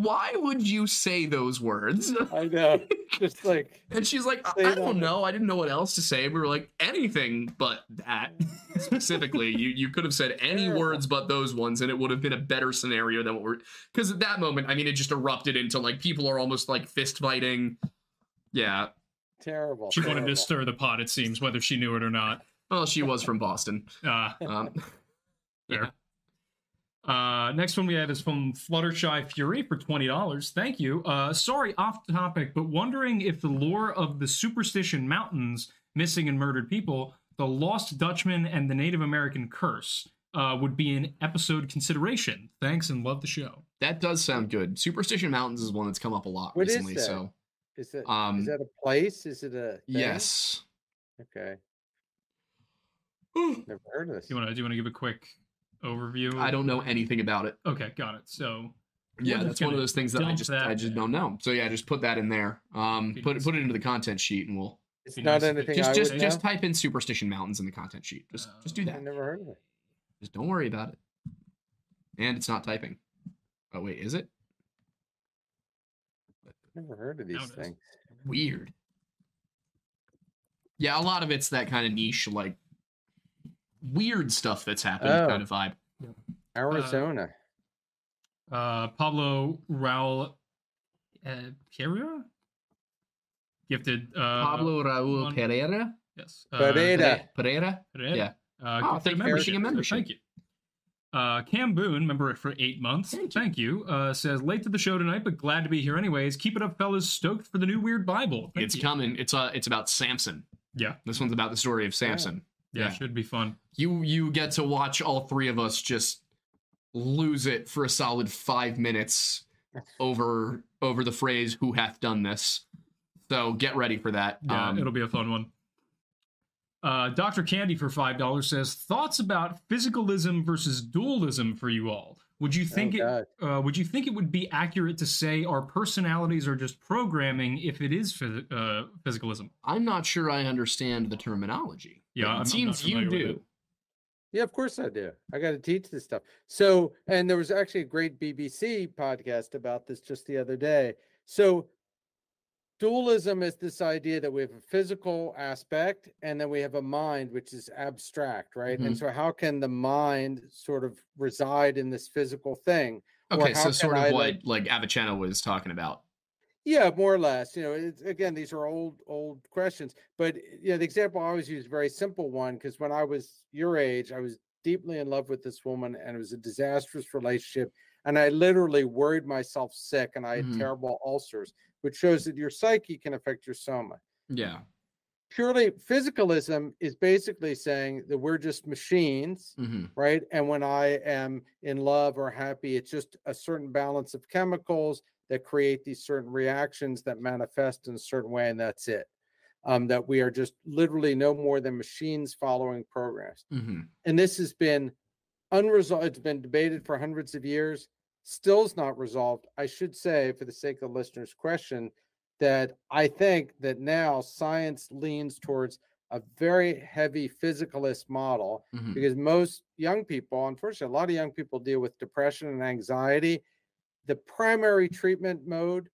why would you say those words? I know, just like And she's like, I, I don't know. I didn't know what else to say. We were like, anything but that. Specifically, you you could have said any Terrible. words but those ones, and it would have been a better scenario than what we're. Because at that moment, I mean, it just erupted into like people are almost like fist fighting. Yeah. terrible. she wanted to stir the pot. It seems, whether she knew it or not. Well, she was from Boston. Uh, Um, Fair. Uh, next one we have is from Fluttershy Fury for twenty dollars. Thank you. Uh, sorry, off topic, but wondering if the lore of the Superstition Mountains, missing and murdered people, the Lost Dutchman, and the Native American curse uh, would be an episode consideration. Thanks and love the show. that does sound good. Superstition Mountains is one that's come up a lot What is recently. that? So Is it? Um, is that a place? Is it a? thing? yes. Okay. Never heard of this. You want to do you want to give a quick overview? I don't know anything about it. Okay, got it. So Yeah, that's one of those things that I just that I just in. don't know. So yeah, just put that in there. Um, put nice put it into the content sheet, and we'll It's not nice it- anything just I just would just know. type in superstition mountains in the content sheet. Just just do Uh, that. I never heard of it. Just don't worry about it. And it's not typing. Oh wait, is it? Never heard of these things. Weird. Yeah, a lot of it's that kind of niche, like weird stuff that's happened Oh. kind of vibe. Arizona. uh, Pablo Raul uh, Pereira gifted uh, Pablo Raul one- Pereira. Yes, uh, Pereira. Pereira. Pereira. Yeah. Uh, Oh, gifted thank you for membership, giving a so membership. Thank you. Uh, Cam Boone, member for eight months. Thank you. Uh, says late to the show tonight, but glad to be here anyways. Keep it up, fellas. Stoked for the new weird Bible. Thank It's you. coming. It's uh it's about Samson. Yeah, This one's about the story of Samson. Yeah, Yeah. should be fun. you you get to watch all three of us just lose it for a solid five minutes over over the phrase "Who hath done this?" So get ready for that. Yeah, Um, it'll be a fun one. Uh, Dr. Candy for five dollars says thoughts about physicalism versus dualism for you all. Would you think oh, it? Uh, would you think it would be accurate to say our personalities are just programming if it is phys- uh, physicalism? I'm not sure I understand the terminology. Yeah, I'm- it I'm seems not you do. Yeah, of course I do. I got to teach this stuff. So, and there was actually a great BBC podcast about this just the other day. So, dualism is this idea that we have a physical aspect and then we have a mind which is abstract, right? And Mhm. so, how can the mind sort of reside in this physical thing? Okay, so can sort of I, what like Avicenna was talking about. Yeah, more or less. You know, it's, again, these are old, old questions. But you know, the example I always use, is a very simple one, because when I was your age, I was deeply in love with this woman, and it was a disastrous relationship, and I literally worried myself sick, and I had Mhm. terrible ulcers, which shows that your psyche can affect your soma. Yeah. Purely physicalism is basically saying that we're just machines, hmm right? And when I am in love or happy, it's just a certain balance of chemicals that create these certain reactions that manifest in a certain way, and that's it. um, that we are just literally no more than machines following programs. Mm-hmm. And this has been unresolved. It's been debated for hundreds of years, still is not resolved. I should say, for the sake of the listener's question, that I think that now science leans towards a very heavy physicalist model Mm-hmm. because most young people, unfortunately, a lot of young people deal with depression and anxiety. The primary treatment mode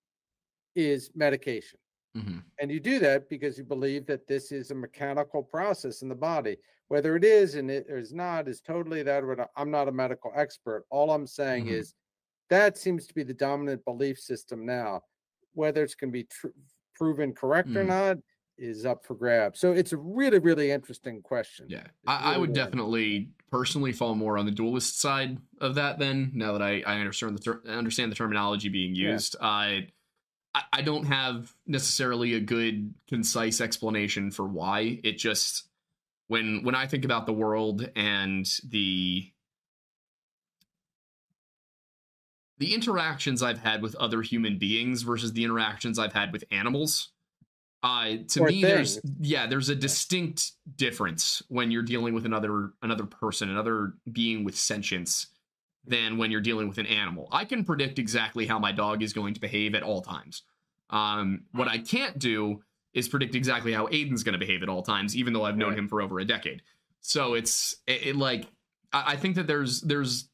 is medication. Mm-hmm. And you do that because you believe that this is a mechanical process in the body. Whether it is and it is not is totally that. I'm not a medical expert. All I'm saying Mhm. is that seems to be the dominant belief system now. Whether it's going to be tr- proven correct or Mm. not is up for grabs. So it's a really, really interesting question. Yeah, I, I would definitely personally fall more on the dualist side of that. Then, now that I, I understand the ter- understand the terminology being used, I I I don't have necessarily a good concise explanation for why. It just when when I think about the world and the the interactions I've had with other human beings versus the interactions I've had with animals. Uh, to Or me, there's yeah, there's a distinct difference when you're dealing with another another person, another being with sentience, than when you're dealing with an animal. I can predict exactly how my dog is going to behave at all times. Um, what I can't do is predict exactly how Aidan's going to behave at all times, even though I've known Right. him for over a decade. So it's it, it like I, I think that there's there's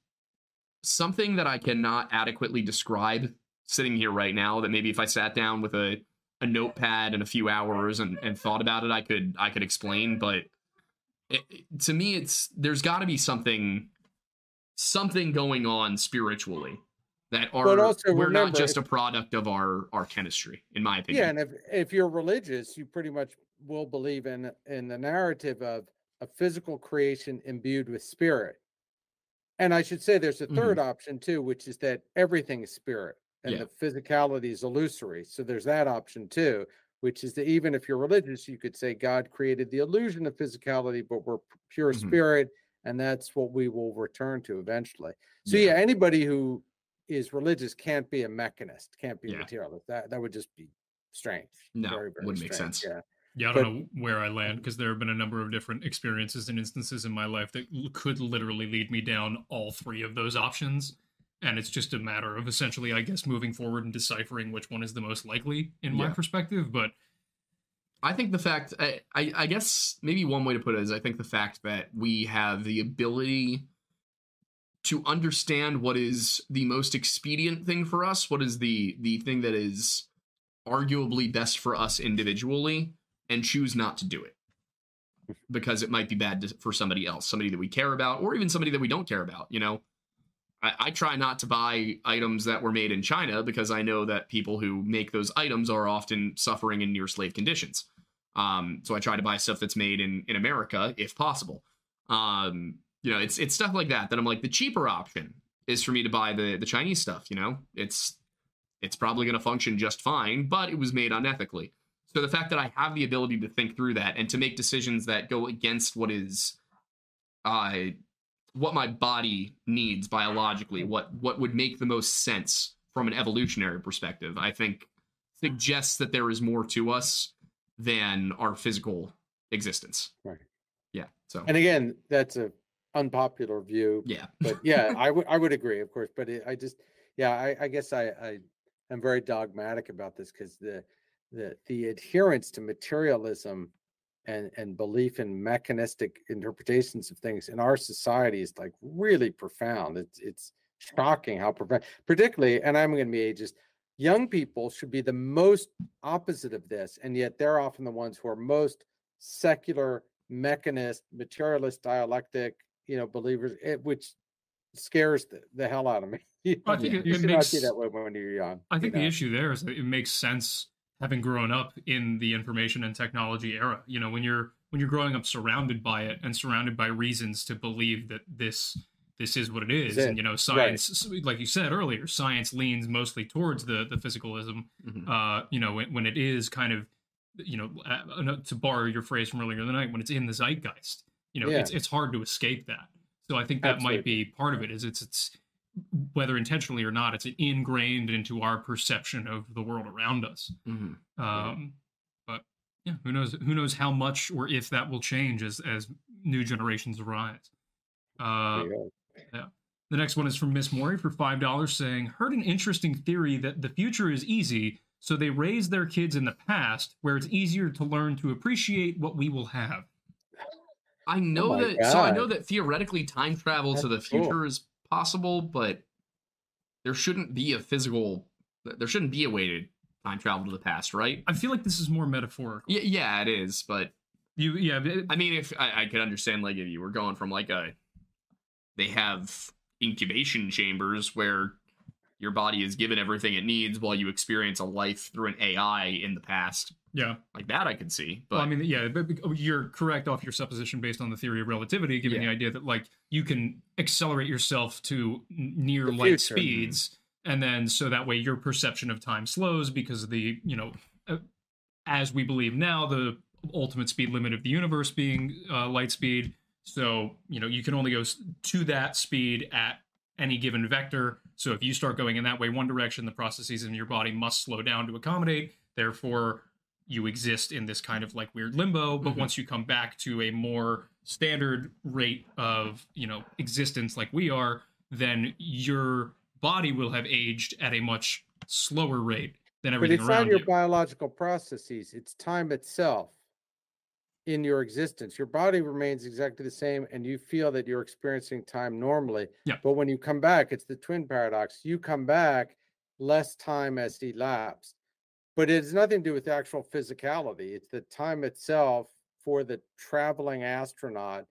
something that I cannot adequately describe sitting here right now. That maybe if I sat down with a a notepad and a few hours and, and thought about it, I could I could explain. But it, to me, it's there's got to be something something going on spiritually that are we're not just a product of our our chemistry, in my opinion. Yeah, and if if you're religious, you pretty much will believe in in the narrative of a physical creation imbued with spirit. And I should say there's a Mhm. 3rd option too, which is that everything is spirit and Yeah. the physicality is illusory. So there's that option too, which is that even if you're religious, you could say God created the illusion of physicality, but we're p- pure Mhm. spirit, and that's what we will return to eventually. So Yeah. yeah, anybody who is religious can't be a mechanist, can't be a Yeah. materialist. That that would just be strange. No, very, very wouldn't make sense. Yeah. Yeah, I don't know where I land because there have been a number of different experiences and instances in my life that l- could literally lead me down all three of those options. And it's just a matter of essentially, I guess, moving forward and deciphering which one is the most likely in my Yeah. perspective. But I think the fact, I, I, I guess maybe one way to put it is I think the fact that we have the ability to understand what is the most expedient thing for us, what is the the thing that is arguably best for us individually, and choose not to do it because it might be bad to, for somebody else, somebody that we care about, or even somebody that we don't care about. You know, I, I try not to buy items that were made in China because I know that people who make those items are often suffering in near slave conditions. Um, so I try to buy stuff that's made in in America if possible. Um, you know, it's it's stuff like that that I'm like the cheaper option is for me to buy the the Chinese stuff. You know, it's it's probably going to function just fine, but it was made unethically. So the fact that I have the ability to think through that and to make decisions that go against what is, uh, what my body needs biologically, what what would make the most sense from an evolutionary perspective, I think suggests that there is more to us than our physical existence. Right. Yeah. So And again, that's a unpopular view, yeah. but yeah, I would I would agree, of course. But it, I just, yeah, I, I guess I I am very dogmatic about this because the the the adherence to materialism and and belief in mechanistic interpretations of things in our society is like really profound. It's it's shocking how profound, particularly, and I'm going to be ageist. Young people should be the most opposite of this, and yet they're often the ones who are most secular, mechanist, materialist, dialectic, you know, believers, eh, which scares the, the hell out of me. You, I think you it- should not makes- be that way when you're young. I you think the issue there is that it makes sense having grown up in the information and technology era. You know, when you're when you're growing up surrounded by it and surrounded by reasons to believe that this this is what it is, Is and you know, science, like you said earlier, science leans mostly towards the the physicalism. Mhm. Uh, you know, when, when it is kind of, you know, uh, to borrow your phrase from earlier in the night, when it's in the zeitgeist, you know, Yeah. it's it's hard to escape that. So I think that might be part of it. Is it's it's whether intentionally or not, it's ingrained into our perception of the world around us. Mhm. Um, but yeah, who knows? Who knows how much or if that will change as as new generations arise. Uh, There you go. the next one is from Miss Maury for five dollars, saying, "Heard an interesting theory that the future is easy, so they raise their kids in the past, where it's easier to learn to appreciate what we will have." I know Oh my that. So I know that theoretically time travel to the That's cool. future is possible, but there shouldn't be a physical. There shouldn't be a way to time travel to the past, right? I feel like this is more metaphorical. Yeah, yeah, it is. But You, yeah, it- I mean, if I, I could understand, like, if you were going from like a, they have incubation chambers where your body is given everything it needs while you experience a life through an AI in the past. Yeah. Like that, I could see. But Well, I mean, yeah, but but you're correct off your supposition based on the theory of relativity, given Yeah. the idea that like you can accelerate yourself to near The light future. speeds, and then so that way your perception of time slows because of the you know, uh, as we believe now, the ultimate speed limit of the universe being uh, light speed. So you know you can only go to that speed at any given vector. So if you start going in that way, one direction, the processes in your body must slow down to accommodate. Therefore, you exist in this kind of like weird limbo. But Mhm. once you come back to a more standard rate of you know existence, like we are, then your body will have aged at a much slower rate than everything But everything it's not your you. biological processes, it's time itself in your existence. Your body remains exactly the same, and you feel that you're experiencing time normally. Yeah. But when you come back, it's the twin paradox. You come back, less time has elapsed. But it has nothing to do with actual physicality. It's the time itself for the traveling astronaut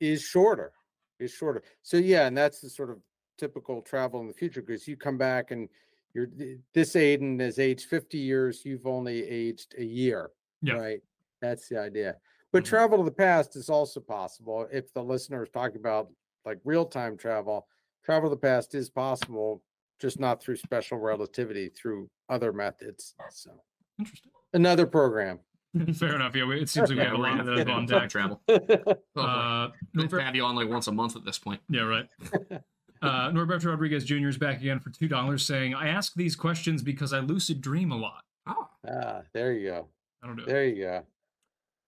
is shorter, is shorter. So yeah, and that's the sort of typical travel in the future because you come back and you're this Aiden is aged 50 years, you've only aged a year. Yeah. Right. That's the idea. But Mhm. travel to the past is also possible. If the listener is talking about like real time travel, travel to the past is possible, just not through special relativity, through other methods. So Interesting. another program. Fair enough. Yeah, we- it seems like we have a lot of those on time deck. travel. Uh, We'll Norbert- have you on like once a month at this point. Yeah, right. Uh, Norberto Rodriguez Jr. is back again for two dollars, saying, "I ask these questions because I lucid dream a lot. Oh, ah, there you go. I don't know. There you go.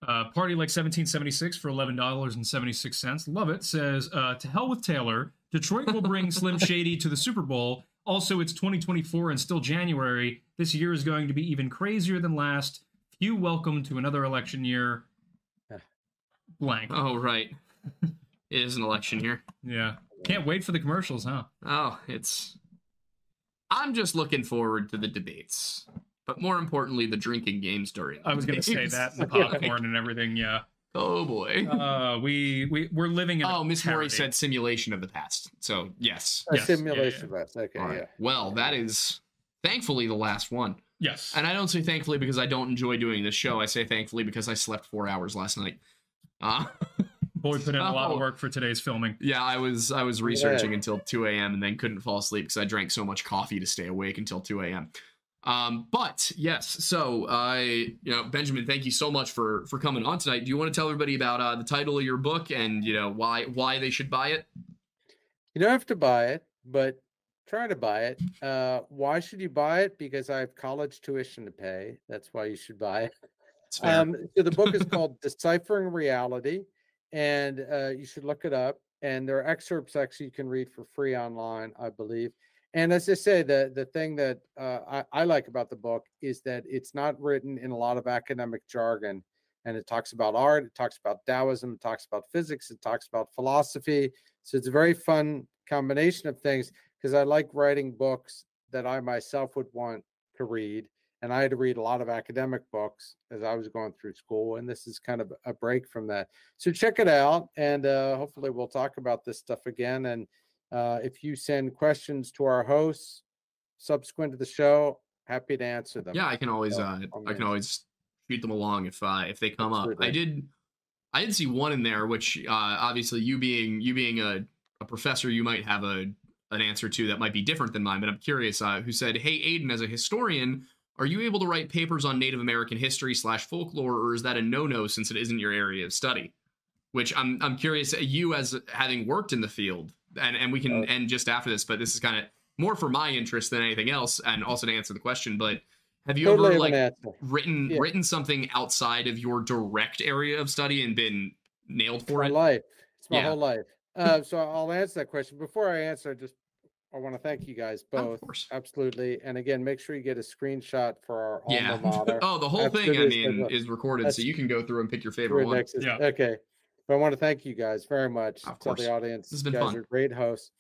Uh, Party like 1776 for eleven dollars and seventy six cents. Love it. Says, uh, "To hell with Taylor. Detroit will bring Slim Shady to the Super Bowl. Also, it's 2024 and still January. This year is going to be even crazier than last. Few welcome to another election year. Blank. oh, right. it is an election year. Yeah. Can't wait for the commercials, huh? Oh, it's. I'm just looking forward to the debates, but more importantly, the drinking games during. I was going to say that, and the popcorn and everything. Yeah. Oh boy. Uh, we we we're living in. oh, Miss Murray parody. said simulation of the past. So yes. A Yes, yeah, yeah, simulation bus. Okay, All right. yeah. Well, that is thankfully the last one. Yes. And I don't say thankfully because I don't enjoy doing this show. I say thankfully because I slept four hours last night. Uh, Boy put in a lot Oh. of work for today's filming. yeah, I was I was Yeah. researching until 2 a.m. and then couldn't fall asleep because I drank so much coffee to stay awake until 2 a.m. Um, but yes, so I, you know, Benjamin, thank you so much for for coming on tonight. Do you want to tell everybody about uh, the title of your book and you know why why they should buy it? You don't have to buy it, but try to buy it. Uh, why should you buy it? Because I have college tuition to pay. That's why you should buy it. Um, so the book is called Deciphering Reality, and uh, you should look it up. And there are excerpts actually you can read for free online, I believe. And as I say, the the thing that uh, I, I like about the book is that it's not written in a lot of academic jargon, and it talks about art, it talks about Taoism, it talks about physics, it talks about philosophy. So it's a very fun combination of things because I like writing books that I myself would want to read and I had to read a lot of academic books as I was going through school, and this is kind of a break from that. So check it out, and uh, hopefully we'll talk about this stuff again. And uh, if you send questions to our hosts subsequent to the show, happy to answer them. Yeah, I can always So, uh I'll can always shoot them along if uh if they come up. I did I did see one in there which uh obviously you being you being a, a professor you might have a an answer to that might be different than mine, but I'm curious uh who said, Hey Aidan, as a historian, are you able to write papers on Native American history slash folklore, or is that a no-no since it isn't your area of study? Which I'm I'm curious, uh, you as having worked in the field, and, and we can Oh. end just after this, but this is kind of more for my interest than anything else, and also to answer the question, but Have you totally ever like written Yeah. written something outside of your direct area of study and been nailed It's for my it? life. It's my Yeah. whole life. Uh, so I'll answer that question. Before I answer, I just I want to thank you guys Of both. course. Absolutely. And again, make sure you get a screenshot for our Yeah. alma mater. oh, the whole thing, I mean, is recorded, so you can go through and pick your favorite one. next Yeah. Okay. But I want to thank you guys very much. Of Tell the audience. This has been you guys fun. are great hosts.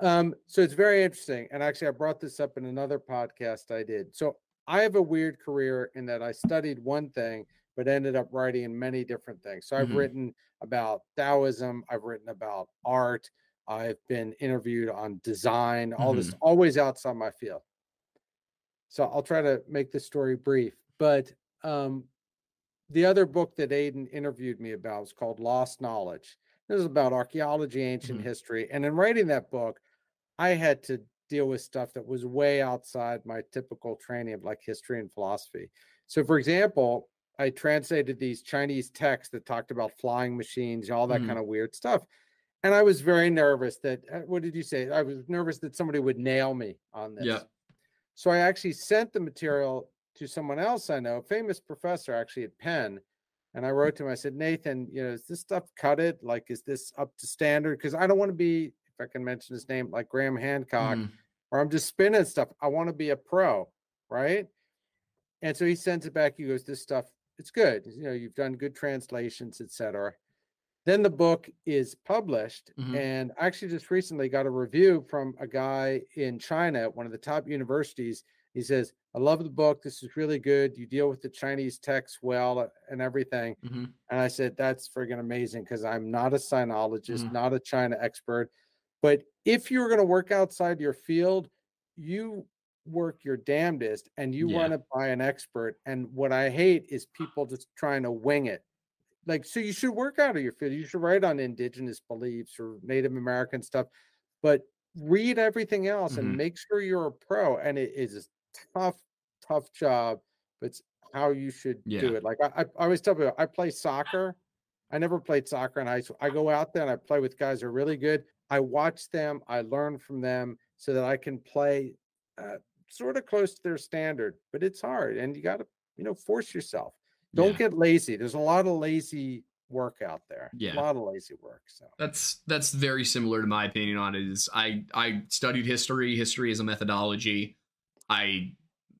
Um, so it's very interesting. And actually, I brought this up in another podcast I did. So I have a weird career in that I studied one thing, but ended up writing in many different things. So I've Mhm. written about Taoism, I've written about art, I've been interviewed on design, all this always outside my field. So I'll try to make this story brief. But um, the other book that Aidan interviewed me about was called Lost Knowledge. This is about archaeology, ancient Mhm. history. And in writing that book, I had to deal with stuff that was way outside my typical training of like history and philosophy. So, for example, I translated these Chinese texts that talked about flying machines, and all that Mhm. kind of weird stuff. And I was very nervous that, uh, what did you say? I was nervous that somebody would nail me on this. Yeah. So I actually sent the material to someone else I know, a famous professor actually at Penn. And I wrote to him, I said, Nathan, you know, is this stuff cut it? Like, is this up to standard? Because I don't want to be, if I can mention his name, like Graham Hancock, Mhm. or I'm just spinning stuff. I want to be a pro, right? And so he sends it back. He goes, This stuff, it's good. You know, you've done good translations, etc. Then the book is published. Mhm. And I actually just recently got a review from a guy in China at one of the top universities. He says, I love the book. This is really good. You deal with the Chinese text well uh, and everything. Mhm. And I said, that's friggin' amazing because I'm not a sinologist, Mhm. not a China expert. But if you're going to work outside your field, you work your damnedest and you Yeah. run it by an expert. And what I hate is people just trying to wing it. Like, so you should work out of your field. You should write on indigenous beliefs or Native American stuff, but read everything else Mhm. and make sure you're a pro. And it is tough, tough job, but it's how you should Yeah. do it. Like I, I always tell people, I play soccer. I never played soccer in high school. I go out there and I play with guys who are really good. I watch them, I learn from them so that I can play uh, sort of close to their standard. But it's hard, and you got to, you know, force yourself. Don't Yeah. get lazy. There's a lot of lazy work out there. Yeah. a lot of lazy work. So That's that's very similar to my opinion on it. Is I I studied history. History is a methodology. I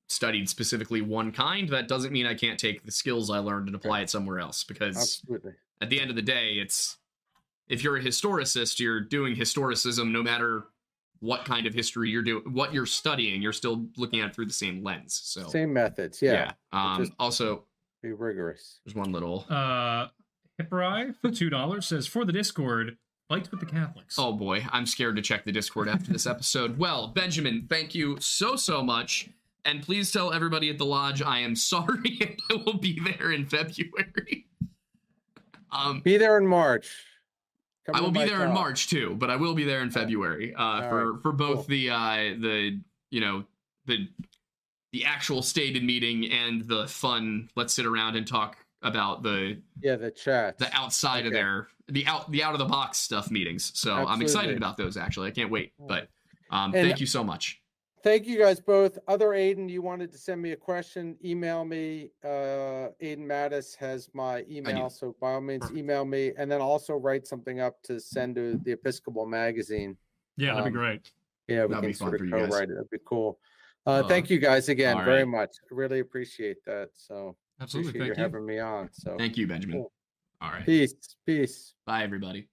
studied specifically one kind. That doesn't mean I can't take the skills I learned and apply it somewhere else. Because absolutely, at the end of the day, it's if you're a historicist, you're doing historicism no matter what kind of history you're doing, what you're studying. You're still looking at it through the same lens. So same methods. Yeah, Um, also, be rigorous. there's one little. Uh, Hipperai for two dollars says for the Discord, fight with the Catholics. Oh boy, I'm scared to check the Discord after this episode. Well, Benjamin, thank you so so much. And please tell everybody at the lodge I am sorry and I will be there in February. Um Be there in March. Come I will be my there in. March too, but I will be there in February uh for right, for both cool. the uh the you know the the actual stated meeting and the fun let's sit around and talk about the Yeah, the chat. the outside of their the out the out of the box stuff meetings. So I'm excited about those actually. I can't wait. But um And- thank you so much. Thank you guys both. Other Aiden, you wanted to send me a question, email me. Uh, Aidan Mattis has my email, so by all means, email me, and then also write something up to send to the Episcopal magazine. yeah, that'd um, be great. Yeah, we That'd can be fun sort for of you guys. co-write it. That'd be cool. Uh, Uh, thank you guys again very right. much. Really appreciate that. So Absolutely, appreciate you thank you. having me on. So Thank you, Benjamin. Cool. All right. peace, peace. Bye everybody.